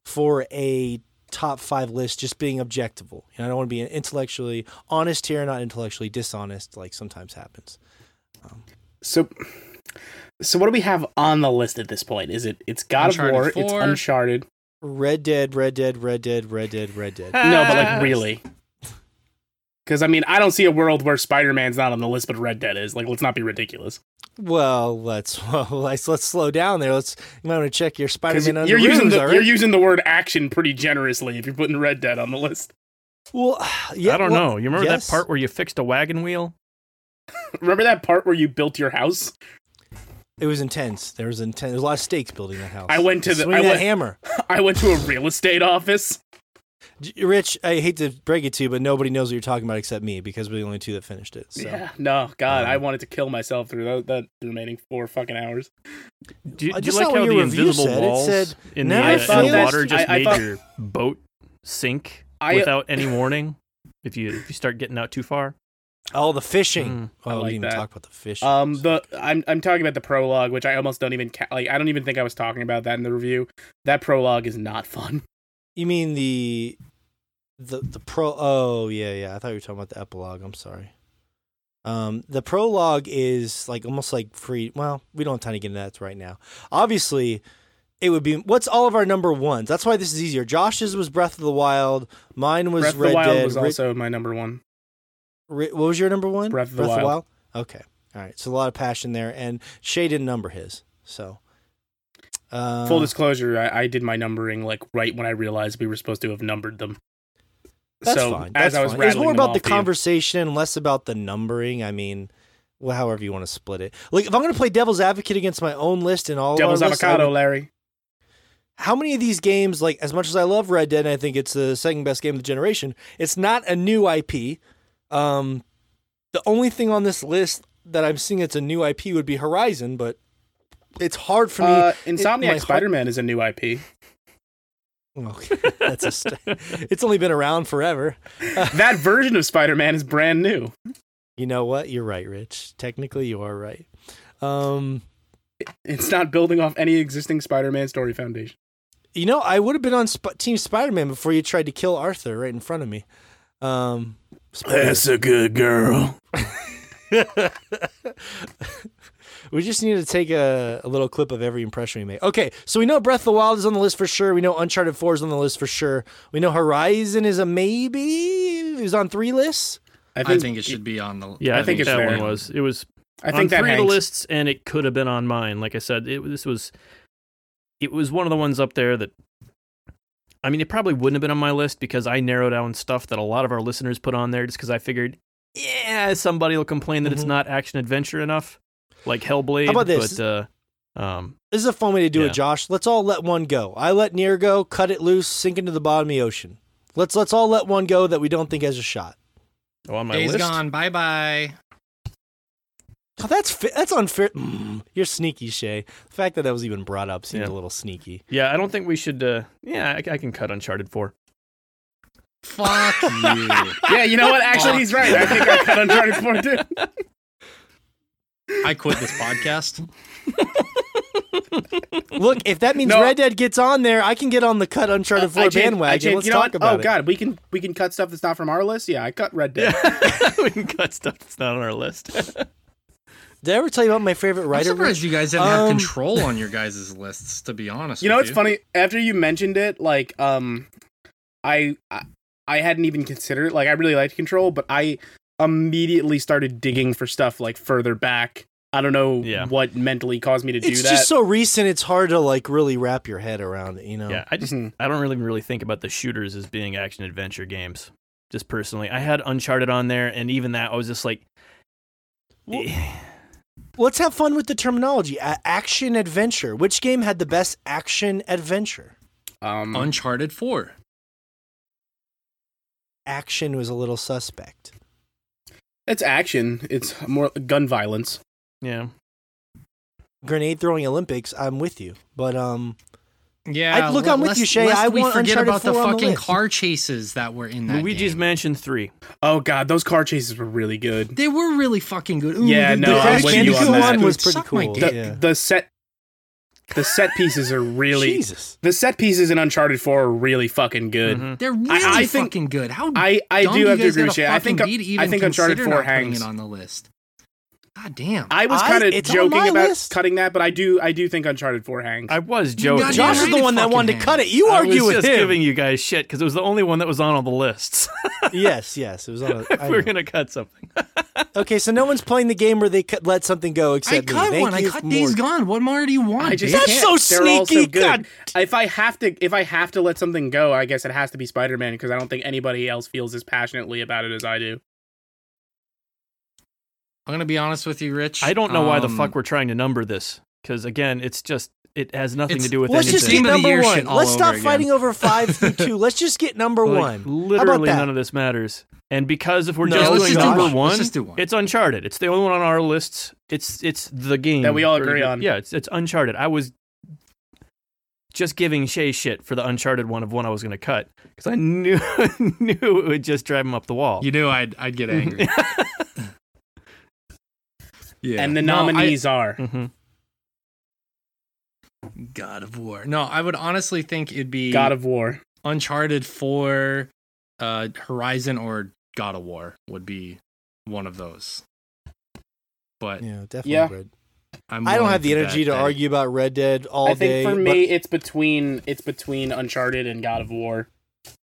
for a top five list. Just being objective. You know, I don't want to be intellectually honest here, not intellectually dishonest, like sometimes happens. Um, so. So what do we have on the list at this point? Is it it's God Uncharted of War, it's Uncharted. Red Dead, Red Dead, Red Dead, Red Dead, Red Dead. [LAUGHS] No, but like really. Because I mean, I don't see a world where Spider-Man's not on the list, but Red Dead is. Like, let's not be ridiculous. Well, let's [LAUGHS] well, let's let's slow down there. Let's you might want to check your Because Spider-Man you're using the all you're using the word action pretty generously if you're putting Red Dead on the list. Well, [SIGHS] yeah, I don't well, know. You remember yes. that part where you fixed a wagon wheel? [LAUGHS] Remember that part where you built your house? It was intense. There was intense. There was a lot of stakes building that house. I went to the- Swing I went- hammer. [LAUGHS] I went to a real estate office. J- Rich, I hate to break it to you, but nobody knows what you're talking about except me because we're the only two that finished it. So. Yeah. No, God, Um, I wanted to kill myself through that, that remaining four fucking hours. Do you, I do you like how the invisible said. It walls said, in the, "Never uh, in the water just I- I made thought- your boat sink I without any warning if you if you start getting out too far? Oh, the fishing. Mm. oh, I we didn't even that. talk about the fishing. Um, the I'm I'm talking about the prologue, which I almost don't even ca- like. I don't even think I was talking about that in the review. That prologue is not fun. You mean the the the pro? Oh, yeah, yeah. I thought you were talking about the epilogue. I'm sorry. Um, the prologue is like almost like free. Well, we don't have time to get into that right now. Obviously, it would be what's all of our number ones. That's why this is easier. Josh's was Breath of the Wild. Mine was Breath of the Wild Dead. was also my number one. Ri- what was your number one? Breath of the Wild. Okay. All right. So a lot of passion there, and Shay didn't number his. So. Uh, Full disclosure, I, I did my numbering like right when I realized we were supposed to have numbered them. That's so fine. as That's I was fine. It's more about the off to you- conversation and less about the numbering. I mean, well, however you want to split it. Like, if I'm going to play devil's advocate against my own list and all Devil's our lists, avocado, Larry. how many of these games, like as much as I love Red Dead, and I think it's the second best game of the generation, it's not a new IP. Um, the only thing on this list that I'm seeing it's a new IP would be Horizon, but it's hard for me. Uh, my Insomniac heart- Spider Man is a new IP. Okay, that's a. St- [LAUGHS] it's only been around forever. [LAUGHS] that version of Spider Man is brand new. You know what? You're right, Rich. Technically, you are right. Um, It's not building off any existing Spider Man story foundation. you know, I would have been on Sp- Team Spider-Man before you tried to kill Arthur right in front of me. Um, spoilers. a good girl. [LAUGHS] we just need to take a, a little clip of every impression we make. Okay, so we know Breath of the Wild is on the list for sure. We know Uncharted 4 is on the list for sure. We know Horizon is a maybe. It was on three lists. I I think, think, it should be on the. Yeah, I, I think think, it's that fair. one was. It was I think on that three of the lists, and it could have been on mine. Like I said, it this was it was one of the ones up there that. I mean, it probably wouldn't have been on my list because I narrowed down stuff that a lot of our listeners put on there just because I figured, yeah, somebody will complain that it's Mhm. not action adventure enough, like Hellblade. How about this? But, uh, um, This is a fun way to do Yeah. it, Josh. Let's all let one go. I let Nier go, cut it loose, sink into the bottom of the ocean. Let's let's all let one go that we don't think has a shot. oh, on my Days list. gone. Bye bye. Oh, that's fi- that's unfair. Mm, you're sneaky, Shay. The fact that that was even brought up seemed Yeah. a little sneaky. Yeah, I don't think we should. Uh, yeah, I, I can cut Uncharted Four. Fuck [LAUGHS] you. Yeah, you know what? Actually, he's right. I think I cut Uncharted 4 too. [LAUGHS] I quit this podcast. [LAUGHS] Look, if that means No. Red Dead gets on there, I can get on the cut Uncharted I 4 changed- bandwagon. changed- Let's you know talk what? about oh it. Oh God, we can we can cut stuff that's not from our list. Yeah, I cut Red Dead. [LAUGHS] we can cut stuff that's not on our list. [LAUGHS] Did I ever tell you about my favorite I'm writer? surprised you guys didn't have Um, control on your guys' lists. To be honest, You know with what's funny? After you mentioned it, like um, I I, I hadn't even considered it. Like I really liked Control, but I immediately started digging for stuff like further back. I don't know Yeah. what mentally caused me to do It's that. It's just so recent. It's hard to like really wrap your head around it. You know. Yeah, I just Mhm. I don't really really think about the shooters as being action adventure games. Just personally, I had Uncharted on there, and even that I was just like, Well- eh. Let's have fun with the terminology. A- action adventure. Which game had the best action adventure? um, Uncharted Four. Action was a little suspect. It's action. It's more gun violence. yeah, Grenade throwing Olympics. I'm with you, but um, Yeah, I- look, le- I'm with you, Shay. I we want forget Uncharted about the 4 on the fucking car chases that were in that. Luigi's game. Mansion Three. Oh god, those car chases were really good. They were really fucking good. Ooh, Yeah, the- no, the I'm Crash with you on Bandicoot that. one was pretty suck cool. The, Yeah. the set the set pieces are really Jesus. the set pieces in Uncharted 4 are really fucking good. Mhm. They're really I- I think- fucking good. How I I dumb do have to agree with you. I think be to even I think Uncharted 4 not hangs. on the list. God damn. I was kind of joking about list. cutting that, but I do I do think Uncharted 4 hangs. I was joking. Josh is right the one that fucking wanted to cut it. You I argue was with just him. giving you guys shit because it was the only one that was on all the lists. [LAUGHS] [LAUGHS] yes, yes, it was on. A, I if we're gonna cut something. [LAUGHS] Okay, so no one's playing the game where they cut, let something go I except me. cut Thank one. I cut for Days Gone. What more do you want? I just? That's can't. so They're all so sneaky. good. God. If I have to if I have to let something go, I guess it has to be Spider-Man because I don't think anybody else feels as passionately about it as I do. I'm gonna be honest with you, Rich. I don't know why the Um, fuck we're trying to number this because again, it's just it has nothing to do with Let's anything. just get number one. Let's stop again. fighting over five through [LAUGHS] two. Let's just get number Like, one. Literally, none of this matters. And because if we're No, just let's doing just number one. one, just do one. it's Uncharted. It's the only one on our lists. It's it's the game That we all Or- agree on. Yeah, it's it's Uncharted. I was just giving Shay shit for the Uncharted one of one I was going to cut because I knew [LAUGHS] knew it would just drive him up the wall. You knew I'd I'd get angry. [LAUGHS] yeah. And the No, I- nominees are hmm God of War. No, I would honestly think it'd be God of War. Uncharted 4, uh, Horizon, or God of War would be one of those. But Yeah, definitely Yeah. Red. I'm I don't have the energy to that- argue about Red Dead all day. I think day. for but- me, it's between it's between Uncharted and God of War,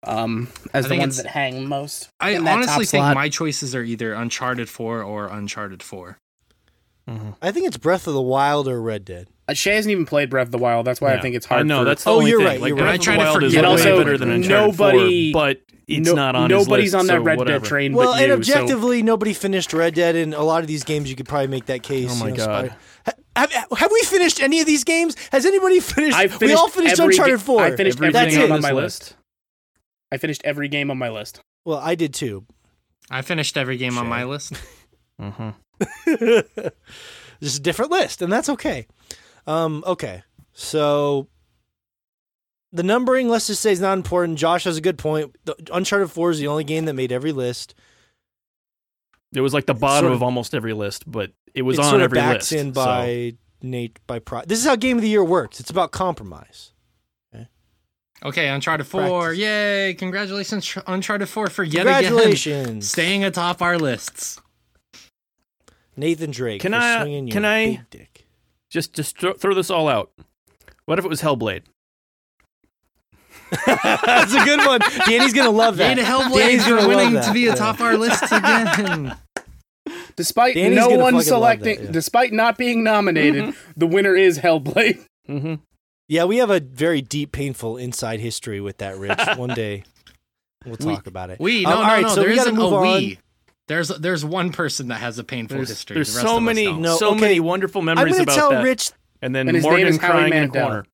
um, as I the ones that hang most. I honestly think slot. my choices are either Uncharted 4 or Uncharted 4. Hmm I think it's Breath of the Wild or Red Dead. Uh, Shay hasn't even played Breath of the Wild. That's why I think it's hard. I know for- that's the Oh, only you're thing. right, Like, you're Breath right. of the to Wild is forget way also better than Uncharted nobody- 4, but it's no- not on his Nobody's list, on that so Red whatever. Dead train. Well, but and you, objectively, nobody finished Red Dead, and a lot of these games you could probably make that case. Oh my you know, God. Have, have we finished any of these games? Has anybody finished? I we all finished every Uncharted ga- 4. I finished Everything That's everything it. on on my list. list. I finished every game on my list. Well, I did too. I finished every game on my list. hmm [LAUGHS] Just a different list, and that's okay. Um, okay, so the numbering, let's just say, is not important. Josh has a good point. The Uncharted 4 is the only game that made every list. It was like the bottom sort of- of almost every list, but it was it on sort of every backs list. in so- by Nate by pro. This is how Game of the Year works. It's about compromise. Okay, Uncharted 4. Practice. Yay! Congratulations, Uncharted 4 for yet again [LAUGHS] staying atop our lists. Nathan Drake. Can I- swinging can your I- Big dick. Just just throw, throw this all out. What if it was Hellblade? [LAUGHS] That's a good one. Danny's gonna love that. Yay Danny's Hellblade gonna winning to be Yeah. atop our lists [LAUGHS] again. Despite Danny's no one selecting, that, yeah. despite not being nominated, the winner is Hellblade. Mm-hmm. Yeah, we have a very deep, painful inside history with that, Rich. [LAUGHS] One day we'll talk about it. We Um, no all no right, no. so there we gotta isn't a move on. we. There's there's one person that has a painful There's, history. there's The rest so of many don't. No, so okay. many wonderful I'm memories gonna about tell that. Rich and then And his name Morgan is Howie crying in a Mandel. corner.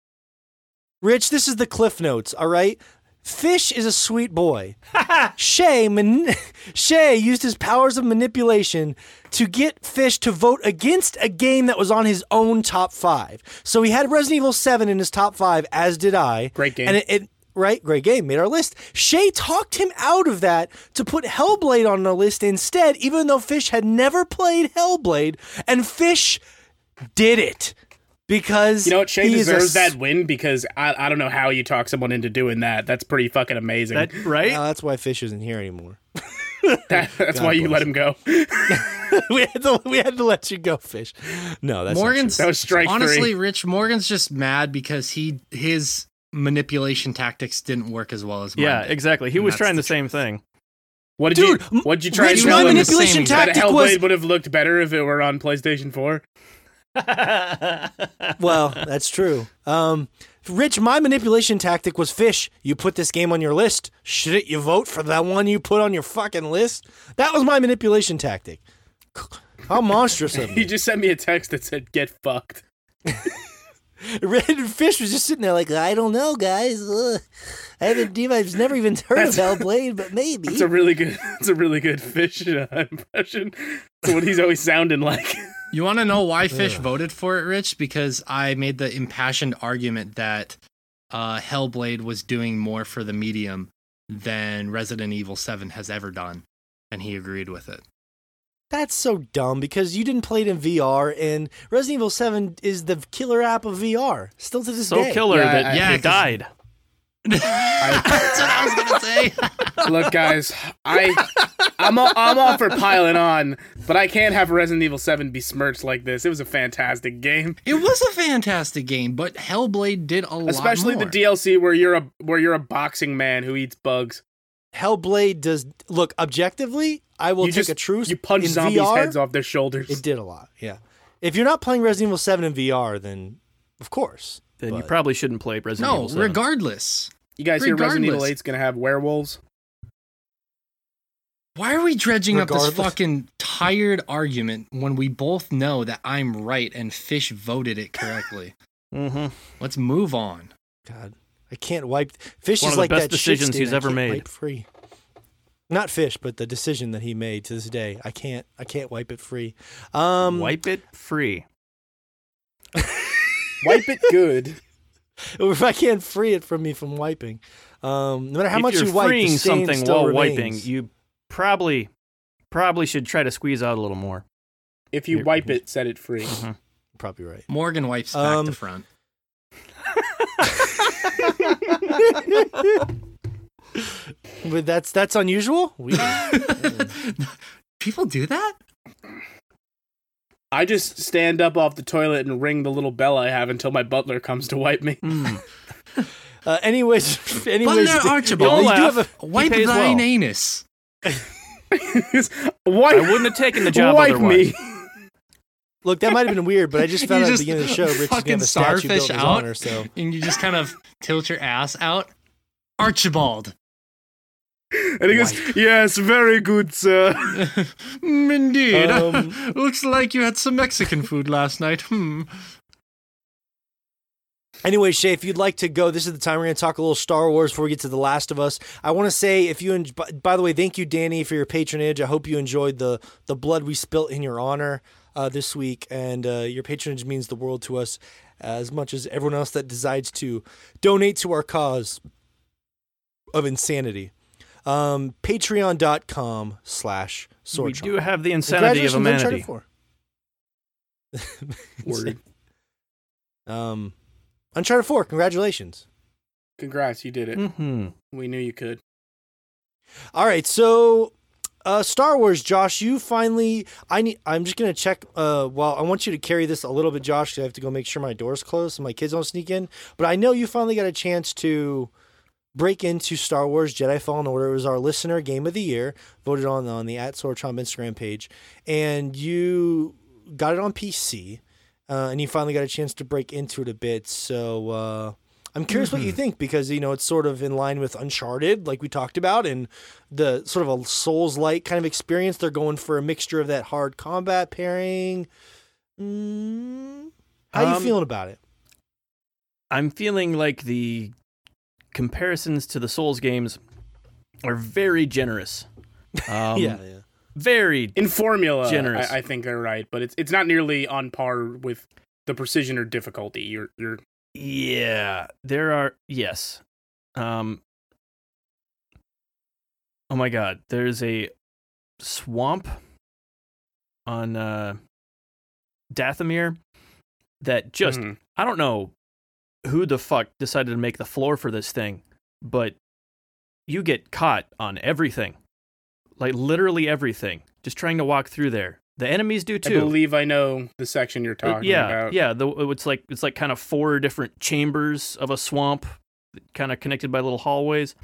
Rich, this is the cliff notes, all right? Fish is a sweet boy. [LAUGHS] Shay, man- Shay used his powers of manipulation to get Fish to vote against a game that was on his own top five. So he had Resident Evil 7 in his top five, as did I. Great game. And it, it right, great game, made our list. Shay talked him out of that to put Hellblade on the list instead, even though Fish had never played Hellblade, and Fish did it. Because You know what? Shay he is a deserves that win because I, I don't know how you talk someone into doing that. That's pretty fucking amazing. That right? Well, that's why Fish isn't here anymore. [LAUGHS] That- that's God why you let him go. [LAUGHS] we had to we had to let you go, Fish. No, that's Morgan's That was strike honestly, three. Rich Morgan's just mad because he his manipulation tactics didn't work as well as mine. yeah, did. exactly. He And was trying the the same thing. What did Dude, you What'd you try Rich, to my tell him manipulation tactic Hellblade was would have looked better if it were on PlayStation 4? [LAUGHS] well, that's true. Um, Rich, my manipulation tactic was Fish. You put this game on your list. Shouldn't you vote for that one you put on your fucking list? That was my manipulation tactic. [LAUGHS] How monstrous of [LAUGHS] He me! just sent me a text that said "Get fucked." [LAUGHS] Red Fish was just sitting there like, I don't know, guys. Ugh. I haven't, I've never even [LAUGHS] heard of Hellblade, but maybe. It's a really good. [LAUGHS] It's a really good fish uh, impression. It's what he's always sounding like. You want to know why Fish voted for it, Rich? Because I made the impassioned argument that uh, Hellblade was doing more for the medium than Resident Evil 7 has ever done, and he agreed with it. That's so dumb because you didn't play it in VR, and Resident Evil 7 is the killer app of VR. Still to this so day. killer Yeah, that I- yeah, he 'cause- died. [LAUGHS] That's what I was gonna say. [LAUGHS] Look, guys, I I'm all, I'm all for piling on, but I can't have Resident Evil Seven be smirched like this. It was a fantastic game, it was a fantastic game, but Hellblade did a lot especially the DLC where you're a where you're a boxing man who eats bugs. Hellblade does look objectively. I will you take just a truce. you punch in zombies' VR, heads off their shoulders. It did a lot. Yeah. If you're not playing Resident Evil 7 in VR, then of course. Then you probably shouldn't play Resident no, Evil 7. regardless. you guys hear Resident Evil regardless. 8's gonna have werewolves? Why are we dredging up this fucking tired argument when we both know that I'm right and Fish voted it correctly? [LAUGHS] Mm-hmm. Let's move on. God, I can't wipe. Fish One is of the like best that decisions shit he's ever made. Wipe free. Not fish, but the decision that he made to this day. I can't. I can't wipe it free. Um, Wipe it free. [LAUGHS] Wipe it good. if I can't free it from me from wiping. Um, no matter how if much you're you wipe, the freeing stain something still while remains. wiping, you probably probably should try to squeeze out a little more. If you Here- wipe it, set it free. Mhm. Probably right. Morgan wipes back Um, to front. [LAUGHS] [LAUGHS] But that's that's unusual. We, [LAUGHS] People do that? I just stand up off the toilet and ring the little bell I have until my butler comes to wipe me. Mm. [LAUGHS] uh, anyways, [LAUGHS] anyways, there, the- Archibald, you do have a- wipe pays thine well. anus. wipe, I wouldn't have taken the job wipe otherwise. me. look, that might have been weird, but I just You found out at the beginning of the show, Rich is gonna have a statue built in his out. honor. So And you just kind of tilt your ass out. Archibald. And he goes, "Yes, very good, sir." [LAUGHS] Mm, Indeed. Um, [LAUGHS] Looks like you had some Mexican food last night. Hmm. Anyway, Shay, if you'd like to go, this is the time we're going to talk a little Star Wars before we get to The Last of Us. I want to say, if you, en- by, by the way, thank you, Danny, for your patronage. I hope you enjoyed the the blood we spilt in your honor uh, this week, and uh, your patronage means the world to us, as much as everyone else that decides to donate to our cause of insanity. Um, Patreon.com slash We do have the insanity of Congratulations humanity. on Uncharted 4. Word. Um, Uncharted 4, congratulations. Congrats, you did it. hmm We knew you could. All right, so uh, Star Wars, Josh, you finally. I need. I'm just gonna check. Uh, well, I want you to carry this a little bit, Josh, because I have to go make sure my door's closed so my kids don't sneak in. But I know you finally got a chance to break into Star Wars Jedi Fallen Order. It was our listener game of the year, voted on on the at Sword Chomp Instagram page, and you got it on PC, uh, and you finally got a chance to break into it a bit. So. Uh, I'm curious what you think because you know it's sort of in line with Uncharted, like we talked about, and the sort of a Souls-like kind of experience. They're going for a mixture of that hard combat pairing. Mm, how you Um, feeling about it? I'm feeling like the comparisons to the Souls games are very generous. [LAUGHS] Um, yeah, yeah. Very. In formula, Generous. I, I think they're right, but it's it's not nearly on par with the precision or difficulty. You're you're Yeah, there are yes. Um Oh my god, there's a swamp on uh Dathomir that just Mhm. I don't know who the fuck decided to make the floor for this thing, but you get caught on everything. Like literally everything. Just trying to walk through there. The enemies do too. I believe I know the section you're Uh, talking yeah, about. yeah. The, it's like it's like kind of four different chambers of a swamp, kind of connected by little hallways.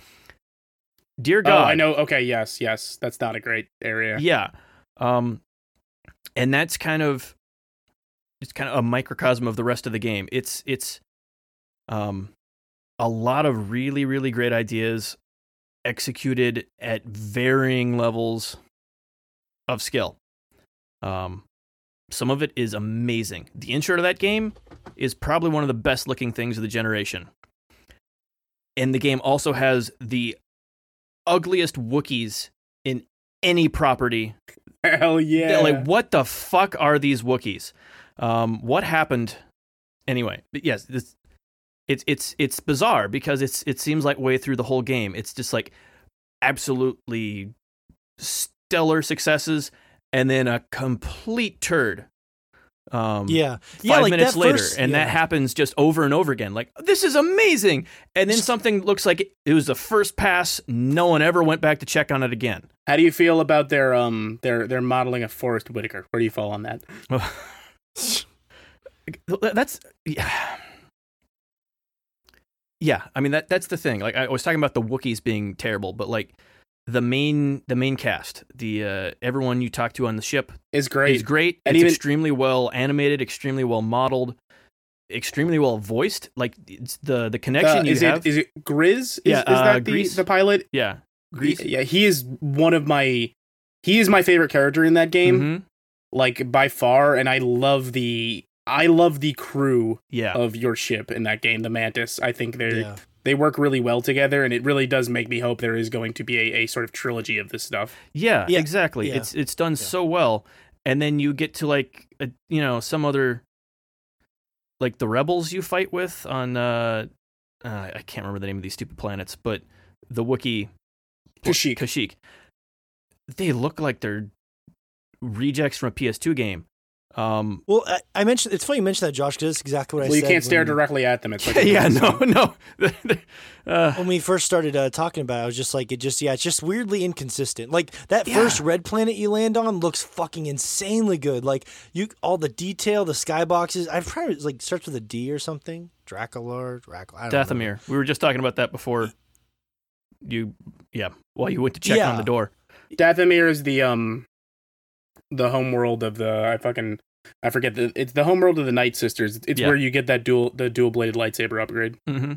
Dear Oh, God, I know. Okay, yes, yes. That's not a great area. Yeah, um, and that's kind of it's kind of a microcosm of the rest of the game. It's it's um a lot of really really great ideas executed at varying levels of skill. Um, some of it is amazing. The intro to that game is probably one of the best looking things of the generation. And the game also has the ugliest Wookiees in any property. [LAUGHS] Hell yeah. They're Like, what the fuck are these Wookiees? Um, what happened? Anyway, but yes, this, it's it's it's bizarre because it's it seems like way through the whole game, it's just like absolutely stellar successes, and then a complete turd. Um, Yeah, five yeah. Like minutes later, first- and yeah. that happens just over and over again. Like this is amazing, and then something looks like it, it was the first pass. No one ever went back to check on it again. How do you feel about their um their their modeling of Forest Whitaker? Where do you fall on that? [LAUGHS] That's yeah. Yeah, I mean that that's the thing. Like I was talking about the Wookiees being terrible, but like the main the main cast, the uh, everyone you talk to on the ship Is great. is great. And it's even- extremely well animated, extremely well modeled, extremely well voiced. Like it's the the connection Uh, you is have. it is it Grizz? Is, Yeah, is uh, that the, Greez. the pilot? yeah, Greez. He- yeah, he is one of my he is my favorite character in that game, Mhm. like by far, and I love the I love the crew Yeah. of your ship in that game, the Mantis. I think they Yeah. they work really well together, and it really does make me hope there is going to be a, a sort of trilogy of this stuff. Yeah, Yeah, exactly. yeah. It's it's done so well, and then you get to like a, you know some other like the rebels you fight with on uh, uh I can't remember the name of these stupid planets, but the Wookiee Kashyyyk. Kashyyyk. They look like they're rejects from a PS2 game. Um, Well, I, I mentioned it's funny you mentioned that, Josh, because that's exactly what I said. Well, you can't stare directly at them. It's like [LAUGHS] yeah, no, no. [LAUGHS] uh, when we first started uh, talking about it, I was just like, it just, yeah, it's just weirdly inconsistent. Like that Yeah. first red planet you land on looks fucking insanely good. Like you, all the detail, the skyboxes. I've probably like starts with a D or something. Dracolar, Draco. I don't know. We were just talking about that before. You, yeah. While you went to check on the door. Dathomir is the um the homeworld of the I fucking I forget the it's the homeworld of the Night Sisters. It's Yeah. where you get that dual the dual bladed lightsaber upgrade. hmm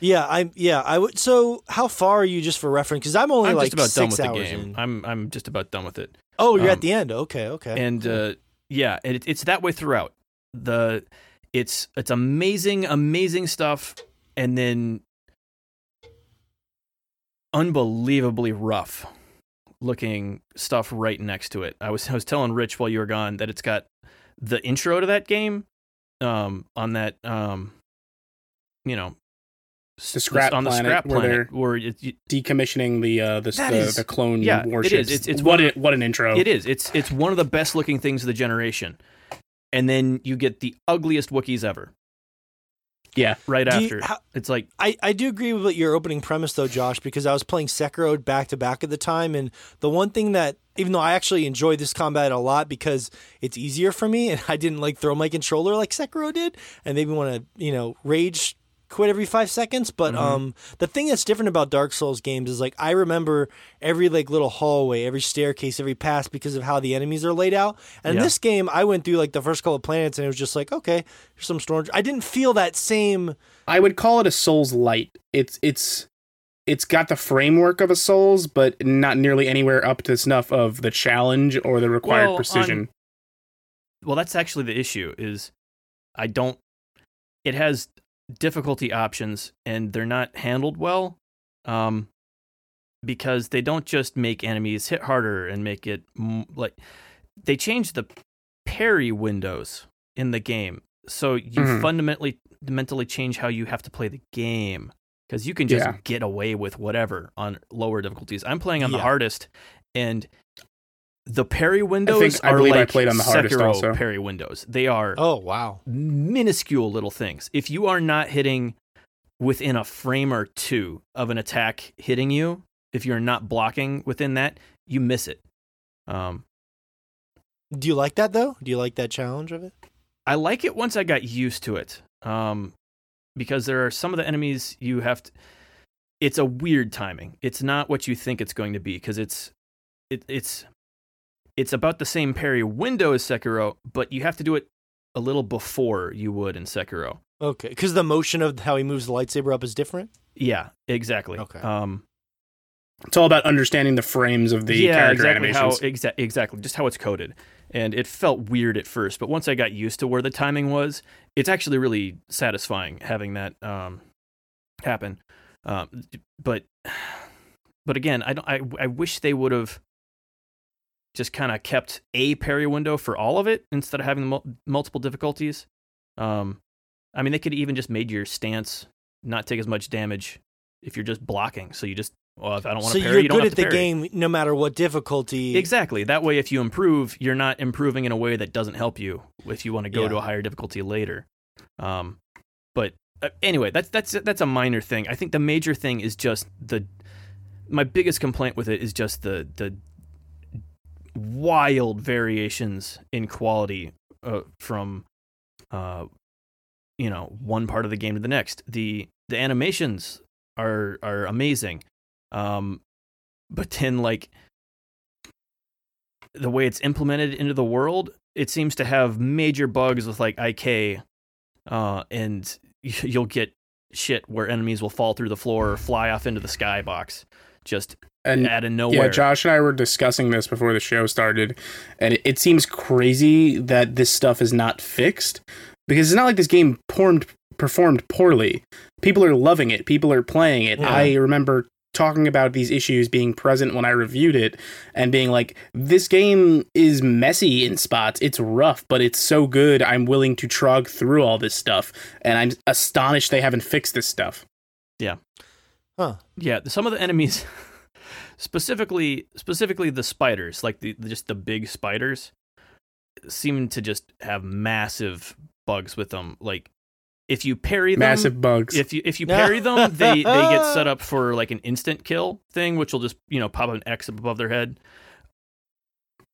Yeah, I'm. Yeah, I would. So, how far are you just for reference? Because I'm only I'm like just about done six with the hours game. in. I'm I'm just about done with it. Oh, you're um, at the end. Okay, okay. and uh, yeah, it, it's that way throughout. The it's it's amazing, amazing stuff, and then unbelievably rough looking stuff right next to it. I was [LAUGHS] I was telling Rich while you were gone that it's got the intro to that game um, on that um, you know The scrap on the planet scrap where planet where it, you- Decommissioning the uh the the, is- the clone yeah, it is. warships. It's- it's what a, what an intro. It is. It's it's one of the best looking things of the generation. And then you get the ugliest Wookiees ever. Yeah. Right Do you- after. how- it's like I, I do agree with your opening premise though, Josh, because I was playing Sekiro back to back at the time, and the one thing that even though I actually enjoy this combat a lot because it's easier for me, and [LAUGHS] I didn't like throw my controller like Sekiro did, and maybe want to you know rage quit every five seconds. But um, the thing that's different about Dark Souls games is like I remember every like little hallway, every staircase, every pass because of how the enemies are laid out. And in Yeah. this game, I went through like the first couple of planets, and it was just like okay, here's some storm. I didn't feel that same. I would call it a Souls light. It's it's it's got the framework of a Souls, but not nearly anywhere up to snuff of the challenge or the required Well, precision. well, that's actually the issue is I don't it has difficulty options and they're not handled well. Um because they don't just make enemies hit harder and make it m- like they change the parry windows in the game. So you Mhm. fundamentally mentally change how you have to play the game because you can just Yeah. get away with whatever on lower difficulties. I'm playing on the hardest and the parry windows I are believe I like played on the hardest Sekiro also. parry windows. They are Oh wow. minuscule little things. If you are not hitting within a frame or two of an attack hitting you, if you're not blocking within that, you miss it. Um, Do you like that though? Do you like that challenge of it? I like it once I got used to it, um, because there are some of the enemies you have to. It's a weird timing. It's not what you think it's going to be because it's, it, it's, it's about the same parry window as Sekiro, but you have to do it a little before you would in Sekiro. Okay, because the motion of how he moves the lightsaber up is different. Yeah, exactly. Okay. Um, It's all about understanding the frames of the yeah, character exactly animations. how exa- exactly just how it's coded, and it felt weird at first, but once I got used to where the timing was, it's actually really satisfying having that um, happen. Um, but [SIGHS] but again, I don't. I I wish they would have just kind of kept a parry window for all of it instead of having mul- multiple difficulties. Um, I mean, they could even just made your stance not take as much damage if you're just blocking. So you just well, if I don't want So to parry, you're you good at the parry. game no matter what difficulty. Exactly. That way, if you improve, you're not improving in a way that doesn't help you if you want to go Yeah. to a higher difficulty later. Um, but uh, anyway, that's that's that's a minor thing. I think the major thing is just the. My biggest complaint with it is just the the wild variations in quality uh, from, uh, you know, one part of the game to the next. The the animations are are amazing, um, but then like the way it's implemented into the world, it seems to have major bugs with like IK, uh, and [LAUGHS] you'll get shit where enemies will fall through the floor or fly off into the skybox. Just And out of nowhere. Yeah, Josh and I were discussing this before the show started, and it, it seems crazy that this stuff is not fixed because it's not like this game performed performed poorly. People are loving it. People are playing it. Yeah. I remember talking about these issues being present when I reviewed it and being like, this game is messy in spots. It's rough, but it's so good. I'm willing to trog through all this stuff. And I'm astonished they haven't fixed this stuff. Yeah. Huh. Yeah, some of the enemies, [LAUGHS] specifically specifically the spiders, like the just the big spiders, seem to just have massive bugs with them. Like if you parry them, Massive bugs. if you if you parry them, they [LAUGHS] they get set up for like an instant kill thing, which will just you know pop an X up above their head.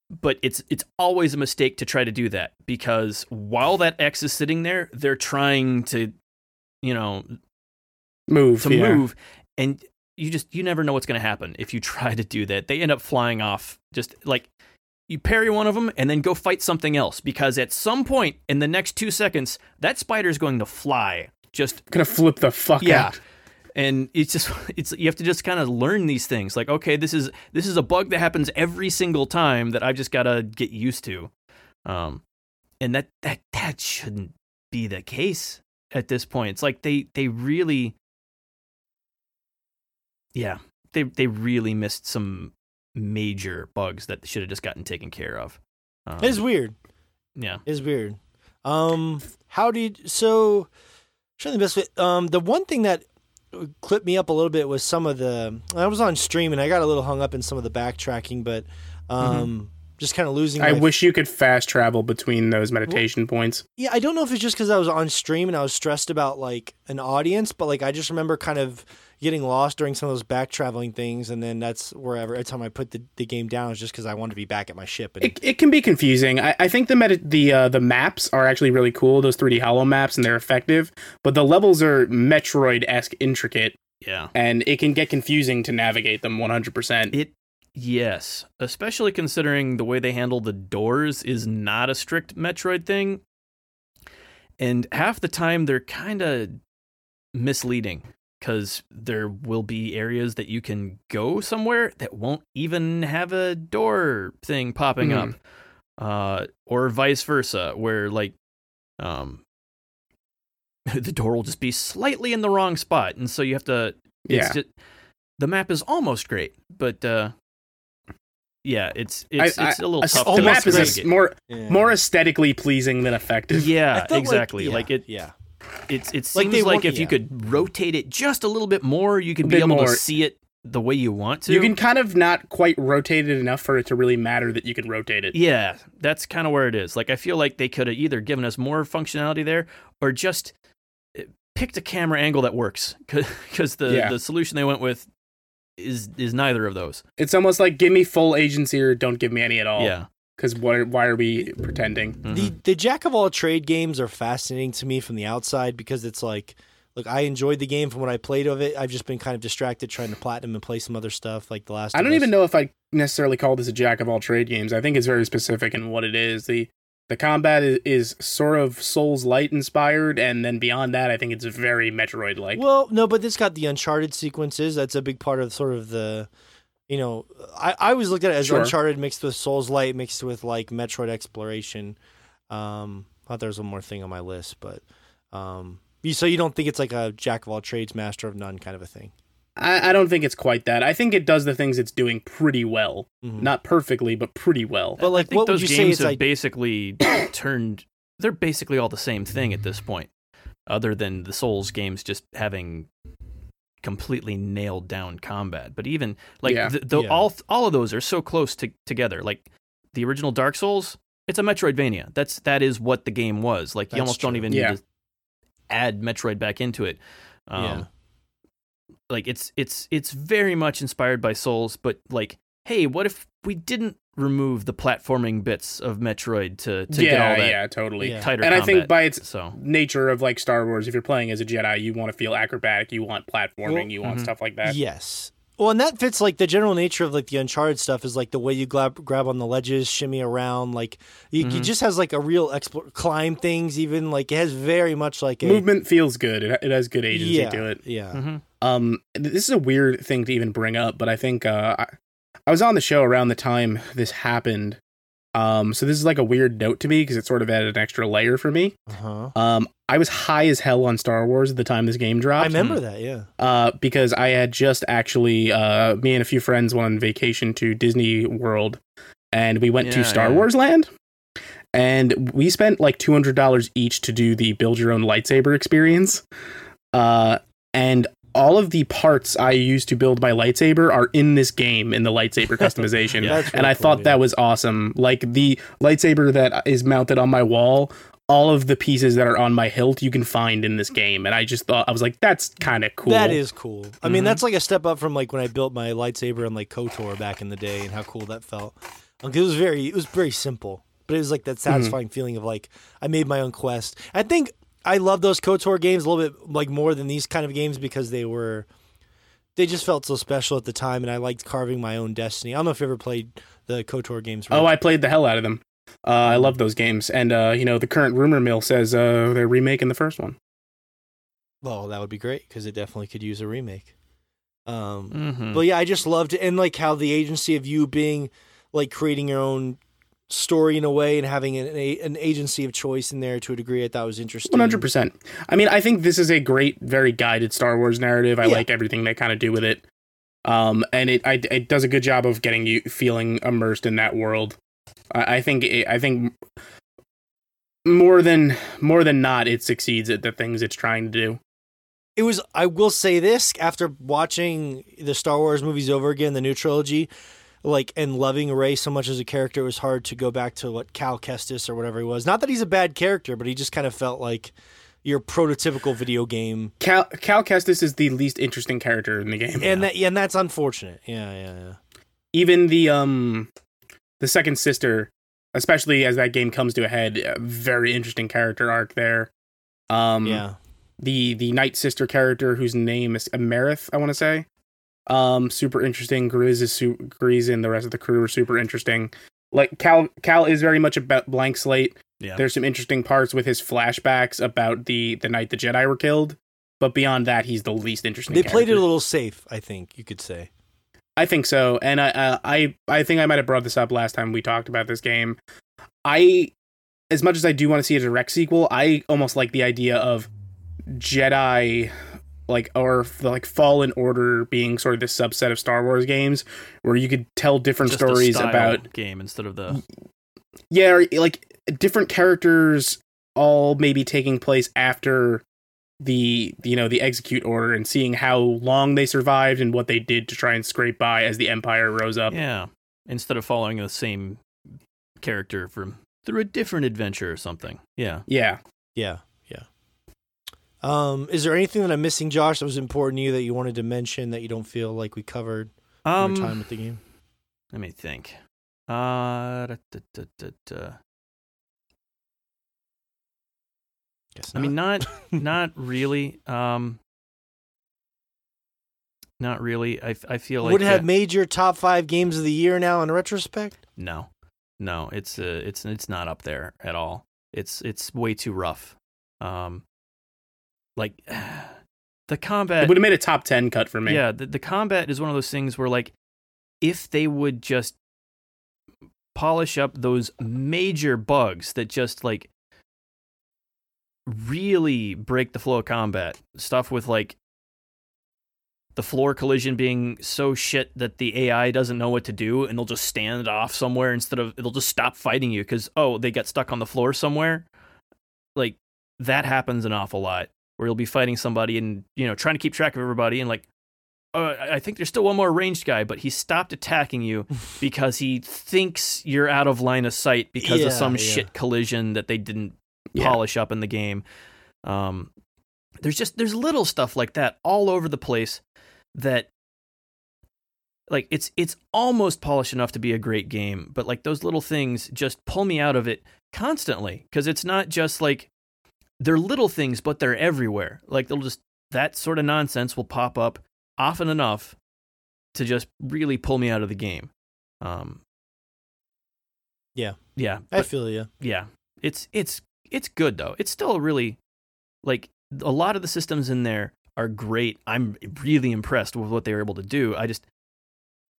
But it's it's always a mistake to try to do that because while that X is sitting there, they're trying to, you know, move. to yeah. move and you just you never know what's going to happen if you [LAUGHS] try to do that. They end up flying off just like you parry one of them and then go fight something else because at some point in the next two seconds that spider's going to fly just Gonna flip the fuck yeah. out. and it's just [LAUGHS] it's you have to just kind of learn these things like okay this is this is a bug that happens every single time that i've just got to get used to. Um and that that that shouldn't be the case at this point. It's like they they really yeah they they really missed some major bugs that should have just gotten taken care of um, It's weird. yeah It's weird. Um, how do you? So, trying the best way. Um, the one thing that clipped me up a little bit was some of the. I was on stream and I got a little hung up in some of the backtracking, but um, just kind of losing. I my- wish you could fast travel between those meditation points. Yeah, I don't know if it's just because I was on stream and I was stressed about like an audience, but like I just remember kind of getting lost during some of those back traveling things, and then that's wherever every time I put the, the game down, is just because I wanted to be back at my ship. And It, it can be confusing. I, I think the meta, the uh, the maps are actually really cool. Those 3D hollow maps and they're effective, but the levels are Metroid esque intricate, yeah and it can get confusing to navigate them 100. percent It yes, especially considering the way they handle the doors is not a strict Metroid thing. And half the time they're kind of misleading cuz there will be areas that you can go somewhere that won't even have a door thing popping Mhm. up. Uh or vice versa where like um [LAUGHS] the door will just be slightly in the wrong spot and so you have to it's Yeah. just the map is almost great, but uh, yeah, it's it's I- it's a little A- tough. the map is a s- navigate. more Yeah. more aesthetically pleasing than effective. Yeah, felt like- exactly. yeah, Like, it, yeah. It's it Like seems they like, if you could rotate it just a little bit more, you could be able more. to see it the way you want to. You can kind of not quite rotate it enough for it to really matter that you can rotate it. Yeah, that's kind of where it is. Like I feel like they could have either given us more functionality there or just uh, picked a camera angle that works [LAUGHS] because the Yeah. the solution they went with is is neither of those. It's almost like give me full agency or don't give me any at all. Yeah. Because why, why are we pretending? Mhm. The the jack of all trade games are fascinating to me from the outside because it's like, look, I enjoyed the game from what I played of it. I've just been kind of distracted trying to platinum and play some other stuff like the last. I don't even know if I necessarily call this a jack of all trade games. I think it's very specific in what it is. The the combat is, is sort of Souls Light inspired, and then beyond that, I think it's very Metroid like. Well, no, but it's got the Uncharted sequences. That's a big part of sort of the, you know, I, I always looked at it as Sure. Uncharted mixed with Souls Light mixed with like Metroid exploration. Um, I thought there was one more thing on my list, but um, you, so you don't think it's like a jack of all trades, master of none kind of a thing? I, I don't think it's quite that. I think it does the things it's doing pretty well. Mhm. Not perfectly, but pretty well. But like, I think what would those you say games it's have like? basically [COUGHS] turned. They're basically all the same thing at this point, other than the Souls games just having completely nailed down combat. But even like Yeah. the, the, Yeah. all all of those are so close to, together. Like the original Dark Souls, it's a Metroidvania. That's that is what the game was. Like you That's almost don't even Yeah. need to add Metroid back into it. Um, Yeah. Like it's it's it's very much inspired by Souls, but like, hey, what if we didn't remove the platforming bits of Metroid to, to yeah, get all that yeah, totally. Yeah. tighter And I think by its so nature of like Star Wars, if you're playing as a Jedi, you want to feel acrobatic, you want platforming, Well, you want mhm. stuff like that. Yes. Well, and that fits like the general nature of like the Uncharted stuff is like the way you grab grab on the ledges, shimmy around. Like you, Mhm. it just has like a real explore, climb things. Even like it has very much like a Movement feels good. It, it has good agency yeah, to it. Yeah. mhm. Um, this is a weird thing to even bring up, but I think uh, I, I was on the show around the time this happened. Um, so this is like a weird note to me because it sort of added an extra layer for me. Uh-huh. Um, I was high as hell on Star Wars at the time this game dropped. I remember that, yeah. uh, because I had just actually, uh, me and a few friends went on vacation to Disney World, and we went to Star yeah. Wars Land, and we spent like two hundred dollars each to do the build your own lightsaber experience, uh, and all of the parts I used to build my lightsaber are in this game in the lightsaber [LAUGHS] customization. Yeah. That's and I cool, thought yeah. that was awesome. Like the lightsaber that is mounted on my wall, all of the pieces that are on my hilt you can find in this game. And I just thought I was like, that's kind of cool. That is cool. I mean, Mhm. that's like a step up from like when I built my lightsaber on like KOTOR back in the day, and how cool that felt. Like, it was very, it was very simple, but it was like that satisfying feeling of like I made my own quest. I think I love those KOTOR games a little bit like more than these kind of games because they were, they just felt so special at the time, and I liked carving my own destiny. I don't know if you ever played the KOTOR games. Oh, I played the hell out of them. Uh, I love those games. And uh, you know, the current rumor mill says uh, they're remaking the first one. well, that would be great because it definitely could use a remake. Um, Mhm. But yeah, I just loved it, and like how the agency of you being like creating your own story in a way and having an, a, an agency of choice in there to a degree, I thought was interesting. One hundred percent. I mean, I think this is a great, very guided Star Wars narrative. I Yeah. like everything they kind of do with it. Um, and it I, it does a good job of getting you feeling immersed in that world. I, I think it, I think more than more than not, it succeeds at the things it's trying to do. It was. I will say this after watching the Star Wars movies over again, the new trilogy, like and loving Rey so much as a character, it was hard to go back to what Cal Kestis or whatever he was. Not that he's a bad character, but he just kind of felt like your prototypical video game, Cal Cal Kestis is the least interesting character in the game. and that yeah, and that's unfortunate. Yeah, yeah, yeah. even the um the second sister especially as that game comes to a head a very interesting character arc there um yeah. the the night sister character whose name is Emerith, I want to say. Um, super interesting. Greez is su- Greez and the rest of the crew are super interesting. Like Cal, Cal is very much a blank slate. Yeah. There's some interesting parts with his flashbacks about the the night the Jedi were killed, but beyond that, he's the least interesting. They played it a little safe, I think you could say. I think so, and I, uh, I, I think I might have brought this up last time we talked about this game. I, as much as I do want to see a direct sequel, I almost like the idea of Jedi, like or like Fallen Order being sort of the subset of Star Wars games, where you could tell different Just stories style about game instead of the yeah, or, like different characters all maybe taking place after the you know the execute order and seeing how long they survived and what they did to try and scrape by as the empire rose up. yeah instead of following the same character from through a different adventure or something. Yeah. Yeah. Yeah, yeah. Um, is there anything that I'm missing, Josh, that was important to you that you wanted to mention that you don't feel like we covered in Um, your time with the game? let me think. Uh, da, da, da. Guess I mean, not [LAUGHS] not really. Um, not really. I, I feel like would it have made your top five games of the year now in retrospect? no, no. It's uh, it's it's not up there at all. It's it's way too rough. Um, like [SIGHS] the combat. It would have made a top 10 cut for me. Yeah, the, the combat is one of those things where, like, if they would just polish up those major bugs that just, like, really break the flow of combat, stuff with, like, the floor collision being so shit that the AI doesn't know what to do and they'll just stand off somewhere instead of, it'll just stop fighting you because, oh, they got stuck on the floor somewhere. Like, that happens an awful lot where you'll be fighting somebody and you know trying to keep track of everybody and like uh, I think there's still one more ranged guy, but he stopped attacking you [LAUGHS] because he thinks you're out of line of sight because Yeah, of some yeah. shit collision that they didn't Yeah. polish up in the game. Um, there's just there's little stuff like that all over the place that like it's it's almost polished enough to be a great game, but like those little things just pull me out of it constantly because it's not just like they're little things, but they're everywhere. Like they'll just that sort of nonsense will pop up often enough to just really pull me out of the game. Um, Yeah. yeah, I feel you. yeah. It's it's it's good though. It's still really like a lot of the systems in there are great. I'm really impressed with what they were able to do. I just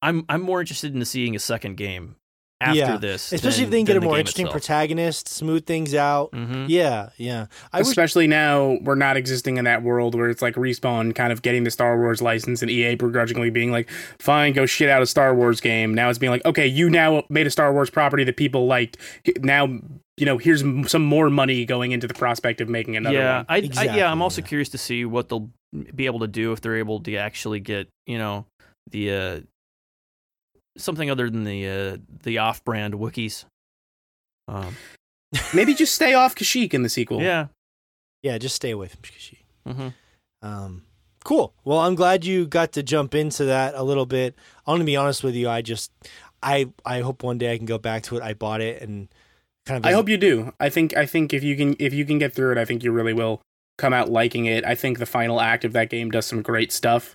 I'm I'm more interested in seeing a second game after Yeah, this, Especially if they can get a more interesting protagonist, smooth things out. hmm Yeah, yeah. I wish Especially now we're not existing in that world where it's like respawn kind of getting the Star Wars license and EA begrudgingly being like, fine, go shit out a Star Wars game. Now it's being like, okay, you now made a Star Wars property that people liked. Now, you know, here's some more money going into the prospect of making another yeah, one. I, I Exactly, yeah, I'm also yeah. curious to see what they'll be able to do if they're able to actually get you know the uh, something other than the uh, the off-brand Wookiees. Um, [LAUGHS] Maybe just stay off Kashyyyk in the sequel. yeah. yeah, just stay away from Kashyyyk. hmm Um, cool. Well, I'm glad you got to jump into that a little bit. I'm gonna be honest with you. I just, I, I hope one day I can go back to it. I bought it and kind of. I hope you do. I think I think if you can if you can get through it, I think you really will come out liking it. I think the final act of that game does some great stuff.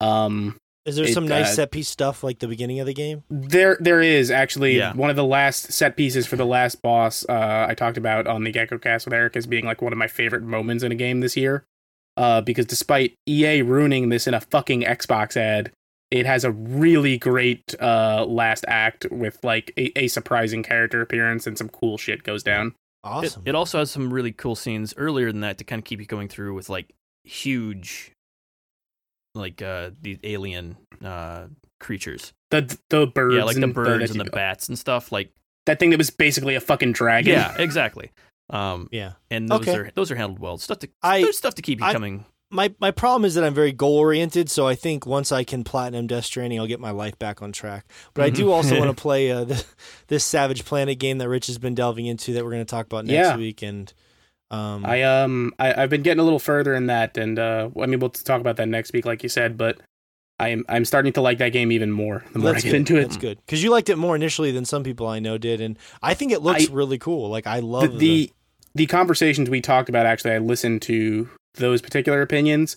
Um Is there it, some nice uh, set piece stuff like the beginning of the game? there there is actually Yeah. one of the last set pieces for the last boss uh I talked about on the Gecko Cast with Eric as being like one of my favorite moments in a game this year. Uh because despite EA ruining this in a fucking Xbox ad, it has a really great uh last act with like a, a surprising character appearance and some cool shit goes down. It, Awesome. it also has some really cool scenes earlier than that to kind of keep you going through with like huge, like uh these alien uh creatures. The the birds yeah, like the birds the, and the bats and stuff. Like that thing that was basically a fucking dragon. yeah, exactly. Um, yeah. and those Okay. are those are handled well. Stuff to I- there's stuff to keep you I- coming. My my problem is that I'm very goal oriented, so I think once I can platinum Death Stranding, I'll get my life back on track. But I do [LAUGHS] also want to play uh, the, [LAUGHS] this Savage Planet game that Rich has been delving into that we're going to talk about next Yeah. week. And um, I um I, I've been getting a little further in that, and uh, I mean we'll talk about that next week, like you said. But I'm I'm starting to like that game even more the more I get good. into it. That's good because you liked it more initially than some people I know did, and I think it looks I- really cool. Like I The, love the the conversations we talked about actually, I listened to those particular opinions,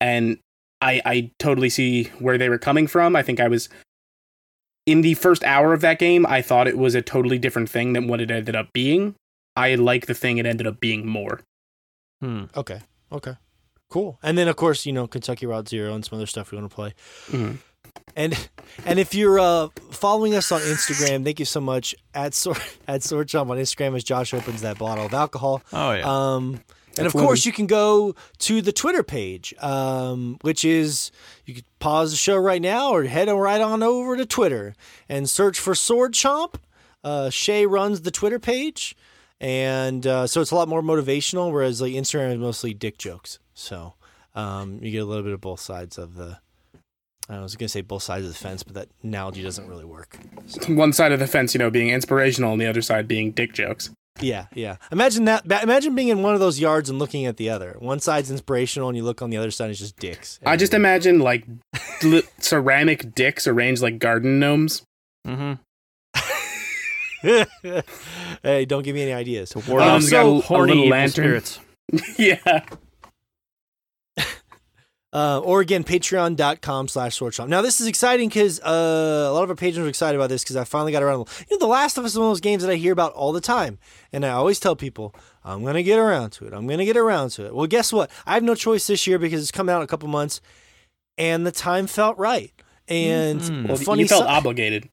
and I I totally see where they were coming from. I think I was in the first hour of that game. I thought it was a totally different thing than what it ended up being. I like the thing it ended up being more. Hmm. Okay. Okay. Cool. And then of course, you know, Kentucky Route Zero and some other stuff we want to play. Mhm. And and if you're uh, following us on Instagram, thank you so much at Sword [LAUGHS] at Sword Chomp on Instagram as Josh opens that bottle of alcohol. Oh yeah. Um, and of course, you can go to the Twitter page, um, which is you could pause the show right now or head right on over to Twitter and search for Sword Chomp. Uh, Shay runs the Twitter page, and uh, so it's a lot more motivational, whereas like Instagram is mostly dick jokes. So um, you get a little bit of both sides of the. I was gonna say both sides of the fence, but that analogy doesn't really work. One side of the fence, you know, being inspirational, and the other side being dick jokes. Yeah, yeah. Imagine that. Imagine being in one of those yards and looking at the other. One side's inspirational, and you look on the other side, it's just dicks. I just imagine like [LAUGHS] li- ceramic dicks arranged like garden gnomes. hmm [LAUGHS] hey, don't give me any ideas. To ward Um, off it's got a- a horny lantern. spirits. [LAUGHS] yeah. [LAUGHS] Uh, or again, patreon.com slash swordchomp. Now, this is exciting because uh, a lot of our patrons are excited about this because I finally got around. You know, The Last of Us is one of those games that I hear about all the time. And I always tell people, I'm going to get around to it. I'm going to get around to it. Well, guess what? I have no choice this year because it's coming out in a couple months and the time felt right. And Mhm. Well, funny you felt si- obligated.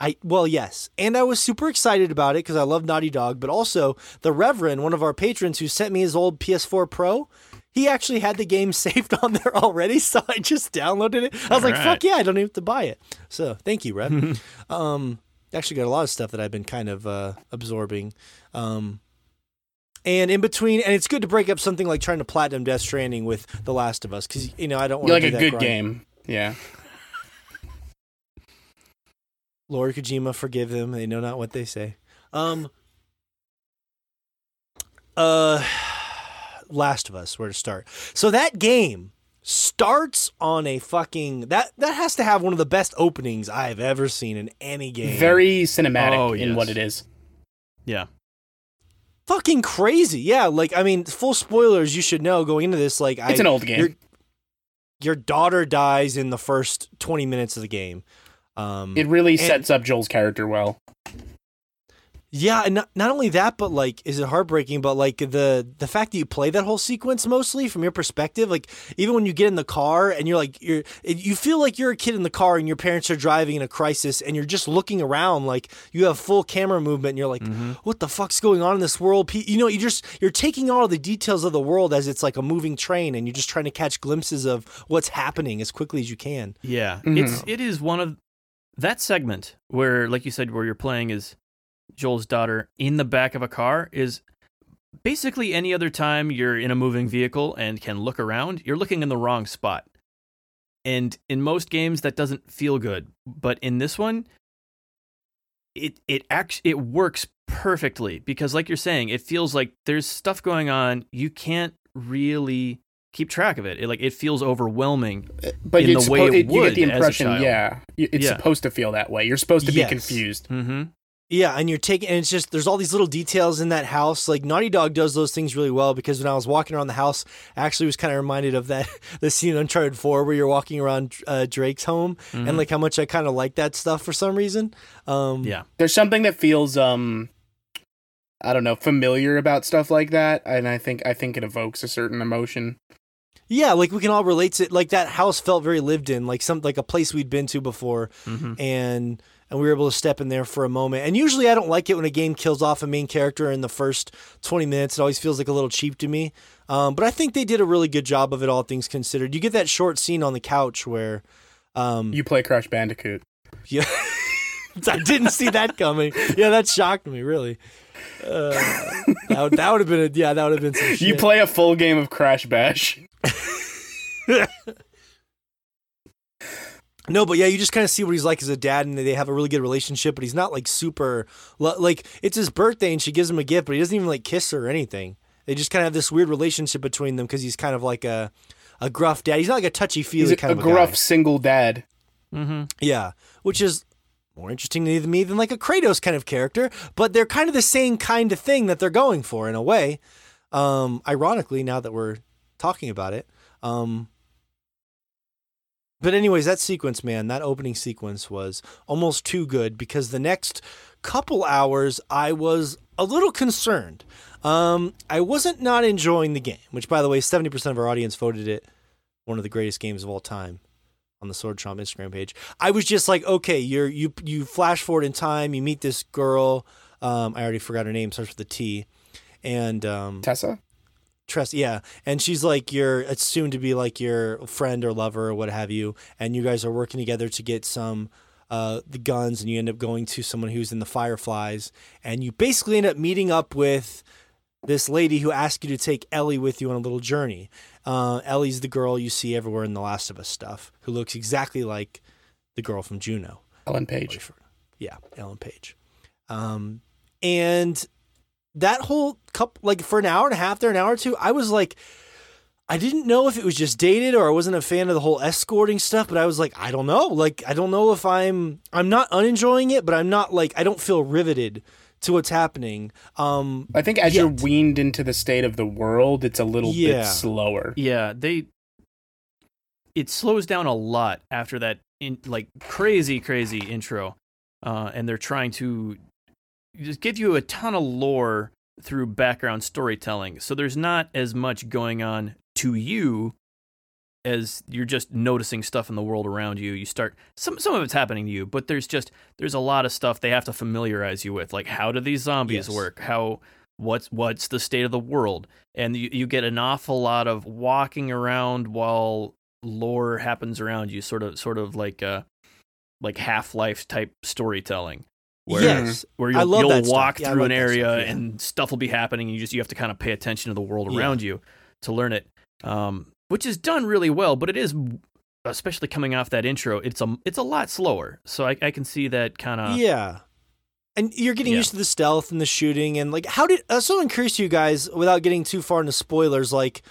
I well, yes, and I was super excited about it because I love Naughty Dog, but also the Reverend, one of our patrons, who sent me his old PS4 Pro. He actually had the game [LAUGHS] saved on there already, so I just downloaded it. I was like, Alright. "Fuck yeah, I don't even have to buy it." So thank you, Rev. [LAUGHS] um, actually got a lot of stuff that I've been kind of uh, absorbing. Um, and in between, and it's good to break up something like trying to platinum Death Stranding with The Last of Us because you know I don't want to like do a that good grind. game. Yeah. Lord Kojima, forgive them. They know not what they say. Um. Uh, Last of Us. Where to start? So that game starts on a fucking that that has to have one of the best openings I've ever seen in any game. Very cinematic Oh, in yes. what it is. Yeah. fucking crazy. Yeah, like I mean, full spoilers. You should know going into this. Like, It's I, an old game. Your, your daughter dies in the first twenty minutes of the game. Um, It really and- sets up Joel's character well. Yeah, and not, not only that, but like, is it heartbreaking? But like the the fact that you play that whole sequence mostly from your perspective, like even when you get in the car and you're like you're you feel like you're a kid in the car and your parents are driving in a crisis and you're just looking around like you have full camera movement and you're like, what the fuck's going on in this world? You know, you just you're taking all the details of the world as it's like a moving train and you're just trying to catch glimpses of what's happening as quickly as you can. Yeah, Mhm. it's it is one of that segment where, like you said, where you're playing is Joel's daughter in the back of a car is basically any other time you're in a moving vehicle and can look around, you're looking in the wrong spot. And in most games, that doesn't feel good, but in this one, it it act it works perfectly because, like you're saying, it feels like there's stuff going on you can't really keep track of it. it like it feels overwhelming But in it's the way suppo- it it- you would get the as a impression, child. yeah, it's Yeah. supposed to feel that way. You're supposed to Yes. be confused. mm-hmm. Yeah, and you're taking, and it's just there's all these little details in that house. Like Naughty Dog does those things really well because when I was walking around the house, I actually was kind of reminded of that [LAUGHS] the scene in Uncharted Four where you're walking around uh, Drake's home, and like how much I kind of like that stuff for some reason. Um, Yeah. There's something that feels um I don't know, familiar about stuff like that, and I think I think it evokes a certain emotion. Yeah, like we can all relate to like that house felt very lived in, like some like a place we'd been to before, Mm-hmm. and and we were able to step in there for a moment. And usually I don't like it when a game kills off a main character in the first 20 minutes. It always feels like a little cheap to me. Um, but I think they did a really good job of it, all things considered. You get that short scene on the couch where, um, You play Crash Bandicoot. yeah, [LAUGHS] I didn't see that coming. Yeah, that shocked me really. Uh, that would, that would have been a, yeah, that would have been some shit. You play a full game of Crash Bash. [LAUGHS] No, but yeah, you just kind of see what he's like as a dad, and they have a really good relationship. But he's not like super like it's his birthday, and she gives him a gift, but he doesn't even like kiss her or anything. They just kind of have this weird relationship between them because he's kind of like a a gruff dad. He's not like a touchy feely kind a of a gruff guy. single dad. Mm-hmm. Yeah, which is more interesting to me than like a Kratos kind of character. But they're kind of the same kind of thing that they're going for in a way. Um, ironically, now that we're talking about it. Um, but anyways, that sequence, man, that opening sequence was almost too good because the next couple hours I was a little concerned. Um, I wasn't not enjoying the game, which by the way, 70% of our audience voted it one of the greatest games of all time on the Sword Chomp Instagram page. I was just like, okay, you're you you flash forward in time, you meet this girl. Um, I already forgot her name, starts with a T, and um, Tessa? Tess, yeah, and she's like your it's soon to be like your friend or lover or what have you, and you guys are working together to get some uh the guns, and you end up going to someone who's in the Fireflies, and you basically end up meeting up with this lady who asked you to take Ellie with you on a little journey. Uh, Ellie's the girl you see everywhere in the Last of Us stuff, who looks exactly like the girl from Juno. Ellen Page. Yeah, Ellen Page. Um, and that whole couple, like for an hour and a half there, an hour or two, I was like, I didn't know if it was just dated or I wasn't a fan of the whole escorting stuff, but I was like, I don't know. Like, I don't know if I'm, I'm not unenjoying it, but I'm not like, I don't feel riveted to what's happening. Um, I think as you're weaned into the state of the world, it's a little Yeah. bit slower. Yeah, they. It slows down a lot after that, in like crazy, crazy intro, uh, and they're trying to just give you a ton of lore through background storytelling. So there's not as much going on to you as you're just noticing stuff in the world around you. You start some some of it's happening to you, but there's just there's a lot of stuff they have to familiarize you with, like how do these zombies Yes. work? How what's what's the state of the world? And you, you get an awful lot of walking around while lore happens around you, sort of sort of like uh like Half Life type storytelling. Where, yes. where I you'll, love you'll walk Yeah, I through like an area yeah. and stuff will be happening and you just you have to kind of pay attention to the world Yeah. around you to learn it um, which is done really well but it is especially coming off that intro it's a it's a lot slower so i, I can see that kind of yeah. And you're getting used to the stealth and the shooting and like how did uh, so I'm curious to you guys without getting too far into spoilers like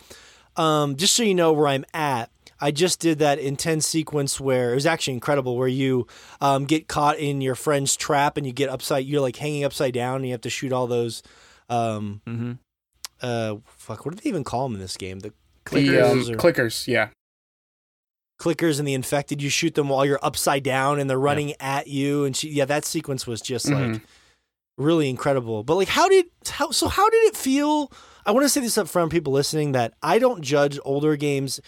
um just so you know where I'm at I just did that intense sequence where it was actually incredible where you um, get caught in your friend's trap and you get upside you're like hanging upside down and you have to shoot all those um hmm uh fuck what do they even call them in this game the The clickers um, or clickers, yeah. clickers and the infected you shoot them while you're upside down and they're running at you and she, yeah that sequence was just like Mhm. really incredible. But like, how did how so? How did it feel? I want to say this up front, people listening, that I don't judge older games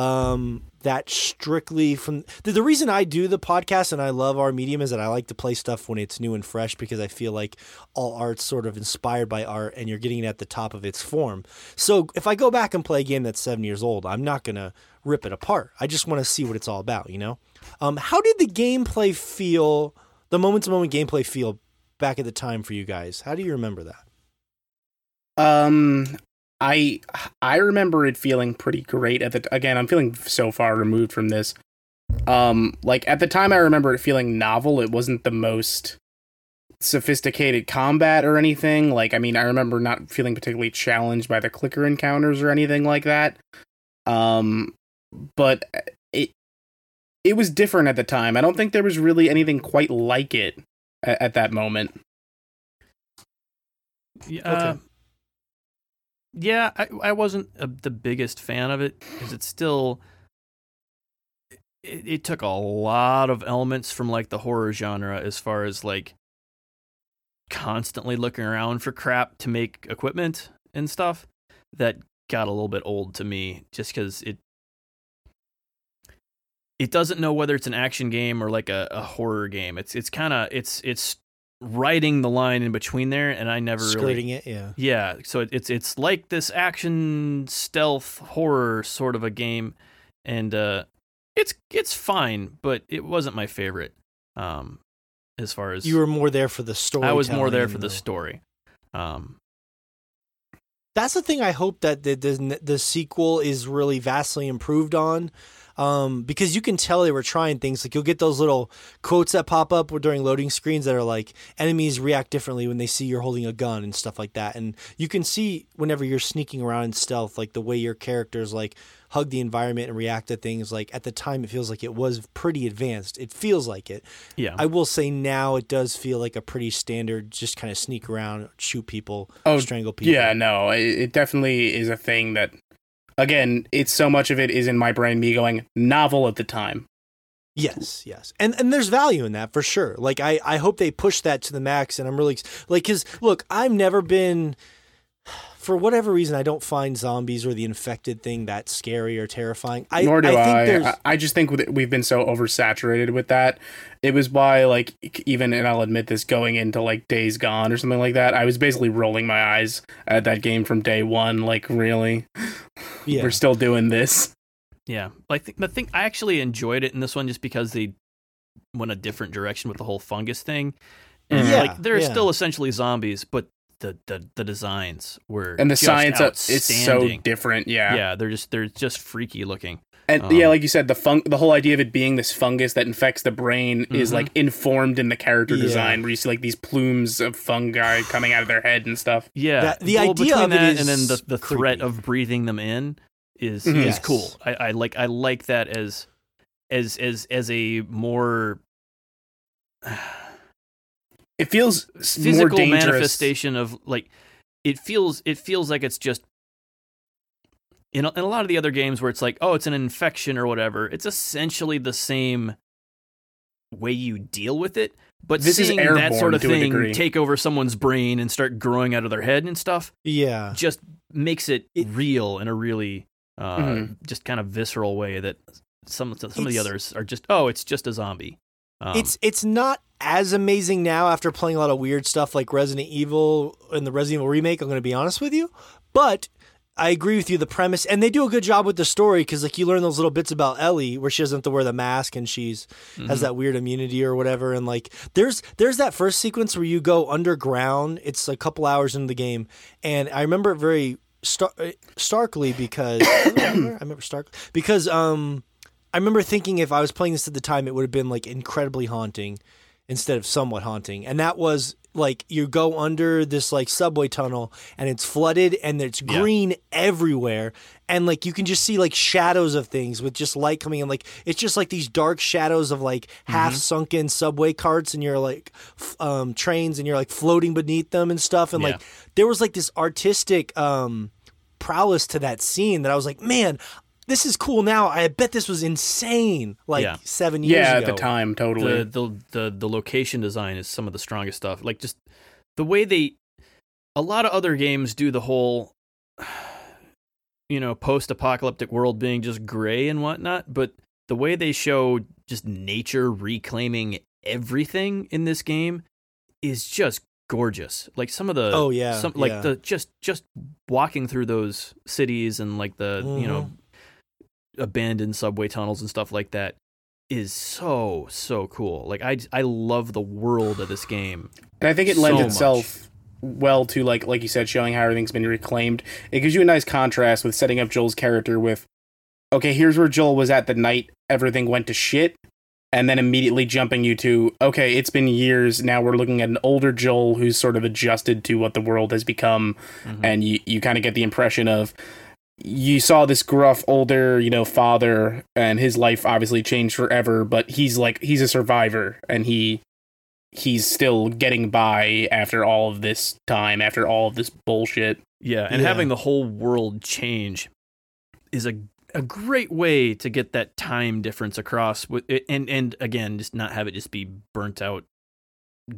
um, that strictly from the, the reason I do the podcast and I love our medium is that I like to play stuff when it's new and fresh because I feel like all art's sort of inspired by art and you're getting it at the top of its form. So if I go back and play a game that's seven years old, I'm not gonna rip it apart. I just want to see what it's all about, you know. Um, how did the gameplay feel? The moment to moment gameplay feel back at the time for you guys? How do you remember that? Um, I I remember it feeling pretty great at the again. I'm feeling so far removed from this. Um, like at the time, I remember it feeling novel. It wasn't the most sophisticated combat or anything. Like, I mean, I remember not feeling particularly challenged by the clicker encounters or anything like that. Um, but it it was different at the time. I don't think there was really anything quite like it at, at that moment. Yeah, uh, yeah, I, I wasn't a, the biggest fan of it because it's still. It, it took a lot of elements from like the horror genre as far as like constantly looking around for crap to make equipment and stuff that got a little bit old to me just because it it doesn't know whether it's an action game or like a, a horror game. It's it's kind of it's it's riding the line in between there, and I never Skirting really it, yeah. yeah. So it, it's it's like this action stealth horror sort of a game, and uh, it's it's fine, but it wasn't my favorite. Um, as far as You were more there for the story. I was more there for the story. Um, That's the thing I hope that the, the the sequel is really vastly improved on. Um, because you can tell they were trying things. Like you'll get those little quotes that pop up during loading screens that are like enemies react differently when they see you're holding a gun and stuff like that. And you can see whenever you're sneaking around in stealth like the way your characters like hug the environment and react to things. Like at the time it feels like it was pretty advanced. It feels like it. Yeah, I will say now it does feel like a pretty standard just kind of sneak around shoot people Oh, strangle people. Yeah, no, it, it definitely is a thing that, again, it's so much of it is in my brain, me going novel at the time. Yes, yes, and and there's value in that for sure. Like I, I hope they push that to the max, and I'm really like, cause look, I've never been, for whatever reason, I don't find zombies or the infected thing that scary or terrifying. I, Nor do I. I. Think I, I just think we've been so oversaturated with that. It was why, like, even, and I'll admit this, going into like Days Gone or something like that, I was basically rolling my eyes at that game from day one. Like, really, [LAUGHS] yeah, we're still doing this. yeah. Like the, the thing, I actually enjoyed it in this one just because they went a different direction with the whole fungus thing. And Yeah, like they're yeah. still essentially zombies, but the the, the designs were And the just science, of, it's so different. Yeah. yeah, they're just they're just freaky looking. And Um, yeah, like you said, the fun- the whole idea of it being this fungus that infects the brain is Mhm. like informed in the character Yeah. design, where you see like these plumes of fungi coming out of their head and stuff. Yeah, That- the well, idea of it that is and then the the threat of breathing them in is Mhm. is Yes. cool. I, I like I like that as as as as a more [SIGHS] It feels s- more physical manifestation of like it feels it feels like it's just in a, in a lot of the other games where it's like oh it's an infection or whatever it's essentially the same way you deal with it but This is seeing that sort of thing take over someone's brain and start growing out of their head and stuff yeah. just makes it, It- real in a really uh, Mhm. just kind of visceral way that some some of the others are just oh it's just a zombie um, it's it's not as amazing now after playing a lot of weird stuff like Resident Evil and the Resident Evil remake. I'm going to be honest with you, but I agree with you. The premise and they do a good job with the story because like you learn those little bits about Ellie where she doesn't have to wear the mask and she's has mhm. that weird immunity or whatever. And like there's there's that first sequence where you go underground. It's a couple hours into the game, and I remember it very star- uh, starkly because [COUGHS] I remember, I remember stark because um I remember thinking if I was playing this at the time, it would have been like incredibly haunting instead of somewhat haunting. And that was like you go under this like subway tunnel and it's flooded and it's Yeah. green everywhere. And like you can just see like shadows of things with just light coming in. Like it's just like these dark shadows of like half sunken subway carts and you're like f- um, trains and you're like floating beneath them and stuff. And Yeah. like there was like this artistic um, prowess to that scene that I was like, man, this is cool now. I bet this was insane like Yeah. seven years Yeah, ago. at the time, totally. the, the the the location design is some of the strongest stuff. Like just the way they a lot of other games do the whole [SIGHS] you know post-apocalyptic world being just gray and whatnot but the way they show just nature reclaiming everything in this game is just gorgeous like some of the Oh, yeah, some like yeah. the just just walking through those cities and like the you know Mm-hmm. Abandoned subway tunnels and stuff like that is so so cool like i i love the world of this game And I think it So lends much. itself well to like like you said, showing how everything's been reclaimed. It gives you a nice contrast with setting up Joel's character with okay, here's where Joel was at the night everything went to shit. And then immediately jumping you to, okay, it's been years. Now we're looking at an older Joel who's sort of adjusted to what the world has become. Mhm. And you, you kind of get the impression of you saw this gruff older, you know, father, and his life obviously changed forever, but he's like he's a survivor and he he's still getting by after all of this time, after all of this bullshit. Yeah, and Yeah. having the whole world change is a a great way to get that time difference across with and and again just not have it just be burnt out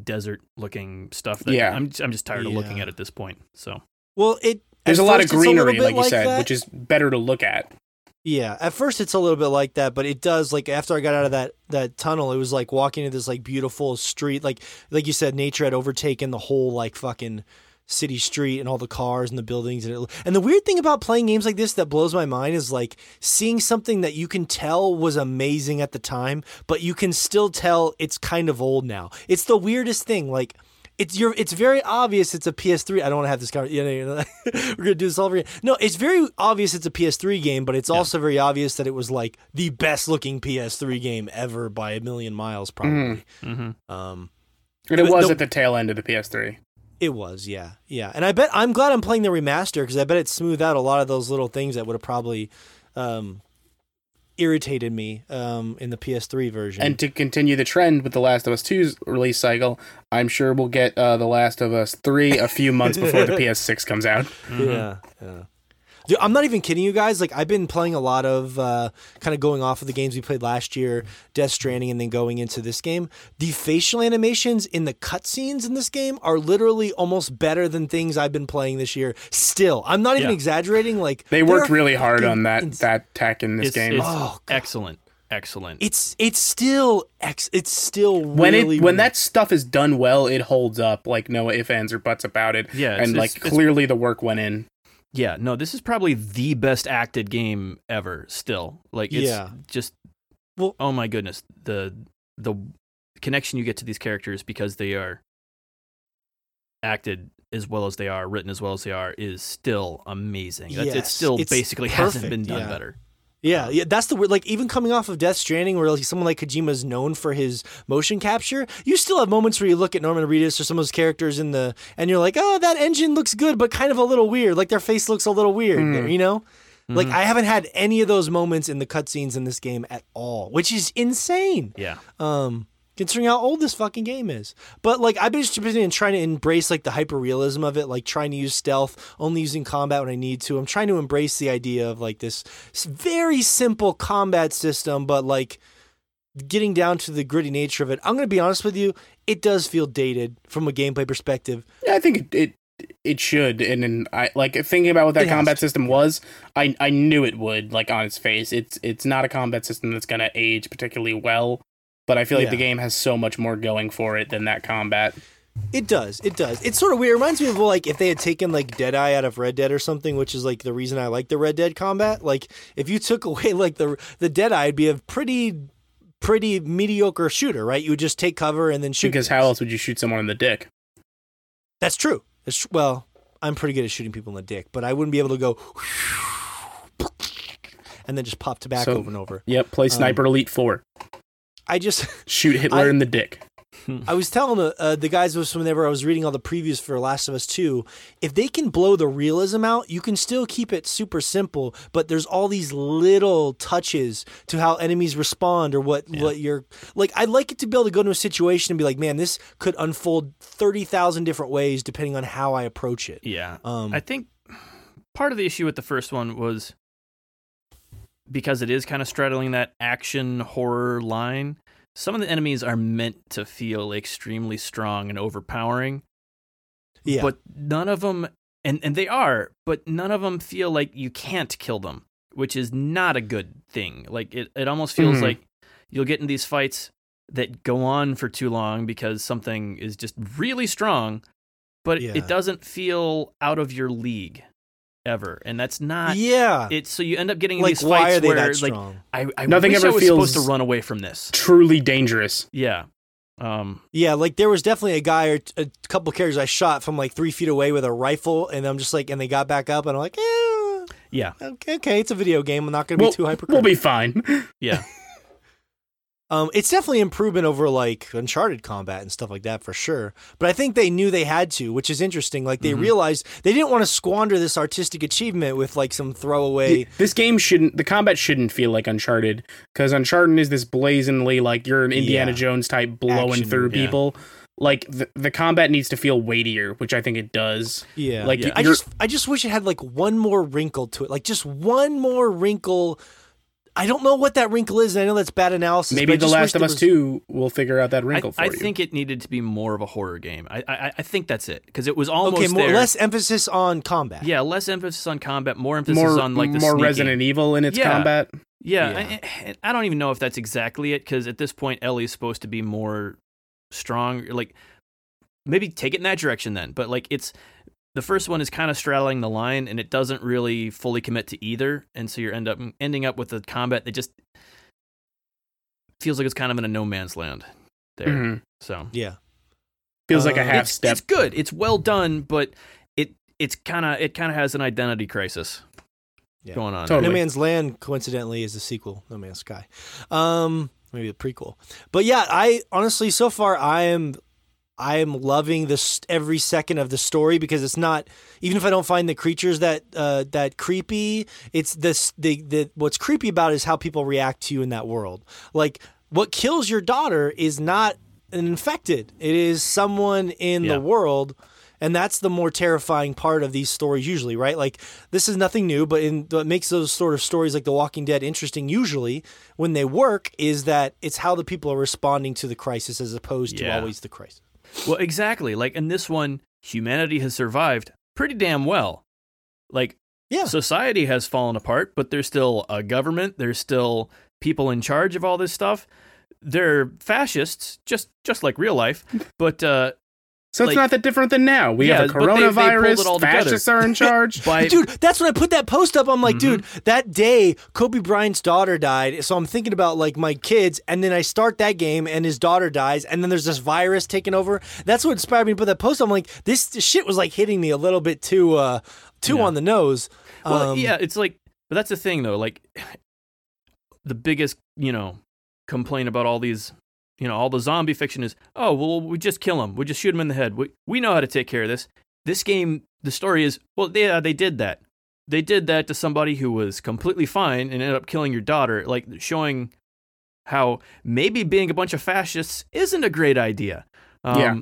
desert looking stuff that Yeah. I'm I'm just tired of looking at at this point. So Well, it There's a lot of first it's little greenery, bit like you said, that. which is better to look at. Yeah, at first it's a little bit like that, but it does like after I got out of that that tunnel, it was like walking into this like beautiful street, like like you said, nature had overtaken the whole like fucking city street and all the cars and the buildings and it, and the weird thing about playing games like this that blows my mind is like seeing something that you can tell was amazing at the time, but you can still tell it's kind of old now. It's the weirdest thing, like. It's your. It's very obvious. It's a PS3. I don't want to have this conversation. You know, [LAUGHS] we're gonna do this all over again. No, it's very obvious. It's a PS3 game, but it's also very obvious that it was like the best looking PS3 game ever by a million miles, probably. mhm. Um, And it was the- at the tail end of the PS3. it was, yeah, yeah. And I bet I'm glad I'm playing the remaster because I bet it smoothed out a lot of those little things that would have probably um, irritated me um, in the PS3 version. And to continue the trend with The Last of Us 2's release cycle, I'm sure we'll get uh, The Last of Us 3 a few months before the [LAUGHS] PS6 comes out. Mhm. Yeah, yeah. Dude, I'm not even kidding you guys. Like I've been playing a lot of uh, kind of going off of the games we played last year, Death Stranding, and then going into this game. The facial animations in the cutscenes in this game are literally almost better than things I've been playing this year. Still, I'm not even Yeah. exaggerating. Like They worked they're really hard on that ins- that tech in this It's, game. it's Oh, God. excellent. Excellent. It's it's still ex. It's still when really, it when that stuff is done well, it holds up like no ifs ands or buts about it. Yeah, it's- and like it's- it's- clearly the work went in. Yeah, no, this is probably the best acted game ever still. Like it's Yeah. just Well- oh my goodness, the the connection you get to these characters because they are acted as well as they are, written as well as they are is still amazing. That's, it still it's basically [LAUGHS] hasn't been done yeah. better. Yeah, yeah, that's the weird. Like even coming off of Death Stranding, where like someone like Kojima is known for his motion capture, you still have moments where you look at Norman Reedus or some of those characters in the, and you're like, oh, that engine looks good, but kind of a little weird. Like their face looks a little weird, Mm. you know. Like Mhm. I haven't had any of those moments in the cutscenes in this game at all, which is insane. Yeah. Um, considering how old this fucking game is. But like I've been just been trying to embrace like the hyper realism of it, like trying to use stealth, only using combat when I need to. I'm trying to embrace the idea of like this very simple combat system, but like getting down to the gritty nature of it. I'm gonna be honest with you, it does feel dated from a gameplay perspective. Yeah, I think it it, it should. And, and I like thinking about what that It combat system was. I I knew it would. Like on its face, it's it's not a combat system that's gonna age particularly well. But I feel like the game has so much more going for it than that combat. It does. It does. It's sort of weird. It reminds me of like if they had taken like Deadeye out of Red Dead or something, which is like the reason I like the Red Dead combat. Like if you took [LAUGHS] away like the the Deadeye, it'd be a pretty pretty mediocre shooter, right? You would just take cover and then shoot. Because how else would you shoot someone in the dick? That's true. It's well, I'm pretty good at shooting people in the dick, but I wouldn't be able to go [LAUGHS] and then just pop tobacco So- over and over. Yep, play um, Sniper Elite Four. I just [LAUGHS] Shoot Hitler I- in the dick. I was telling the uh, the guys was whenever I was reading all the previews for Last of Us Two, if they can blow the realism out, you can still keep it super simple. But there's all these little touches to how enemies respond or what what you're like. I'd like it to be able to go into a situation and be like, man, this could unfold thirty thousand different ways depending on how I approach it. Yeah. Um, I think part of the issue with the first one was because it is kind of straddling that action horror line. Some of the enemies are meant to feel extremely strong and overpowering, Yeah. but none of them and and they are but none of them feel like you can't kill them which is not a good thing like it, it almost feels Mhm. like you'll get in these fights that go on for too long because something is just really strong but Yeah. it doesn't feel out of your league ever and that's not yeah. it's so you end up getting like these why fights are they where that like? I, I Nothing wish ever I was supposed to run away from this Truly dangerous. yeah um Yeah, like there was definitely a guy or t- a couple characters I shot from like three feet away with a rifle, and I'm just like, and they got back up, and I'm like, eh, yeah okay, okay, it's a video game. I'm not going to be We'll, too hyper. we'll be fine. yeah [LAUGHS] Um, it's definitely improvement over like Uncharted combat and stuff like that for sure. But I think they knew they had to, which is interesting. Like they Mhm. realized they didn't want to squander this artistic achievement with like some throwaway. this game shouldn't the combat shouldn't feel like uncharted because uncharted is this blazingly like you're an indiana Yeah. jones type blowing Action through. Yeah. people like the, the combat needs to feel weightier which i think it does Yeah, like Yeah. I just I just wish it had like one more wrinkle to it, like just one more wrinkle. I don't know what that wrinkle is. and I know that's bad analysis. maybe but the last of us was- 2 will figure out that I, wrinkle for I you think it needed to be more of a horror game. I I, I think that's it because it was almost Okay, more there. less emphasis on combat. yeah, less emphasis on combat, more emphasis more on like the more sneaking. resident evil in its Yeah. combat Yeah, Yeah. I, I don't even know if that's exactly it because at this point Ellie's supposed to be more strong. Like maybe take it in that direction then. But like it's the first one is kind of straddling the line and it doesn't really fully commit to either, and so you're end up ending up with a combat that just feels like it's kind of in a no man's land there. Mhm. So yeah. feels like a Uh, half it's, step it's good. It's well done, but it it's kind of it kind of has an identity crisis Yeah. going on. Totally. No Man's Land, coincidentally, is the sequel. No Man's Sky, um, maybe the prequel. But yeah, I honestly, so far, I am, I am loving this every second of the story because it's not even if I don't find the creatures that uh, that creepy. It's this the the what's creepy about it is how people react to you in that world. Like what kills your daughter is not an infected. It is someone in Yeah. the world. And that's the more terrifying part of these stories, usually, right? Like, this is nothing new, but in, what makes those sort of stories like The Walking Dead interesting, usually, when they work, is that it's how the people are responding to the crisis as opposed to always the crisis. Well, exactly. Like in this one, humanity has survived pretty damn well. Like Yeah. society has fallen apart, but there's still a government, there's still people in charge of all this stuff. They're fascists, just just like real life, [LAUGHS] but uh so it's like- not that different than now we Yeah, have a but they- they pulled coronavirus it all together. fascists are in [LAUGHS] charge by Dude, that's when I put that post up. I'm like, Mm-hmm. dude, that day Kobe Bryant's daughter died. So I'm thinking about like my kids, and then I start that game and his daughter dies, and then there's this virus taking over. That's what inspired me to put that post. up. I'm like, this, this shit was like hitting me a little bit too, uh, too Yeah. on the nose. Well, Um, yeah, it's like, but that's the thing though. Like, [SIGHS] the biggest, you know, complaint about all these, you know, all the zombie fiction is, oh, well, we just kill them, we just shoot them in the head. We we know how to take care of this. This game, the story is, well, yeah, they did that. They did that to somebody who was completely fine and ended up killing your daughter, like showing how maybe being a bunch of fascists isn't a great idea. Um, Yeah.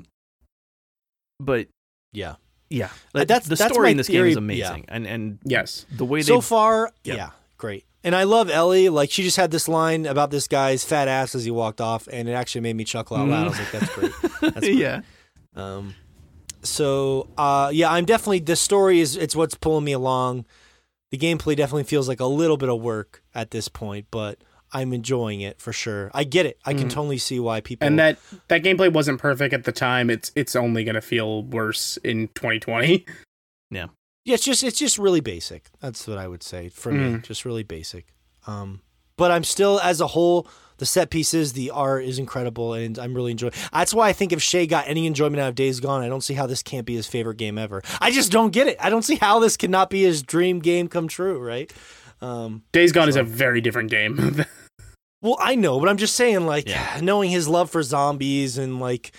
But Yeah. yeah, like, that's- the that's story in this theory- game is yeah. amazing, and and yes the way so far, yeah. yeah. great. And I love Ellie. Like she just had this line about this guy's fat ass as he walked off, and it actually made me chuckle out loud. I was like, "That's great." That's [LAUGHS] great. yeah. Um, so uh, yeah, I'm definitely the story is it's what's pulling me along. The gameplay definitely feels like a little bit of work at this point, but I'm enjoying it for sure. I get it. I can Mhm. totally see why people. and that that gameplay wasn't perfect at the time it's it's only going to feel worse in 2020 yeah, it's just it's just really basic. That's what I would say for me. Mm. Just really basic. Um, but I'm still as a whole. The set pieces, the art is incredible, and I'm really enjoying. That's why I think if Shay got any enjoyment out of Days Gone, I don't see how this can't be his favorite game ever. I just don't get it. I don't see how this cannot be his dream game come true, right? Um, days gone is a very different game [LAUGHS] well, I know, but I'm just saying, like, Yeah. knowing his love for zombies and like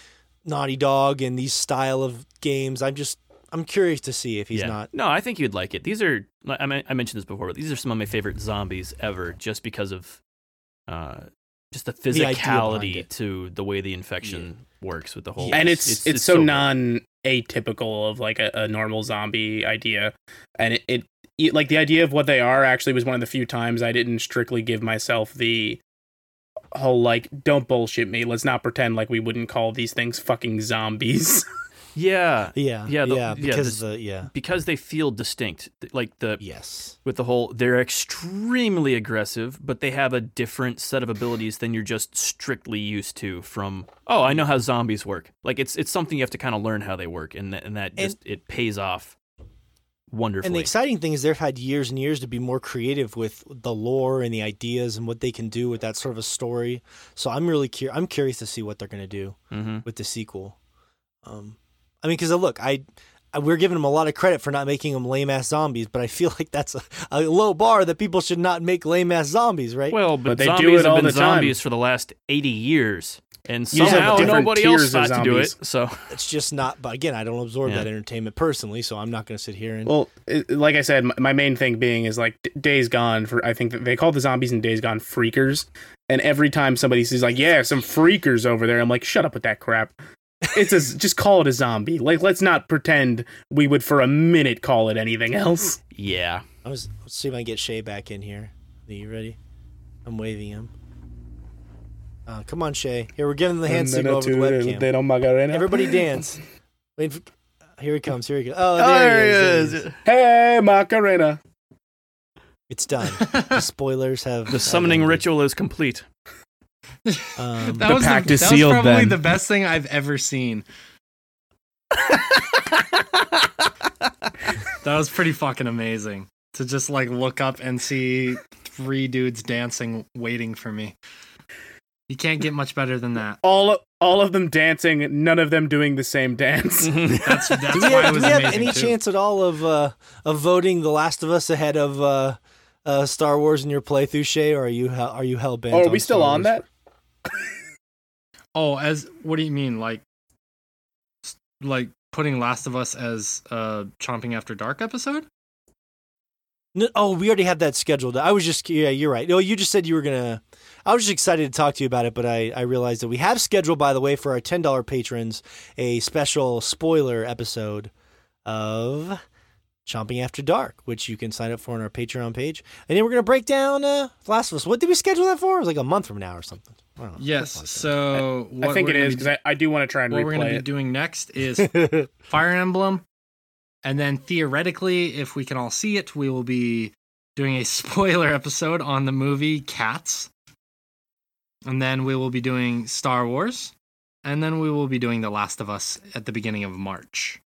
Naughty Dog and these style of games, I'm just I'm curious to see if he's yeah. not. No, I think you'd like it. These are I, men- I mentioned this before, but these are some of my favorite zombies ever, just because of uh, just the physicality it. to the way the infection works with the whole. and it's it's, so, good. non atypical of like a, a normal zombie idea and it, it it- like the idea of what they are actually was one of the few times i didn't strictly give myself the whole like don't bullshit me let's not pretend like we wouldn't call these things fucking zombies [LAUGHS] Yeah, Yeah, Yeah, the- yeah, yeah, because this- the yeah, because they feel distinct. Like the yes, with the whole, they're extremely aggressive, but they have a different set of abilities than you're just strictly used to from. Oh, I know how zombies work. Like it's it's something you have to kind of learn how they work, and that, and that just it pays off wonderfully. And the exciting thing is they've had years and years to be more creative with the lore and the ideas and what they can do with that sort of a story. So I'm really curious. I'm curious to see what they're going to do hmm with the sequel. Um, I mean, because uh, look, I, I we're giving them a lot of credit for not making them lame ass zombies, but I feel like that's a, a low bar that people should not make lame ass zombies, right? Well, but, But they do zombies it have all been the time. zombies for the last 80 years. And You somehow nobody else tiers of thought to do it. So it's just not. But again, I don't absorb Yeah. that entertainment personally, so I'm not going to sit here and. Well, it, like I said, my, my main thing being is like D- Days Gone. For I think that they call the zombies in Days Gone freakers, and every time somebody says like, "Yeah, some freakers over there," I'm like, "Shut up with that crap." It's a, just call it a zombie. Like, let's not pretend we would for a minute call it anything else. yeah, I was let's see if I can get Shay back in here. Are you ready? I'm waving him. Uh, come on, Shay. Here we're giving the hand signal over the webcam. don't Macarena. Everybody [LAUGHS] dance. Wait, for, here he comes. Here he goes. Oh, there, he is. he is. Hey, Macarena. It's done. [LAUGHS] The spoilers have. the summoning ended. ritual is complete. Um, That The was pact the, is that sealed, was probably then. the best thing I've ever seen. [LAUGHS] that was pretty fucking amazing to just like look up and see three dudes dancing, waiting for me. You can't get much better than that. All all of them dancing, none of them doing the same dance. [LAUGHS] That's that's [LAUGHS] do we why have, it do we have any too. chance at all of uh, of voting The Last of Us ahead of uh, uh, Star Wars in your playthrough, Shay, or are you hell- are you hell bent? oh, are we still on that? [LAUGHS] Oh, as what do you mean? Like, like putting Last of Us as a chomping after dark episode? No, oh, we already had that scheduled. I was just yeah, you're right. No, you just said you were gonna. I was just excited to talk to you about it, but I, I realized that we have scheduled, by the way, for our ten dollar patrons, a special spoiler episode of Chomping After Dark, which you can sign up for on our Patreon page. And then we're gonna break down uh, Last of Us. What did we schedule that for? It was like a month from now or something. I. Yes. Something So I what think we're it gonna is be- because I, I do want to try and what we're going to be doing next is. [LAUGHS] Fire Emblem, and then theoretically, if we can all see it, we will be doing a [LAUGHS] spoiler episode on the movie Cats, and then we will be doing Star Wars, and then we will be doing The Last of Us at the beginning of March.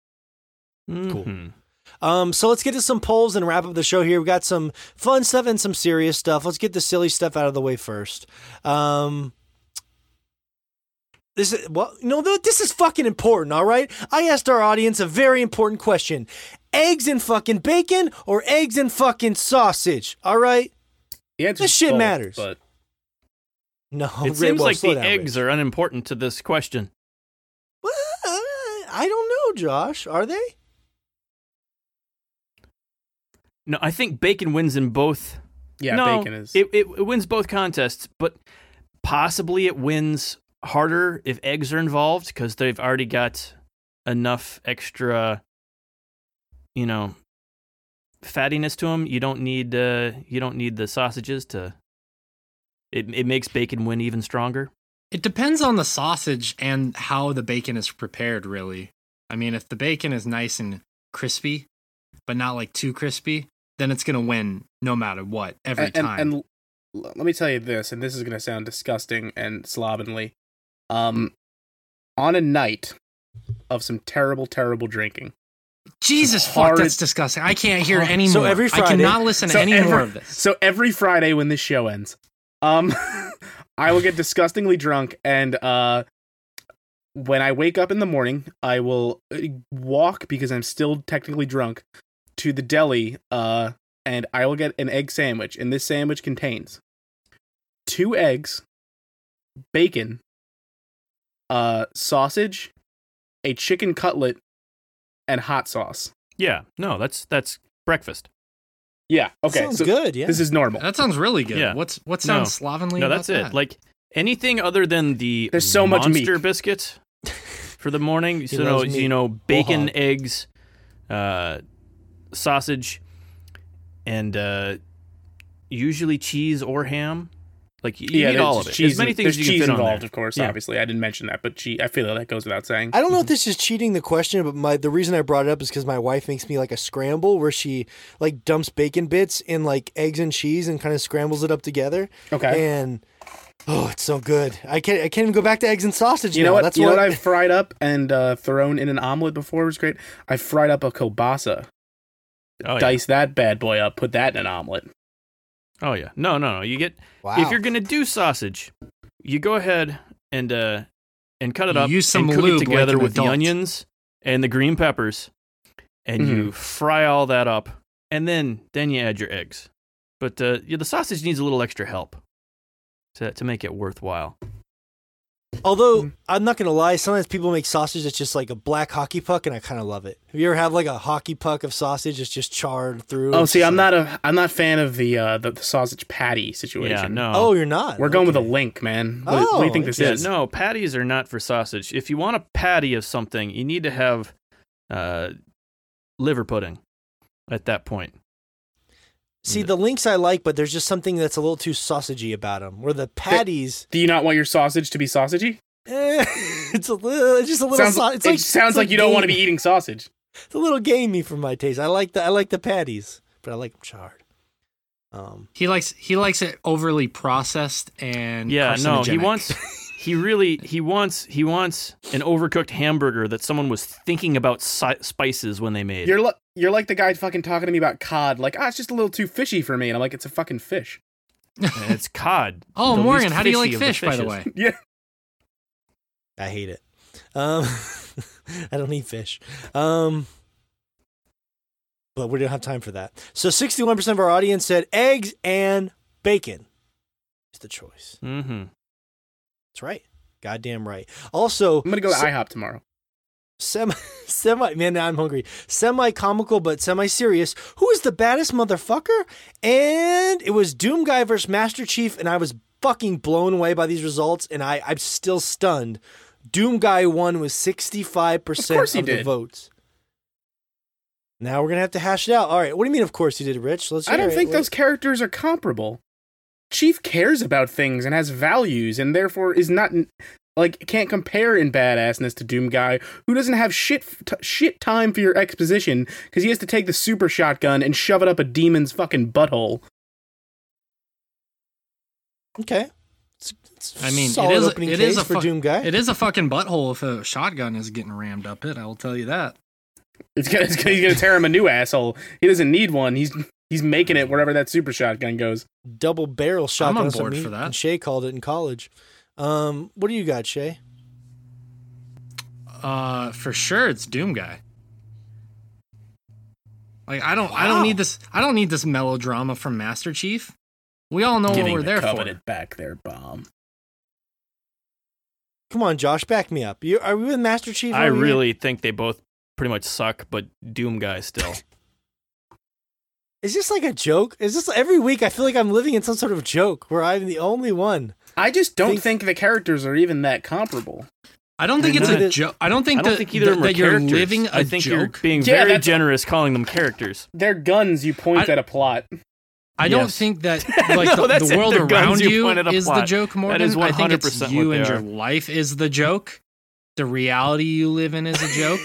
Mhm. Um, so let's get to some polls and wrap up the show here. We've got some fun stuff and some serious stuff. Let's get the silly stuff out of the way first. Um, this is well, no, th- this is fucking important. All right, I asked our audience a very important question: eggs and fucking bacon or eggs and fucking sausage? All right, The answer's This shit both, matters. But no, It seems well, like the down, eggs Rich. are unimportant to this question. Well, I don't know, Josh. Are they? No, I think bacon wins in both. yeah, no, bacon is. It, it, it wins both contests, but possibly it wins harder if eggs are involved because they've already got enough extra, you know, fattiness to them. You don't need uh, you don't need the sausages to. It it makes bacon win even stronger. It depends on the sausage and how the bacon is prepared, really. I mean, if the bacon is nice and crispy, but not like too crispy, then it's going to win no matter what every and, time. And, and let me tell you this, and this is going to sound disgusting and slovenly. Um, on a night of some terrible, terrible drinking. Jesus fuck, that's disgusting. I can't hear Oh, any so every I cannot listen to So any every- more of this. So every Friday when this show ends, um, [LAUGHS] I will get disgustingly drunk, and uh, when I wake up in the morning, I will uh, walk because I'm still technically drunk to the deli, uh, and I will get an egg sandwich, and this sandwich contains two eggs, bacon, uh, sausage, a chicken cutlet, and hot sauce. Yeah, no, that's that's breakfast. Yeah. Okay. Sounds so good. Yeah. this is normal. That sounds really good. Yeah. What's what No. sounds slovenly No, about that's that? it. Like anything other than the There's so much meat. monster biscuit [LAUGHS] for the morning. So loves no, you know, bacon, hog. eggs, uh, sausage, and uh, usually cheese or ham. Like you yeah, need all of it. cheese as many things there's you can cheese fit on involved, there. of course. Yeah. Obviously, I didn't mention that, but che- I feel like that goes without saying. I don't know if this is cheating the question, but my the reason I brought it up is because my wife makes me like a scramble where she like dumps bacon bits in like eggs and cheese and kind of scrambles it up together. Okay. And oh, it's so good. I can't I can't even go back to eggs and sausage. You now. know what? That's you know what what I've fried up and uh, thrown in an omelet before. It was great. I fried up a kielbasa. Oh yeah. Dice that bad boy up. Put that in an omelet. Oh yeah. No, no, no. You get wow. if you're gonna do sausage, you go ahead and uh and cut it You up use some and cook lube it together an with the onions and the green peppers, and you fry all that up, and then then you add your eggs. But uh, yeah, the sausage needs a little extra help to to make it worthwhile. Although Mm. I'm not gonna lie, sometimes people make sausage that's just like a black hockey puck, and I kind of love it. Have you ever had like a hockey puck of sausage that's just charred through? Oh, It's see, I'm like- not a I'm not a fan of the uh, the, the sausage patty situation. Yeah, no. Oh, you're not. We're going with a link, man. What, what do Oh, you think this Yeah, is? no, patties are not for sausage. If you want a patty of something, you need to have uh, liver pudding at that point. See, the links I like, but there's just something that's a little too sausagey about them. Where the patties, Do you not want your sausage to be sausagey? eh, [LAUGHS] it's a little, it's just a little. Sounds, sau- it's it sounds it's like, you don't want to be eating sausage. It's a little gamey for my taste. I like the I like the patties, but I like them charred. Um, He likes he likes it overly processed and Yeah, no, he wants he really he wants he wants an overcooked hamburger that someone was thinking about si- spices when they made. You're li- you're like the guy fucking talking to me about cod. Like, ah, it's just a little too fishy for me. And I'm like, it's a fucking fish. And it's cod. [LAUGHS] Oh, the Morgan, how do you fishy like of the fish, by the way? [LAUGHS] Yeah. I hate it. Um, [LAUGHS] I don't eat fish. Um, but we don't have time for that. So 61% of our audience said eggs and bacon is the choice. Mm-hmm. That's right. Goddamn right. Also, I'm gonna go to se- IHOP tomorrow. Semi, [LAUGHS] semi, man, now I'm hungry. Semi comical, but semi serious. Who is the baddest motherfucker? And it was Doom Guy versus Master Chief, and I was fucking blown away by these results, and I, I'm still stunned. Doom Guy won with 65% Of of the did. votes. Now we're gonna have to hash it out. All right, what do you mean? Of course he did, Rich. Let's. I don't it. think those characters are comparable. Chief cares about things and has values, and therefore is not like can't compare in badassness to Doom Guy, who doesn't have shit t- shit time for your exposition because he has to take the super shotgun and shove it up a demon's fucking butthole. Okay. It's, it's I mean, it solid is opening it a for fu- Doom Guy. It is a fucking butthole if a shotgun is getting rammed up it. I will tell you that. It's gonna, [LAUGHS] it's gonna, he's gonna tear him a new asshole. He doesn't need one. He's he's making it wherever that super shotgun goes. Double barrel shotgun. on That's what board me for that. and Shay called it in college. Um, what do you got, Shay? Uh, for sure, it's Doom Guy. Like I don't, I don't need this. I don't need this melodrama from Master Chief. We all know Giving what we're the there covenant back there, bomb. Come on, Josh, back me up. You are we with Master Chief? I over here? really think they both pretty much suck, but Doom guy still. [LAUGHS] Is this like a joke? Is this every week? I feel like I'm living in some sort of joke where I'm the only one. I just don't Think- think, the characters are even that comparable. I don't think it's a joke. I don't think I don't that, think either of that, them that you're living a I think you're joke. being Yeah, very generous calling them characters. They're guns you point I- at a plot. I don't think that [LAUGHS] like No, the, the world around you you point at a is the joke, Morgan. is I think it's you and they your life is the joke. The reality you live in is a joke,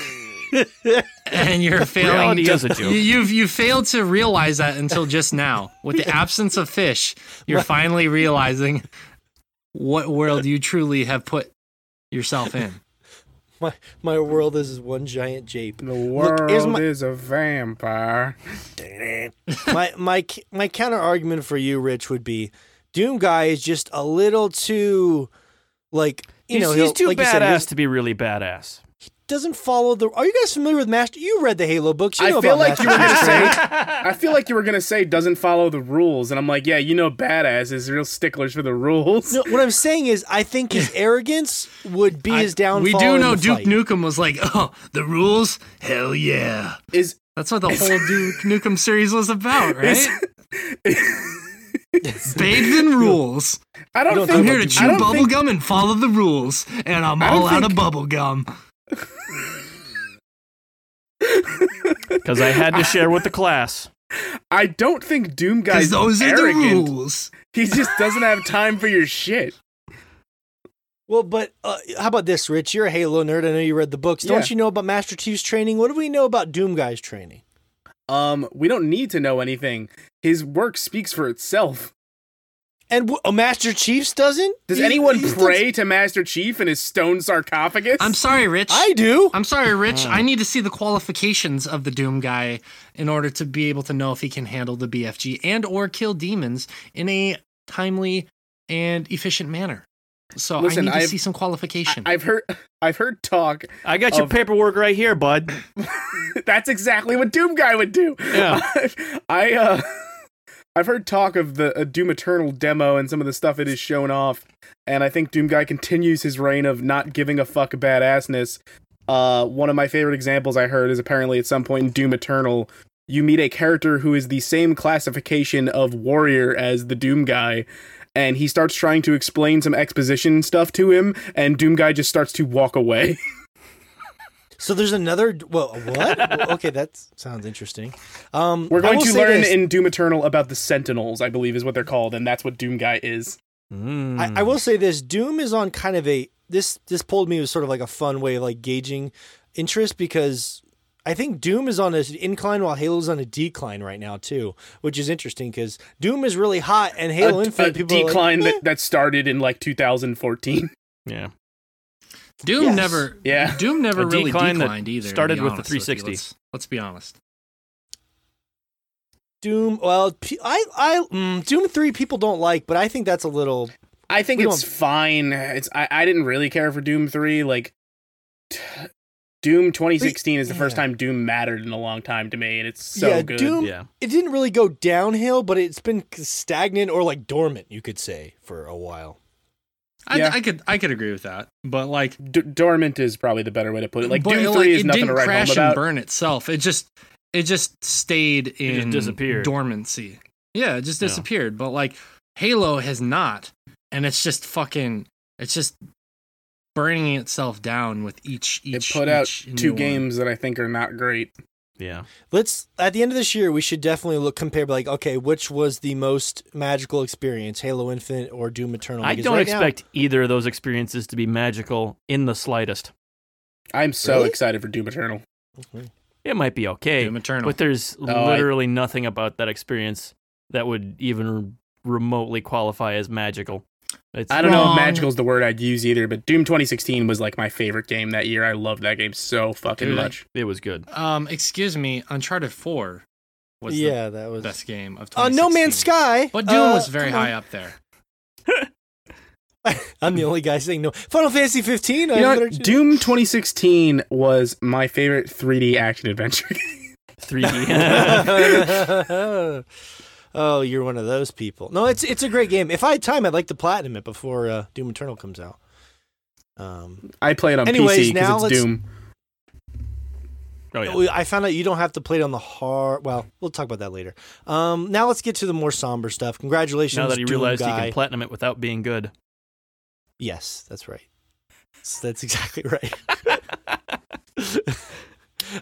[LAUGHS] and you're failing. Reality to- is a joke. You, you've you failed to realize that until just now. With the [LAUGHS] absence of fish, you're finally realizing what world [LAUGHS] you truly have put yourself in. [LAUGHS] My my world is one giant jape. The Look, world here's my- is a vampire. [LAUGHS] my my my counter argument for you, Rich, would be Doom Guy is just a little too like you he's, know he's too like you said, badass to be really badass. Doesn't follow the. Are you guys familiar with Master? You read the Halo books. You I know feel about like you were gonna say. I feel like you were gonna say doesn't follow the rules, and I'm like, yeah, you know, badass is real sticklers for the rules. No, what I'm saying is, I think his [LAUGHS] arrogance would be I- his downfall. we do in know the Duke fight. Nukem was like, oh, the rules? Hell yeah. Is That's what the whole Duke [LAUGHS] Nukem series was about, right? [LAUGHS] Bathed in rules. I don't don't think I'm here to chew don't bubble think- gum and follow the rules, and I'm I don't all out of think- bubble gum. [LAUGHS] Because I had to share with the class. I don't think Doom Because guy's those are arrogant. the rules. He just doesn't have time for your shit. Well, but uh, how about this, Rich? You're a Halo nerd. I know you read the books. Yeah. Don't you know about Master Chief's training? What do we know about Doom Guy's training? Um, we don't need to know anything. His work speaks for itself. And w- uh, Master Chief's doesn't? Does He- anyone he's pray to Master Chief in his stone sarcophagus? I'm sorry, Rich. I do. I'm sorry, Rich. Hmm. I need to see the qualifications of the Doom guy in order to be able to know if he can handle the BFG and or kill demons in a timely and efficient manner. So Listen, I need to I've- see some qualification. I've heard [LAUGHS] I've heard talk. I got your paperwork right here, bud. [LAUGHS] That's exactly what Doom Guy would do. Yeah. [LAUGHS] I uh I've heard talk of the uh, Doom Eternal demo and some of the stuff it has shown off, and I think Doom Guy continues his reign of not giving a fuck badassness. Uh, one of my favorite examples I heard is apparently at some point in Doom Eternal, you meet a character who is the same classification of warrior as the Doom Guy, and he starts trying to explain some exposition stuff to him, and Doom Guy just starts to walk away. [LAUGHS] So there's another. Well, what? Okay, that sounds interesting. Um, We're going to learn this. in Doom Eternal about the Sentinels, I believe is what they're called, and that's what Doom Guy is. Mm. I, I will say this: Doom is on kind of a this. This pulled me was sort of like a fun way of like gauging interest because I think Doom is on an incline while Halo's on a decline right now too, which is interesting because Doom is really hot and Halo a, Infinite a people are like, decline "Eh." that, that started in like 2014. Yeah. Doom Yes. never, Yeah. Doom never A really decline that declined either. started with the honest you. 360. Let's, let's be honest. Doom. Well, I, mm, Doom three people don't like, but I think that's a little. I think it's don't- fine. It's I, I didn't really care for Doom 3 like t- [SIGHS] Doom 2016 is the first time Doom mattered in a long time to me and it's so yeah, good. Doom. Yeah. It didn't really go downhill, but it's been stagnant or like dormant, you could say, for a while. I, Yeah. I could, I could agree with that. But like, D- dormant is probably the better way to put it. Like but Doom it, 3 like, is nothing didn't to write home crash and burn itself. It just, it just stayed just in disappeared. dormancy. Yeah, it just Yeah. disappeared. But like, Halo has not, and it's just fucking, it's just burning itself down with each It each. put out each new two one. games that I think are not great. Yeah. Let's at the end of this year, we should definitely look compare like, okay, which was the most magical experience, Halo Infinite or Doom Eternal? I Because don't right now- expect either of those experiences to be magical in the slightest. I'm so Really? excited for Doom Eternal. It might be okay, Doom Eternal. but there's oh, I- literally nothing about that experience that would even remotely qualify as magical. It's I don't know if magical is the word I'd use either, but Doom 2016 was like my favorite game that year. I loved that game so fucking Dude, much. it was good. um, excuse me, Uncharted Four was yeah, that the was. best game of. Uh, no Man's Sky. But Doom uh, was very high up there. [LAUGHS] I'm the only guy saying no. Final Fantasy 15. You know what? Doom 2016 was my favorite 3D action adventure. [LAUGHS] 3D. [LAUGHS] oh, you're one of those people. No, it's it's a great game. If I had time, I'd like to platinum it before uh, Doom Eternal comes out. Um, I play it on Anyways, PC because it's Doom. oh yeah. I found out you don't have to play it on the hard. Well, we'll talk about that later. Um, now let's get to the more somber stuff. Congratulations, Now that he Doom realized he guy. can platinum it without being good. Yes, that's right. That's- That's exactly right. [LAUGHS] [LAUGHS]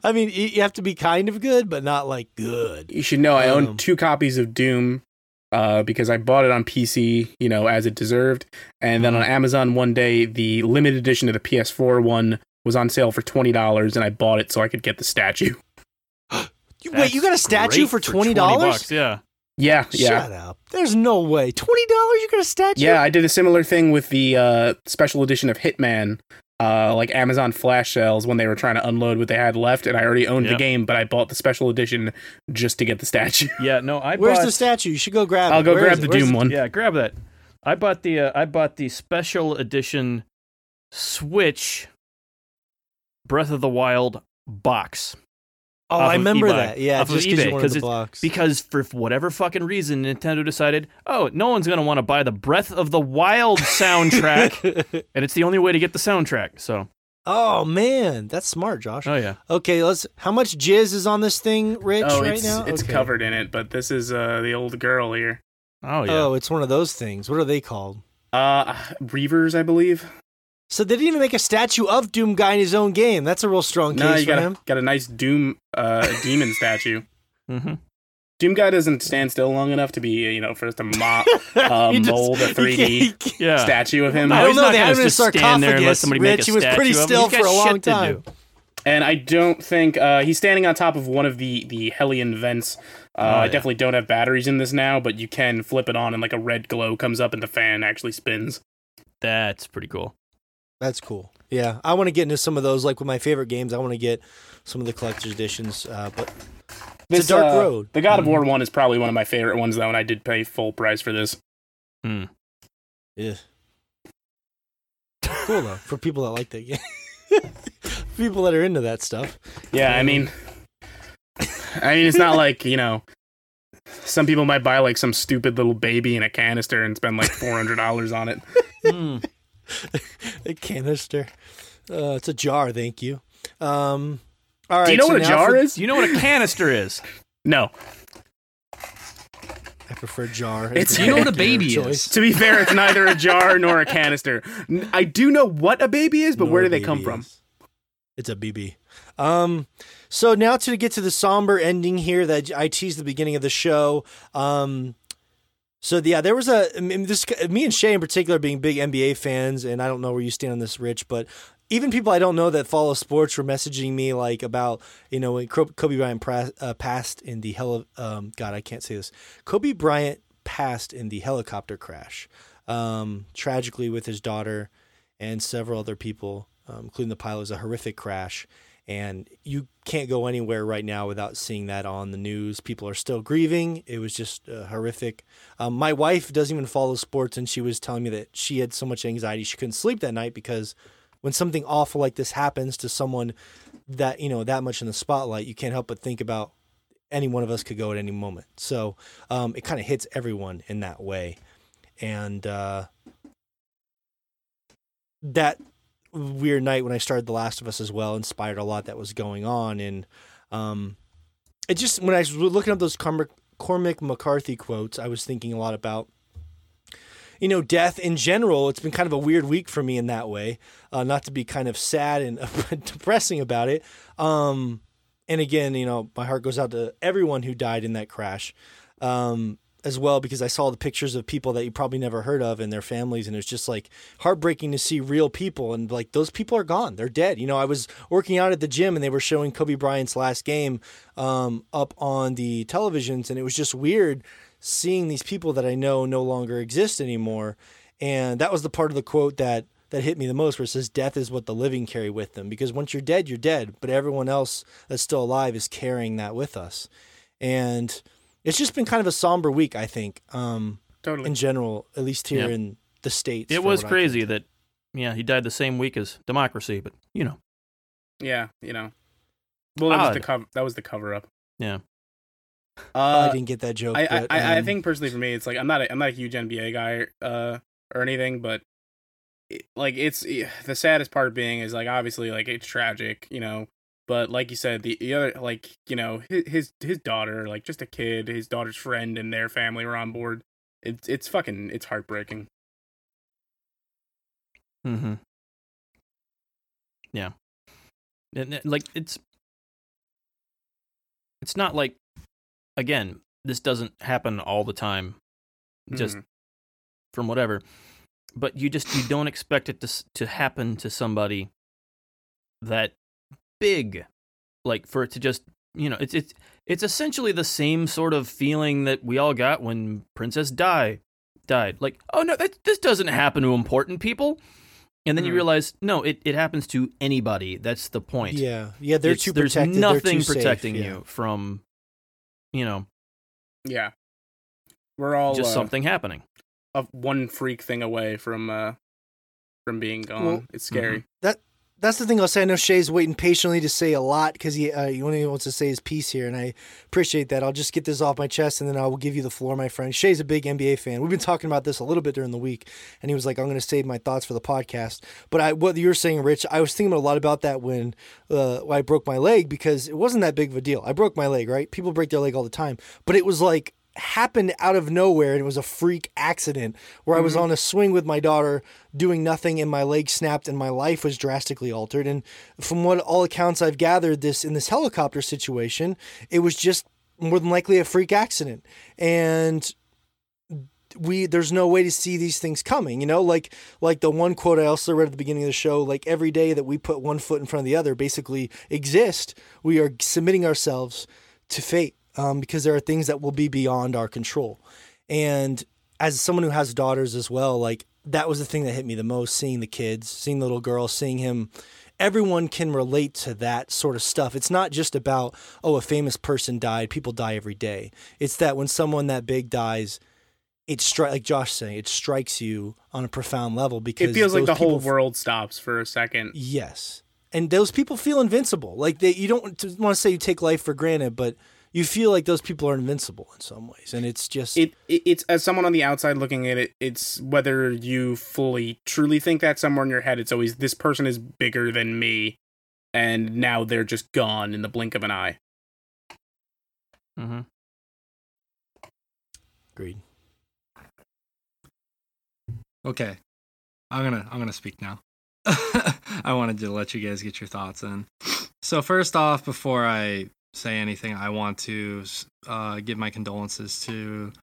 I mean, you you have to be kind of good, but not like good. You should know I own Um, two copies of Doom uh, because I bought it on PC, you know, as it deserved. And then on Mm-hmm. Amazon one day, the limited edition of the PS4 one was on sale for $20, and I bought it so I could get the statue. [GASPS] You, wait, you got a That's statue great for twenty dollars? bucks, Yeah. Yeah, yeah. Shut up. There's no way. Twenty dollars? You got a statue? Yeah, I did a similar thing with the uh, special edition of Hitman. Uh, like Amazon flash sales when they were trying to unload what they had left, and I already owned the game, but I bought the special edition just to get the statue. [LAUGHS] Yeah. No, I Where's bought. the statue? You should go grab I'll it. go Where grab the it? Where's Doom it? one. Yeah, grab that. I bought the uh, I bought the special edition Switch Breath of the Wild box Oh, off I of remember eBay. that. Yeah, Off just because eBay, you wanted 'cause the it's- because for whatever fucking reason Nintendo decided, oh, no one's gonna want to buy the Breath of the Wild soundtrack, [LAUGHS] and it's the only way to get the soundtrack. So, oh man, that's smart, Josh. oh yeah, Okay, let's. How much jizz is on this thing, Rich? Oh, right it's now, it's Okay. covered in it, but this is uh, the old girl here. oh yeah. Oh, it's one of those things. What are they called? Uh, Reavers, I believe. So they didn't even make a statue of Doom Guy in his own game. That's a real strong No, case you for got a, him. got a nice Doom uh, demon statue. [LAUGHS] hmm Doom Guy doesn't stand still long enough to be, you know, for us to mo- [LAUGHS] uh, You just- mold a [LAUGHS] 3D can't- you can't- Yeah. statue of him. I No, don't he's know. They had him in a just stand there and let somebody make Rich, a he was statue pretty of him. still He's for a long time. And I don't think uh, he's standing on top of one of the the Hellion vents. Uh, Oh, I definitely don't have batteries in this now, but you can flip it on and like a red glow comes up and the fan actually spins. That's pretty cool. That's cool. Yeah, I want to get into some of those. Like with my favorite games, I want to get some of the collector's editions. Uh, but It's a dark uh, road. The God of War one is probably one of my favorite ones though, and I did pay full price for this. Hmm. yeah, cool though for people that like that game. [LAUGHS] people that are into that stuff. Yeah, I mean, I mean, it's not [LAUGHS] like you know, some people might buy like some stupid little baby in a canister and spend like four hundred dollars on it. Hmm. [LAUGHS] a canister. Uh, it's a jar. Thank you. Um, all right. Do you know so what a jar for- is? Do you know what a canister is? No. I prefer jar. It's- you know what a baby is? To be fair, it's neither a jar nor a canister. I do know what a baby is, but Nor where do they come BB from? It's a BB. Um, so now to get to the somber ending here that I teased the beginning of the show. Um, so yeah, there was a this me and Shay in particular being big NBA fans, and I don't know where you stand on this, Rich, but even people I don't know that follow sports were messaging me like about you know when Kobe Kobe Bryant pra- uh, passed in the hell um God I can't say this Kobe Bryant passed in the helicopter crash, um, tragically with his daughter and several other people, um, including the pilot. It was a horrific crash, and you can't go anywhere right now without seeing that on the news. People are still grieving. It was just uh, horrific. Um, my wife doesn't even follow sports, and she was telling me that she had so much anxiety she couldn't sleep that night because when something awful like this happens to someone that you know that much in the spotlight, you can't help but think about any one of us could go at any moment. So um, it kind of hits everyone in that way, and uh, that weird night when I started The Last of Us as well inspired a lot that was going on, and um, it just when I was looking up those Cormac, Cormac McCarthy quotes, I was thinking a lot about you know, death in general, it's been kind of a weird week for me in that way. Uh, not to be kind of sad and [LAUGHS] depressing about it. Um, and again, you know, my heart goes out to everyone who died in that crash um, as well, because I saw the pictures of people that you probably never heard of and their families. And it was just like heartbreaking to see real people. And like those people are gone, they're dead. You know, I was working out at the gym and they were showing Kobe Bryant's last game um, up on the televisions. And it was just weird seeing these people that I know no longer exist anymore. And that was the part of the quote that that hit me the most where it says death is what the living carry with them because once you're dead you're dead but everyone else that's still alive is carrying that with us and it's just been kind of a somber week i think um Totally. in general at least here Yeah. in the states It was crazy that, yeah, he died the same week as democracy, but you know, Yeah, you know. Well, that was the cover. That was the cover up. Yeah. Oh, i Uh, didn't get that joke I, I, but, I, I um, think personally for me, it's like I'm not a, I'm not a huge NBA guy uh, or anything, but it, like it's the saddest part being is like obviously like it's tragic, you know. But like you said, the, the other like you know his, his his daughter, like just a kid, his daughter's friend and their family were on board. It's it's fucking it's heartbreaking. Mm-hmm. Yeah. And, uh, like it's it's not like again, this doesn't happen all the time just Mhm. from whatever. But you just you don't expect it to to happen to somebody that big like for it to just you know it's it's it's essentially the same sort of feeling that we all got when Princess Di died. Like, oh no, that, this doesn't happen to important people. And then you Mhm. realize, no, it, it happens to anybody. That's the point. yeah yeah they're It's- too there's protected they're nothing too safe, protecting yeah. you from, you know, yeah, we're all just uh, something happening. of one freak thing away from uh from being gone. Well, it's scary. That's the thing I'll say. I know Shay's waiting patiently to say a lot because he uh, he only wants to say his piece here, and I appreciate that. I'll just get this off my chest, and then I will give you the floor, my friend. Shay's a big NBA fan. We've been talking about this a little bit during the week, and he was like, "I'm going to save my thoughts for the podcast." But I, what you were saying, Rich, I was thinking a lot about that when, uh, when I broke my leg because it wasn't that big of a deal. I broke my leg, right? People break their leg all the time, but it was like happened out of nowhere and it was a freak accident where I was mm-hmm. on a swing with my daughter doing nothing and my leg snapped and my life was drastically altered. And from what all accounts I've gathered this in this helicopter situation it was just more than likely a freak accident. And we there's no way to see these things coming, you know, like like the one quote I also read at the beginning of the show, like every day that we put one foot in front of the other basically exist, we are submitting ourselves to fate um, because there are things that will be beyond our control. And as someone who has daughters as well, like that was the thing that hit me the most seeing the kids, seeing the little girl, seeing him. Everyone can relate to that sort of stuff. It's not just about, oh, a famous person died. People die every day. It's that when someone that big dies, it strikes, like Josh saying, it strikes you on a profound level because It feels like the whole world stops for a second. Yes, and those people feel invincible. Like they, you don't want to say you take life for granted, but you feel like those people are invincible in some ways, and it's just It, it it's as someone on the outside looking at it, it's whether you fully truly think that somewhere in your head, it's always this person is bigger than me, and now they're just gone in the blink of an eye. mm-hmm agreed. Okay. I'm gonna I'm gonna speak now. [LAUGHS] I wanted to let you guys get your thoughts in. So first off, before I say anything, I want to uh, give my condolences to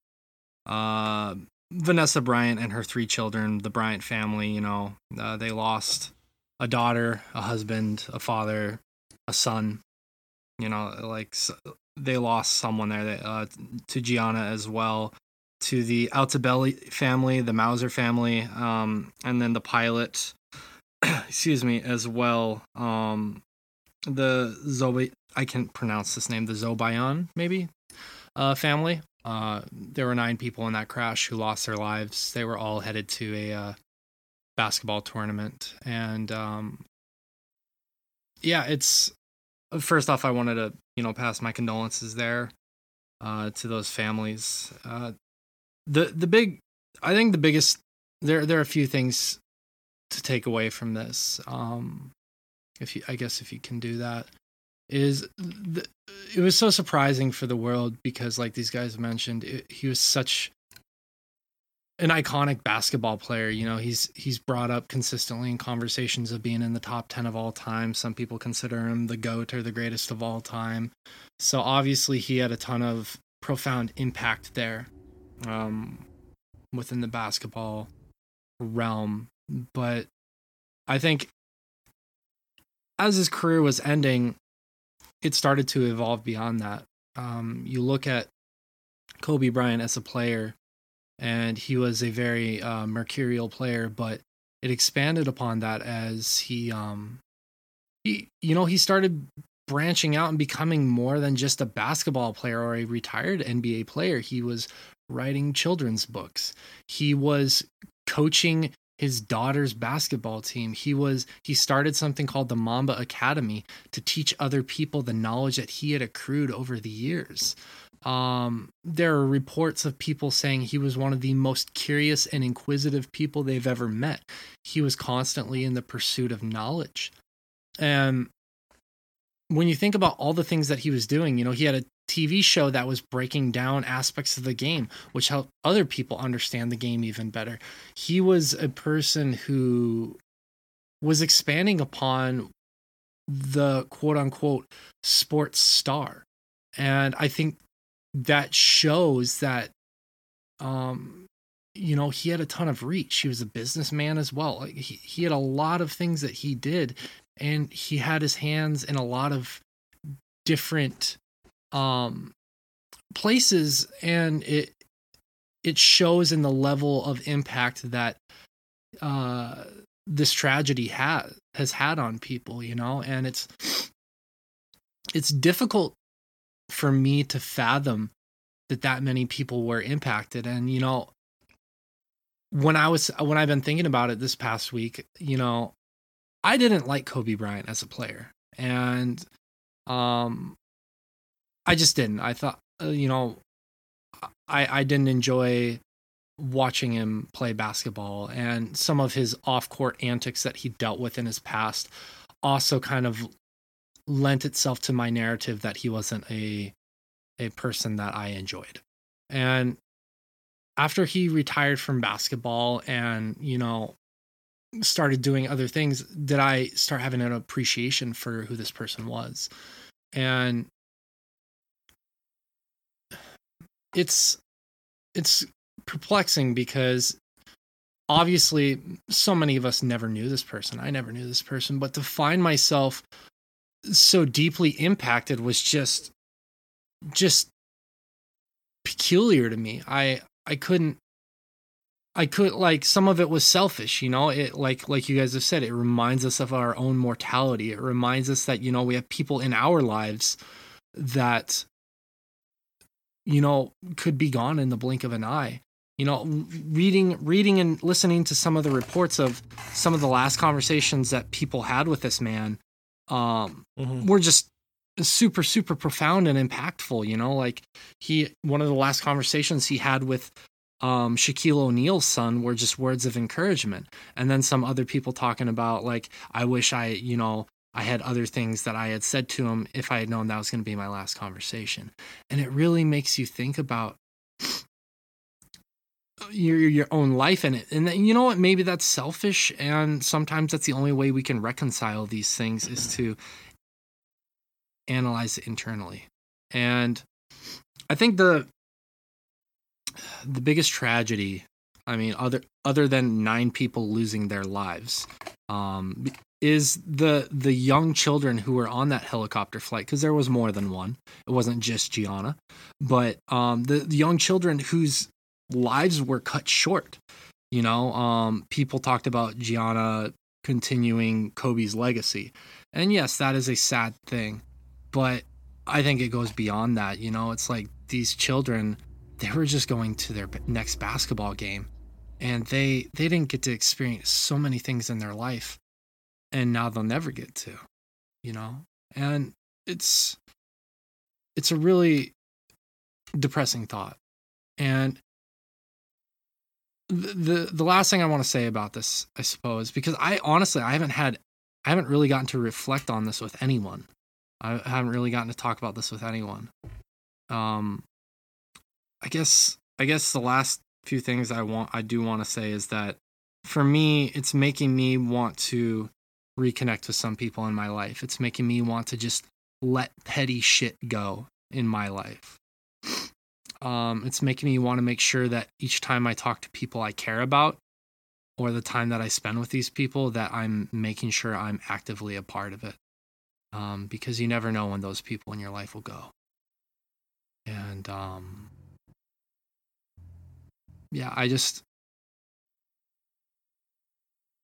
uh, Vanessa Bryant and her three children, the Bryant family. You know, uh, they lost a daughter, a husband, a father, a son. You know, like s- they lost someone there. They, uh, to Gianna as well to the Altobelli family, the Mauser family, um, and then the pilot, [CLEARS THROAT] excuse me, as well. Um, the Zobi, I can't pronounce this name, the Zobayan, maybe, uh, family. Uh, there were nine people in that crash who lost their lives. They were all headed to a uh, basketball tournament. And um, yeah, it's first off, I wanted to, you know, pass my condolences there uh, to those families. Uh, the the big I think the biggest there there are a few things to take away from this. Um if you I guess if you can do that is it was so surprising for the world because like these guys mentioned it, he was such an iconic basketball player you know he's he's brought up consistently in conversations of being in the top 10 of all time some people consider him the goat or the greatest of all time so obviously he had a ton of profound impact there um, within the basketball realm. But I think as his career was ending, it started to evolve beyond that. Um, you look at Kobe Bryant as a player, and he was a very uh, mercurial player, but it expanded upon that as he, um, he, you know, he started branching out and becoming more than just a basketball player or a retired NBA player. He was writing children's books. He was coaching his daughter's basketball team. He was he started something called the Mamba Academy to teach other people the knowledge that he had accrued over the years. Um, there are reports of people saying he was one of the most curious and inquisitive people they've ever met. He was constantly in the pursuit of knowledge. And when you think about all the things that he was doing, you know, he had a TV show that was breaking down aspects of the game, which helped other people understand the game even better. He was a person who was expanding upon the quote unquote sports star. And I think that shows that um you know he had a ton of reach he was a businessman as well he, he had a lot of things that he did and he had his hands in a lot of different um places and it it shows in the level of impact that uh this tragedy has has had on people you know? And it's it's difficult for me to fathom that that many people were impacted. And you know when i was when i've been thinking about it this past week you know i didn't like kobe bryant as a player. And um i just didn't i thought uh, you know i i didn't enjoy watching him play basketball and some of his off-court antics that he dealt with in his past also kind of lent itself to my narrative that he wasn't a a person that I enjoyed. And after he retired from basketball and, you know, started doing other things, did I start having an appreciation for who this person was. And it's it's perplexing because obviously so many of us never knew this person. I never knew this person, but to find myself so deeply impacted was just just peculiar to me. I I couldn't I could like some of it was selfish, you know. It like like you guys have said, it reminds us of our own mortality. It reminds us that you know we have people in our lives that you know could be gone in the blink of an eye. You know, reading reading and listening to some of the reports of some of the last conversations that people had with this man um Mhm. were just super super profound and impactful you know like he one of the last conversations he had with um Shaquille O'Neal's son were just words of encouragement and then some other people talking about like I wish I you know I had other things that I had said to him if I had known that was going to be my last conversation. And it really makes you think about your your own life in it. And then, you know what? Maybe that's selfish and sometimes that's the only way we can reconcile these things is to analyze it internally. And i think the the biggest tragedy i mean other other than nine people losing their lives um is the the young children who were on that helicopter flight because there was more than one. It wasn't just gianna. But um the, the young children whose lives were cut short you know um people talked about gianna continuing kobe's legacy. And yes that is a sad thing but i think it goes beyond that you know? It's like these children they were just going to their next basketball game and they they didn't get to experience so many things in their life and now they'll never get to you know? And it's it's a really depressing thought. And the the, the last thing i want to say about this i suppose because i honestly i haven't had i haven't really gotten to reflect on this with anyone. I haven't really gotten to talk about this with anyone. Um i guess i guess the last few things i want i do want to say is that for me it's making me want to reconnect with some people in my life it's making me want to just let petty shit go in my life um, it's making me want to make sure that each time I talk to people I care about or the time that I spend with these people that I'm making sure I'm actively a part of it. Um, because you never know when those people in your life will go. And um, yeah, I just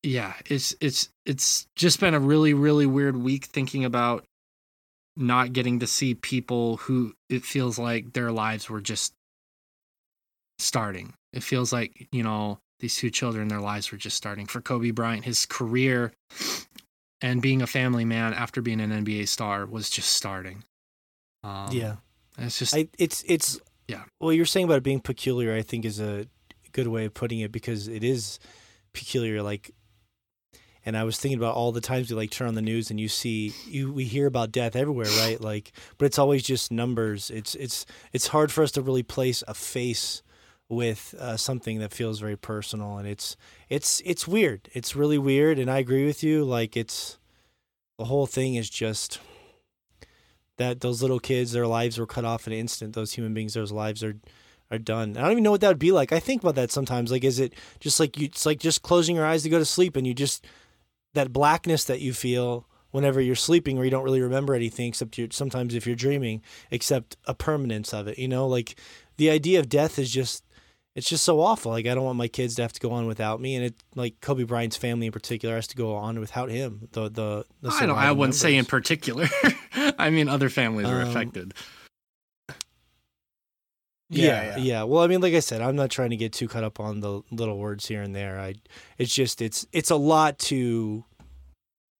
yeah, it's it's it's just been a really really weird week thinking about not getting to see people who it feels like their lives were just starting. It feels like, you know, these two children, their lives were just starting. For Kobe Bryant, his career and being a family man after being an NBA star was just starting. Um, yeah. It's just, I it's it's Yeah. Well, you're saying about it being peculiar, I think is a good way of putting it because it is peculiar. Like, and I was thinking about all the times we like turn on the news and you see you we hear about death everywhere, right? Like, but it's always just numbers. It's it's it's hard for us to really place a face with uh, something that feels very personal, and it's it's it's weird. It's really weird, and I agree with you. Like, it's the whole thing is just that those little kids, their lives were cut off in an instant. Those human beings, those lives are are done. I don't even know what that would be like. I think about that sometimes. Like, is it just like you? It's like just closing your eyes to go to sleep, and you just that blackness that you feel whenever you're sleeping, or you don't really remember anything except you sometimes if you're dreaming, except a permanence of it. You know, like the idea of death is just. It's just so awful. Like I don't want my kids to have to go on without me, and it like Kobe Bryant's family in particular has to go on without him. The the, the I don't, I wouldn't say in particular. [LAUGHS] I mean, other families are Um, affected. Yeah, Yeah, yeah, yeah. Well, I mean, like I said, I'm not trying to get too caught up on the little words here and there. I, it's just it's it's a lot to,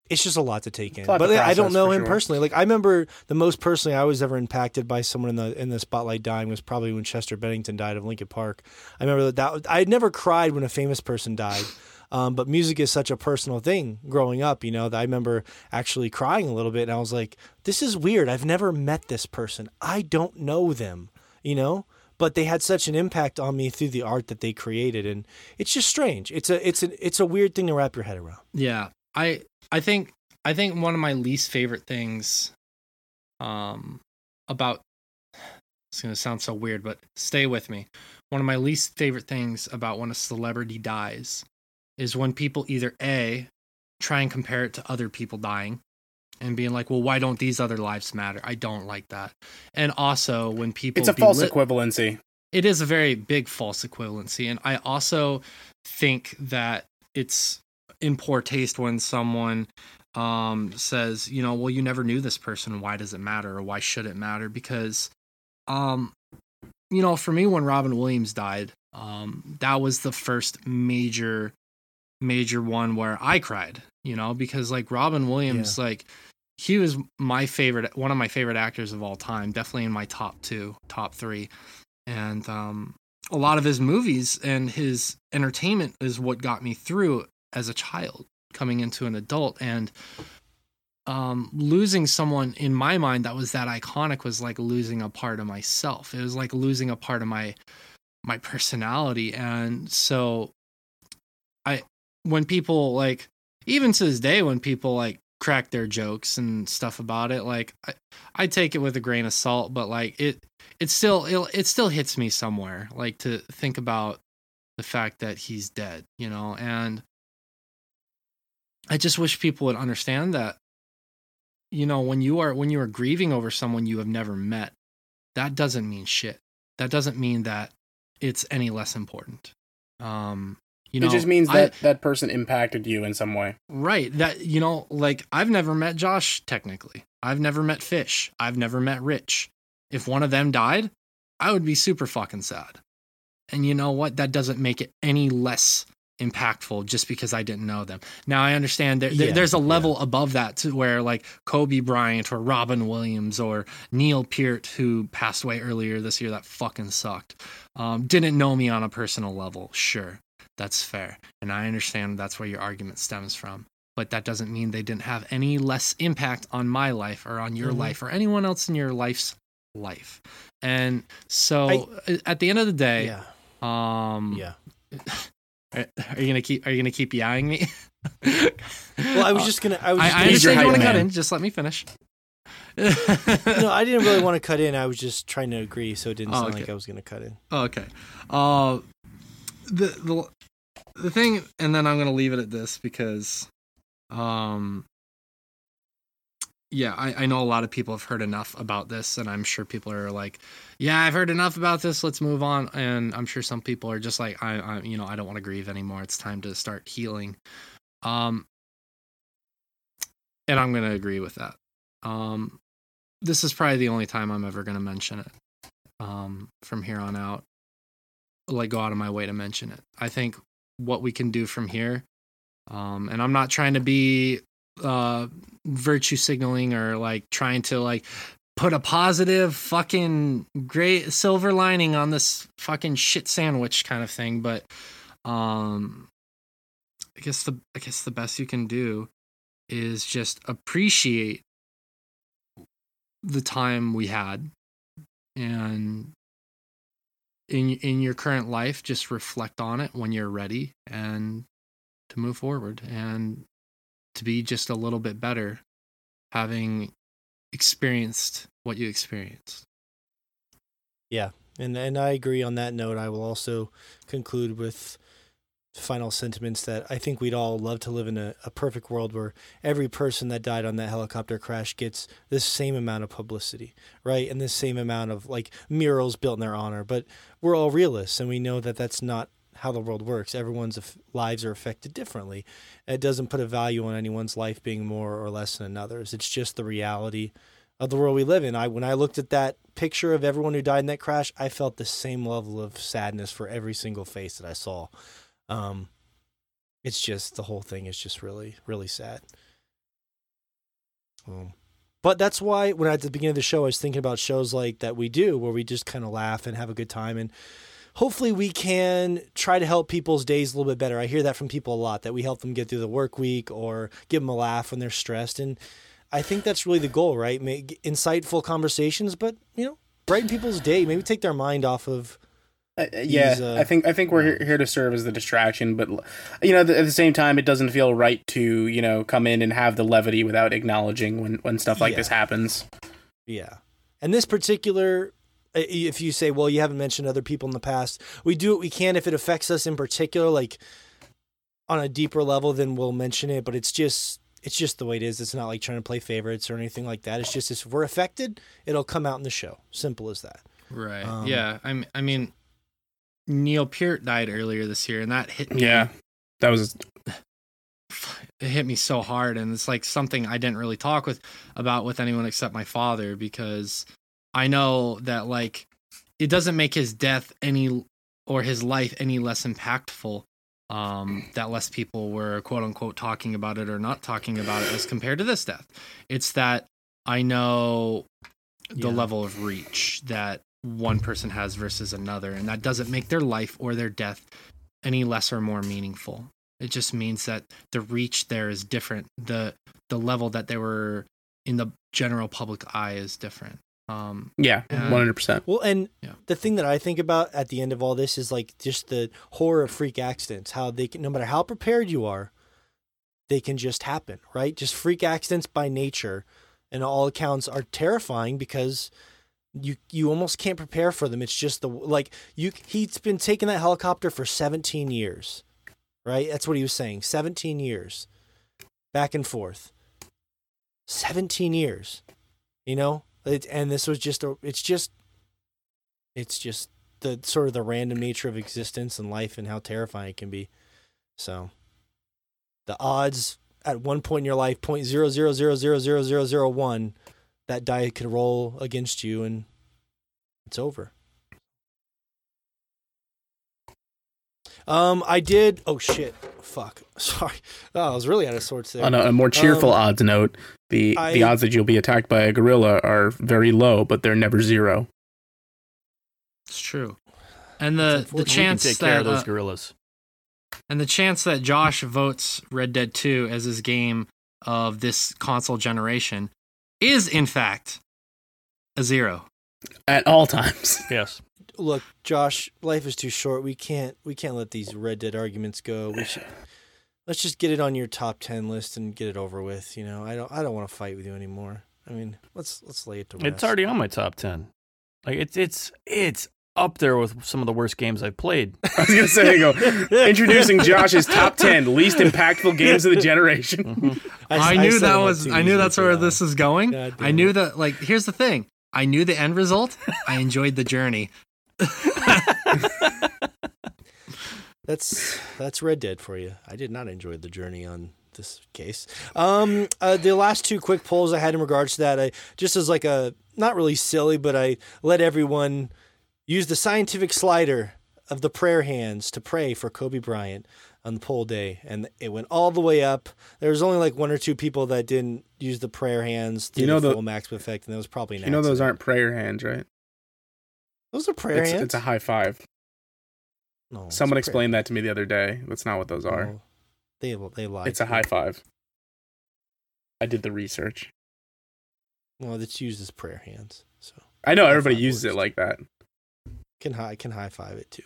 it's just a lot to take in. It's a lot But to I don't know him sure. personally. Like I remember the most personally I was ever impacted by someone in the in the spotlight dying was probably when Chester Bennington died of Linkin Park. I remember that, that I had never cried when a famous person died. [LAUGHS] Um, but music is such a personal thing growing up, you know, that I remember actually crying a little bit and I was like, this is weird. I've never met this person. I don't know them, you know? But they had such an impact on me through the art that they created and it's just strange. It's a it's a it's a weird thing to wrap your head around. Yeah, I I think I think one of my least favorite things, um, about It's to sound so weird, but stay with me. One of my least favorite things about when a celebrity dies is when people either A, try and compare it to other people dying and being like, well, why don't these other lives matter? I don't like that. And also when people It's a false equivalency. it is a very big false equivalency and i also think that it's in poor taste when someone um says you know well you never knew this person why does it matter or why should it matter because um you know for me when robin williams died um that was the first major major one where i cried you know because like robin williams like he was my favorite one of my favorite actors of all time definitely in my top two top three. And um, a lot of his movies and his entertainment is what got me through as a child coming into an adult. And um, losing someone in my mind that was that iconic was like losing a part of myself. It was like losing a part of my my personality. And so i when people like even to this day when people like crack their jokes and stuff about it like i, I take it with a grain of salt but like it it still it, it still hits me somewhere like to think about the fact that he's dead you know? And i just wish people would understand that you know when you are when you are grieving over someone you have never met that doesn't mean shit. That doesn't mean that it's any less important. Um you know it just means I- that that person impacted you in some way. Right. That you know, like I've never met Josh technically. I've never met Fish. I've never met Rich. If one of them died, I would be super fucking sad. And you know what? That doesn't make it any less impactful just because I didn't know them. Now I understand there, there- Yeah, there's a level above that to where like Kobe Bryant or Robin Williams or Neil Peart who passed away earlier this year that fucking sucked. Um, didn't know me on a personal level. Sure. That's fair. And I understand that's where your argument stems from. But that doesn't mean they didn't have any less impact on my life or on your Mhm. life or anyone else in your life's life. And so I- at the end of the day, Yeah. um Yeah. [LAUGHS] are, are you gonna keep are you gonna keep yowing me? [LAUGHS] Well, I was just gonna. I was. I, Just I gonna He's understand you want to cut in, just let me finish. no, I didn't really [LAUGHS] want to cut in. I was just trying to agree, so it didn't Oh, sound okay. like I was gonna cut in. Okay. Uh, the the the thing, and then I'm gonna leave it at this because, um, yeah, I I know a lot of people have heard enough about this, and I'm sure people are like, yeah, I've heard enough about this. Let's move on. And I'm sure some people are just like, I, I you know, I don't want to grieve anymore. It's time to start healing. Um, and I'm gonna agree with that. Um, this is probably the only time I'm ever gonna mention it. Um, from here on out like go out of my way to mention it. I think what we can do from here, um, and I'm not trying to be uh, virtue signaling or like trying to like put a positive fucking great silver lining on this fucking shit sandwich kind of thing, but um, I guess the I guess the best you can do is just appreciate the time we had and in in your current life just reflect on it when you're ready and to move forward and to be just a little bit better having experienced what you experienced yeah And and I agree on that note. I will also conclude with final sentiments that I think we'd all love to live in a, a perfect world where every person that died on that helicopter crash gets this same amount of publicity, right? And this same amount of like murals built in their honor. But we're all realists and we know that that's not how the world works. Everyone's lives are affected differently. It doesn't put a value on anyone's life being more or less than another's. It's just the reality of the world we live in. I when I looked at that picture of everyone who died in that crash, I felt the same level of sadness for every single face that I saw. Um, it's just the whole thing is just really really sad. Um, but that's why when at the beginning of the show I was thinking about shows like that we do where we just kind of laugh and have a good time and hopefully we can try to help people's days a little bit better. I hear that from people a lot that we help them get through the work week or give them a laugh when they're stressed and I think that's really the goal, right? Make insightful conversations, but you know, brighten people's day. Maybe take their mind off of. Uh, yeah, uh, I think I think we're here, here to serve as the distraction, but you know, th- at the same time, it doesn't feel right to you know come in and have the levity without acknowledging when when stuff like Yeah. this happens. Yeah, and this particular If you say, well, you haven't mentioned other people in the past, we do what we can. If it affects us in particular, like on a deeper level, then we'll mention it. But it's just it's just the way it is. It's not like trying to play favorites or anything like that. It's just if we're affected, it'll come out in the show. Simple as that. Right. Um, yeah. I'm. I mean, Neil Peart died earlier this year, and that hit me. Yeah, that was It hit me so hard, and it's like something I didn't really talk with about with anyone except my father because I know that like it doesn't make his death any or his life any less impactful. Um, that less people were quote unquote talking about it or not talking about it as compared to this death. It's that I know the Yeah. level of reach that one person has versus another, and that doesn't make their life or their death any less or more meaningful. It just means that the reach there is different. the The level that they were in the general public eye is different. Um, yeah, Yeah. one hundred percent. Well, and Yeah. the thing that I think about at the end of all this is like just the horror of freak accidents. How they can, no matter how prepared you are, they can just happen, right? Just freak accidents by nature, and all accounts are terrifying because you you almost can't prepare for them. It's just the like you. He's been taking that helicopter for 17 years, right? That's what he was saying. 17 years, back and forth. 17 years, you know. It, and this was just a. It's just. It's just the sort of the random nature of existence and life and how terrifying it can be. So, the odds at one point in your life, point zero zero zero zero zero zero zero one, that die could roll against you and it's over. Um, I did. Oh shit! Fuck. [LAUGHS] Sorry. Oh, I was really out of sorts there. On a, a more cheerful Um, odds note, the the odds that you'll be attacked by a gorilla are very low, but they're never zero. it's true. And the the unfortunate. We can chance take care that of those uh, and the chance that Josh votes Red Dead 2 as his game of this console generation is in fact a zero. At all times. [LAUGHS] Yes. Look, Josh, life is too short. We can't. We can't let these Red Dead arguments go. We should. Let's just get it on your top ten list and get it over with. You know, I don't. I don't want to fight with you anymore. I mean, let's let's lay it to rest. It's already on my top ten. Like it's it's it's up there with some of the worst games I've played. [LAUGHS] I was gonna say, go introducing Josh's top ten least impactful games of the generation. Mhm. I, s- knew said that was I knew that's where this is going. God I knew it. that like here's the thing. I knew the end result. I enjoyed the journey. [LAUGHS] That's that's Red Dead for you. I did not enjoy the journey on this case. Um, uh, the last two quick polls I had in regards to that, I just as like a not really silly, but I let everyone use the scientific slider of the prayer hands to pray for Kobe Bryant on the poll day, and it went all the way up. There was only like one or two people that didn't use the prayer hands to You know the full maximum effect, and that was probably an You know those aren't prayer hands, right? those are prayer It's, hands. it's a high five. no, Someone explained that to me the other day. That's not what those are. No, they they lied. It's a high five. I did the research. Well, it's used as prayer hands, so. I know everybody uses it like that. Can high can high five it too.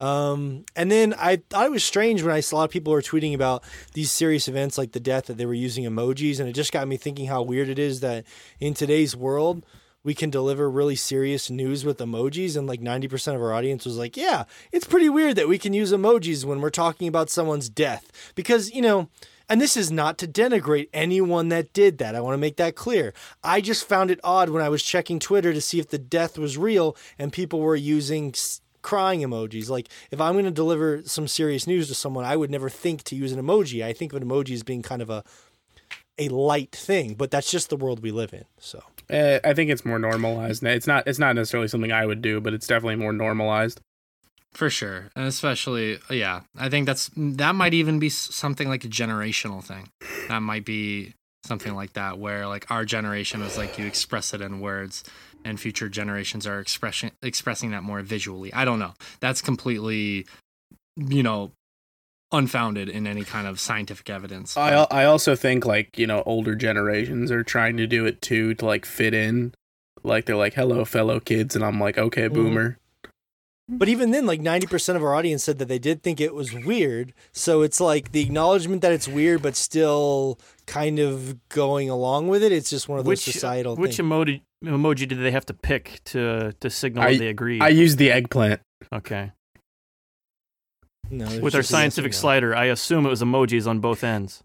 Um, and then I thought it was strange when I saw a lot of people were tweeting about these serious events like the death that they were using emojis, and it just got me thinking how weird it is that in today's world we can deliver really serious news with emojis, and like ninety percent of our audience was like, "Yeah, it's pretty weird that we can use emojis when we're talking about someone's death," because you know. And this is not to denigrate anyone that did that. I want to make that clear. I just found it odd when I was checking Twitter to see if the death was real and people were using crying emojis. Like, if I'm going to deliver some serious news to someone, I would never think to use an emoji. I think of an emoji as being kind of a a light thing, but that's just the world we live in. So, Uh, I think it's more normalized. It's not. It's not necessarily something I would do, but it's definitely more normalized. For sure. And especially yeah, I think that's that might even be something like a generational thing. That might be something like that where like our generation is like you express it in words and future generations are expression expressing that more visually. I don't know. That's completely you know unfounded in any kind of scientific evidence. I I also think like you know older generations are trying to do it too to like fit in. Like they're like, "Hello, fellow kids," and I'm like, "Okay, Mhm. boomer." But even then, like 90% of our audience said that they did think it was weird. So it's like the acknowledgement that it's weird, but still kind of going along with it. It's just one of those Which uh, societal which things. emoji emoji did they have to pick to to signal I- they agreed? I used the eggplant. okay. No, With our just a scientific slider, I assume it was emojis on both ends.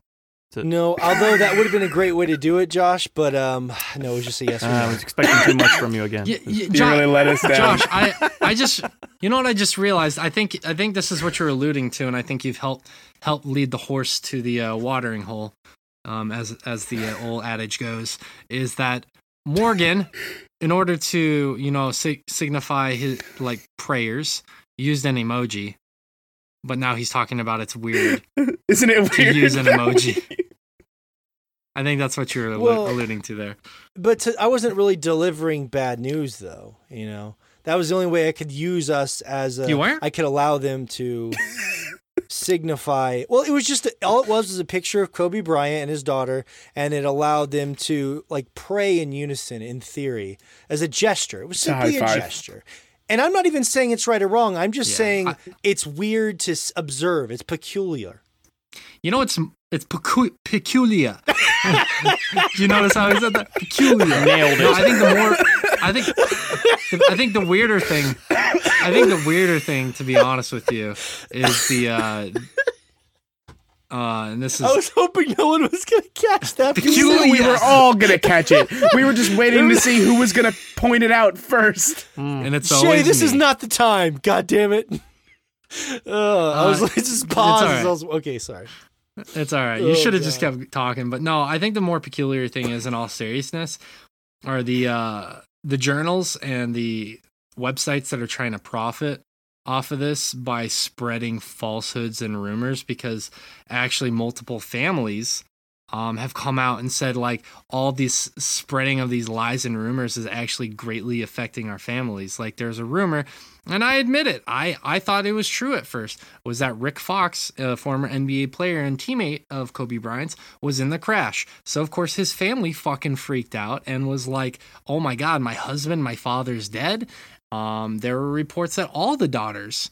No, although that would have been a great way to do it, Josh. But um, no, it was just a yes or Uh, I was expecting too much from you again. Y- y- You Jo- really let us down. Josh, I, I just, you know what I just realized? I think, I think this is what you're alluding to, and I think you've helped helped lead the horse to the uh, watering hole, um, as as the uh, old adage goes, is that Morgan, in order to you know sig- signify his like prayers, used an emoji, but now he's talking about it's weird [LAUGHS] Isn't it to use an [LAUGHS] emoji. I think that's what you're Well- alluding to there. But to, I wasn't really delivering bad news, though. You know, that was the only way I could use us as a. You weren't? I could allow them to [LAUGHS] signify. Well, it was just all it was was a picture of Kobe Bryant and his daughter, and it allowed them to like pray in unison, in theory, as a gesture. It was simply a, high five. gesture. And I'm not even saying it's right or wrong. I'm just Yeah, saying I- it's weird to observe. It's peculiar. You know, it's it's pecu- peculiar. [LAUGHS] you notice how I said that? Peculiar. Nailed No, it. I think the more, I think, the, I think the weirder thing, I think the weirder thing, to be honest with you, is the, uh, uh, and this is, I was hoping no one was gonna catch that. Peculiar. we were all gonna [LAUGHS] catch it. We were just waiting to see who was gonna point it out first. and it's Shay, this is not the time. God damn it. [LAUGHS] Uh, I was Uh, like, just pause. right. Was- okay, sorry. It's all right. You Oh, should have just kept talking. But no, I think the more peculiar thing is, in all seriousness, are the uh, the journals and the websites that are trying to profit off of this by spreading falsehoods and rumors. Because actually, multiple families um, have come out and said like all this spreading of these lies and rumors is actually greatly affecting our families. Like there's a rumor, and I admit it, I I thought it was true at first. Was that Rick Fox, a former NBA player and teammate of Kobe Bryant's, was in the crash. So of course his family fucking freaked out and was like, "Oh my god, my husband, my father's dead." Um, there were reports that all the daughters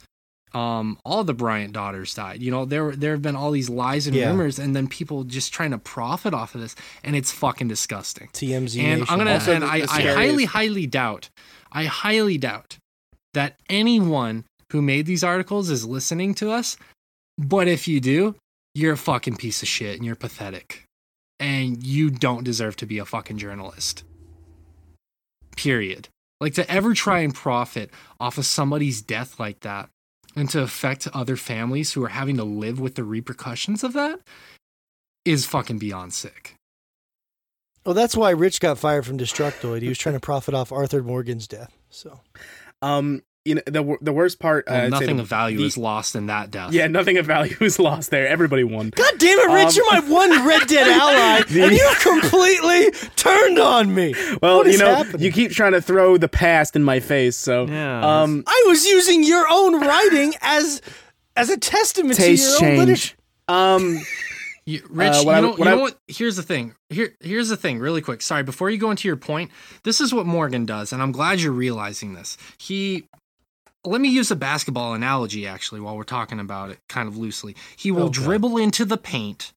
um all the Bryant daughters died. You know, there there have been all these lies and Yeah. rumors and then people just trying to profit off of this and it's fucking disgusting. TMZ and Nation. I'm gonna Also, and I, I highly highly doubt I highly doubt that anyone who made these articles is listening to us. But if you do, you're a fucking piece of shit and you're pathetic. And you don't deserve to be a fucking journalist. Period. Like to ever try and profit off of somebody's death like that and to affect other families who are having to live with the repercussions of that is fucking beyond sick. Well, that's why Rich got fired from Destructoid. He was trying to profit off Arthur Morgan's death. So Um, you know the the worst part. Well, uh, nothing the- of value the- is lost in that death. Yeah, nothing of value [LAUGHS] is lost there. Everybody won. God damn it, Rich! Um, you're my one [LAUGHS] Red Dead ally, [LAUGHS] The- and you completely turned on me. Well, What you know, happening? you keep trying to throw the past in my face. So, Yeah, um, I was using your own writing as as a testament to your own literature. change. Um, You, Rich, Uh, you I- know, what you I- know what? Here's the thing. Here, here's the thing. Really quick. Sorry, before you go into your point, this is what Morgan does, and I'm glad you're realizing this. He, let me use a basketball analogy actually, while we're talking about it, kind of loosely. He will God. dribble into the paint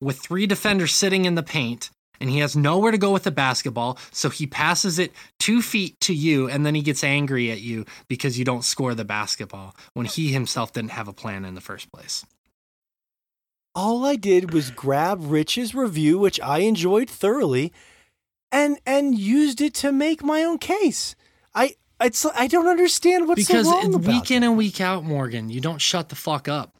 with three defenders sitting in the paint. And he has nowhere to go with the basketball, so he passes it two feet to you, and then he gets angry at you because you don't score the basketball when he himself didn't have a plan in the first place. All I did was grab Rich's review, which I enjoyed thoroughly, and and used it to make my own case. I it's I don't understand what's because so wrong week in and week out, Morgan, you don't shut the fuck up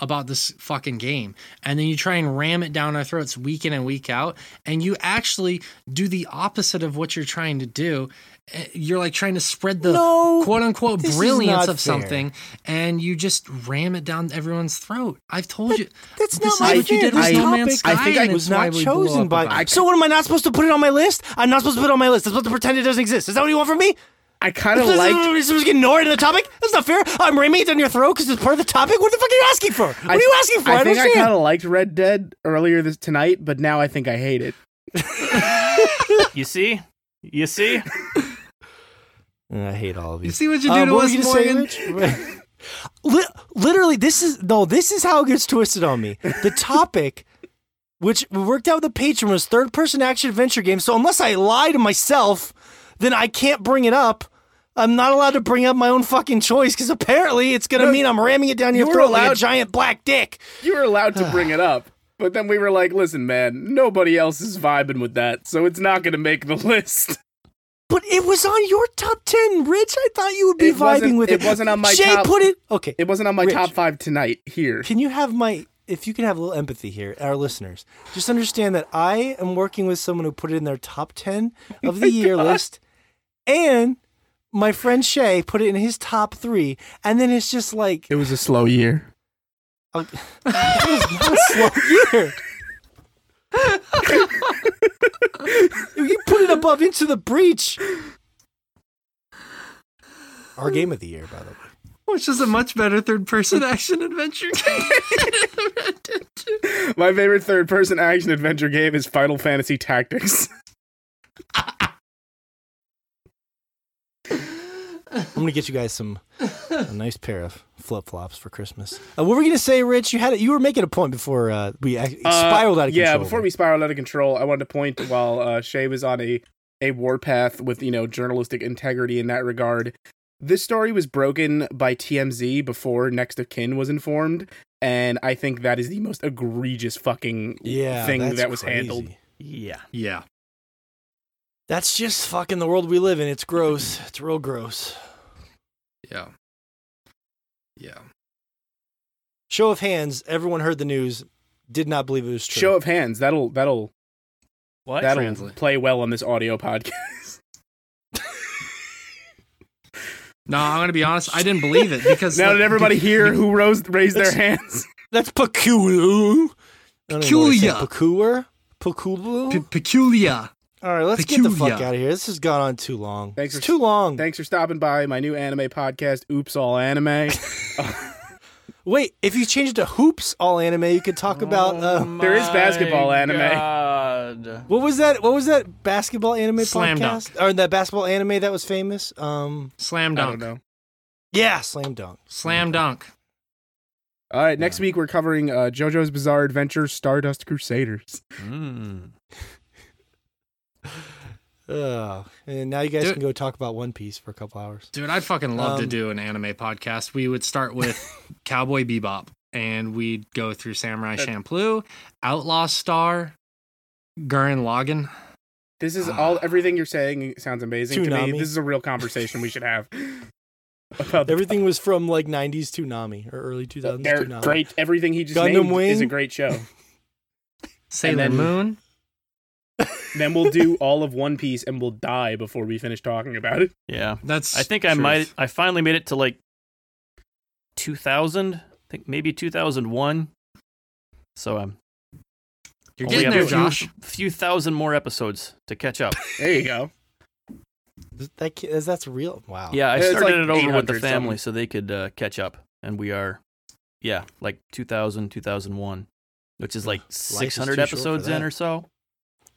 about this fucking game, and then you try and ram it down our throats week in and week out, and you actually do the opposite of what you're trying to do. Eh, You're like trying to spread the No, quote unquote brilliance of fair. something, and you just ram it down everyone's throat. I've told you. That's not my what you did with This No Man's Sky, I think I was not chosen by. So what am I not supposed to put it on my list? I'm not supposed to put it on my list. I'm supposed to pretend it doesn't exist. Is that what you want from me? I kind of like. is- liked. this is supposed to get ignored in the topic. That's not fair. I'm ramming it down your throat because it's part of the topic. What the fuck are you asking for? What I- are you asking for? I, I don't think I kind of liked Red Dead earlier this tonight, but now I think I hate it. [LAUGHS] you see, you see. I hate all of You You see what you do Um, to what us, were you gonna Morgan? say, [LAUGHS] Li- literally, this is no. This is how it gets twisted on me. The [LAUGHS] topic which worked out with the patron was third person action adventure game. So unless I lie to myself, then I can't bring it up. I'm not allowed to bring up my own fucking choice because apparently it's gonna No, mean I'm ramming it down your throat like a giant black dick. You were allowed to bring it [SIGHS] up, but then we were like, "Listen, man, nobody else is vibing with that, so it's not going to make the [LAUGHS] list." But it was on your top ten, Rich. I thought you would be It vibing with it. it wasn't on my Shay top- put it. Okay, It wasn't on my Rich. top five tonight. Here, Can you have my if you can have a little empathy here, our listeners, just understand that I am working with someone who put it in their top ten of the [LAUGHS] year list, and my friend Shay put it in his top three, and then it's just like it was a slow year. uh, [LAUGHS] it was not a slow year. [LAUGHS] you put it above into the breach. Our game of the year, by the way. Which is a much better third person action adventure game. My favorite third person action adventure game is Final Fantasy Tactics. [LAUGHS] I'm gonna get you guys some a nice pair of flip flops for Christmas. Uh, what were we gonna say, Rich? You had it. You were making a point before uh, we ac- spiraled out of yeah, control. Yeah, before we spiraled out of control, I wanted to point while uh, Shay was on a a warpath with you know journalistic integrity in that regard. This story was broken by TMZ before Next of Kin was informed, and I think that is the most egregious fucking yeah, thing that was crazy. handled. Yeah. yeah. That's just fucking the world we live in. It's gross. [CLEARS THROAT] It's real gross. Yeah. Yeah. Show of hands. Everyone heard the news. Did not believe it was true. Show of hands. That'll that'll What? that'll Translate. play well on this audio podcast. [LAUGHS] No, I'm gonna be honest. I didn't believe it because [LAUGHS] now like, did everybody be- hear who rose raised their hands? [LAUGHS] That's peculiar. Peculiar. Peculiar. Peculiar. Pe- peculiar? All right, let's get the fuck out of here. This has gone on too long. Thanks it's for- too long. Thanks for stopping by my new anime podcast, Oops All Anime. [LAUGHS] [LAUGHS] Wait, if you change it to hoops all anime, you could talk about uh, There is basketball my anime. God. what was that? What was that basketball anime Slam podcast or that basketball anime that was famous? Um, Slam I don't dunk. know. yeah, slam dunk. Slam dunk. All right, next week we're covering uh, JoJo's Bizarre Adventure Stardust Crusaders. Mm. [LAUGHS] Ugh. And now you guys Dude. can go talk about One Piece for a couple hours. Dude, I'd fucking love to Um, do an anime podcast. We would start with [LAUGHS] Cowboy Bebop and we'd go through Samurai That- Champloo, Outlaw Star, Gurren Lagann. This is all everything you're saying sounds amazing to me. This is a real conversation we should have. [LAUGHS] About the- Everything was from like '90s Toonami or early 2000s They're Toonami. great. Everything he just Gundam named is a great show. Sailor then- Moon. Then we'll do all of One Piece and we'll die before we finish talking about it. Yeah. That's I think I truth. might. I finally made it to like 2000. I think maybe 2001. So I'm You're getting have there, a few, thousand more episodes to catch up. [LAUGHS] There you go. That that's real. Wow. Yeah, I It's started like it over with the family something. so they could uh, catch up, and we are, yeah, like 2000, 2001, which is like is 600 too episodes in or so.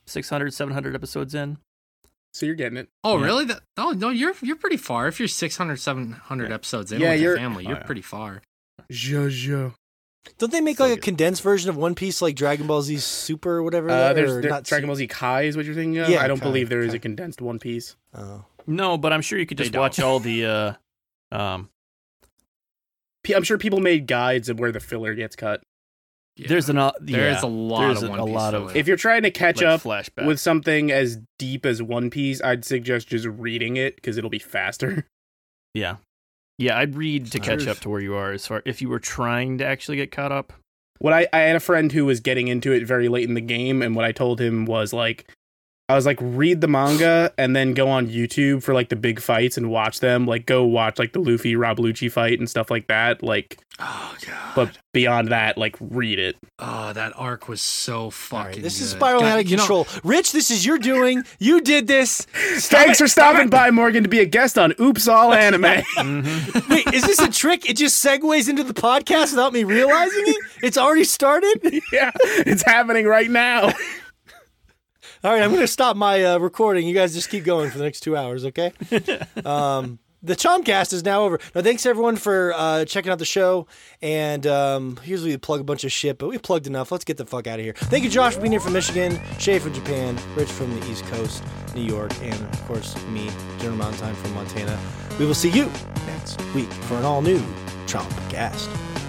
600, 700 episodes in. So you're getting it. Oh, Yeah. really? That, oh, no, you're you're pretty far. If you're 600, 700 episodes in Yeah, with your you're- family, Oh, you're yeah. pretty far. JoJo. Don't they make So like a condensed version of One Piece, like Dragon Ball Z Super or whatever? Uh, or there's there, not Dragon Ball Z Kai is what you're thinking of. Yeah, I don't Kai, believe there is Kai. a condensed One Piece. Oh. No, but I'm sure you could just watch all the. Uh, um, P- I'm sure people made guides of where the filler gets cut. Yeah. There's an. Uh, There is yeah, a lot there's of a- One a Piece lot of- If you're trying to catch like up flashback. with something as deep as One Piece, I'd suggest just reading it because it'll be faster. [LAUGHS] Yeah. Yeah, I'd read to catch up to where you are as far if you were trying to actually get caught up. What I, I had a friend who was getting into it very late in the game, and what I told him was like, I was like, read the manga and then go on YouTube for like the big fights and watch them. Like, go watch like the Luffy Rob Lucci fight and stuff like that. Like, oh god. but beyond that, like, read it. oh, that arc was so All fucking. right, this is spiraling God, out of you know- control. Rich, this is your doing. You did this. Stop Thanks it. for stopping by, Morgan, to be a guest on Oops All [LAUGHS] Anime. Mm-hmm. Wait, is this a trick? It just segues into the podcast without me realizing it? It's already started? [LAUGHS] yeah, it's happening right now. [LAUGHS] All right, I'm going to stop my uh, recording. You guys just keep going for the next two hours, okay? [LAUGHS] Um, the Chompcast is now over. Now, thanks everyone for uh, checking out the show. And um, usually we plug a bunch of shit, but we plugged enough. Let's get the fuck out of here. Thank you, Josh, for being here from Michigan, Shay from Japan, Rich from the East Coast, New York, and of course me, General Mountain Time from Montana. We will see you next week for an all new Chompcast.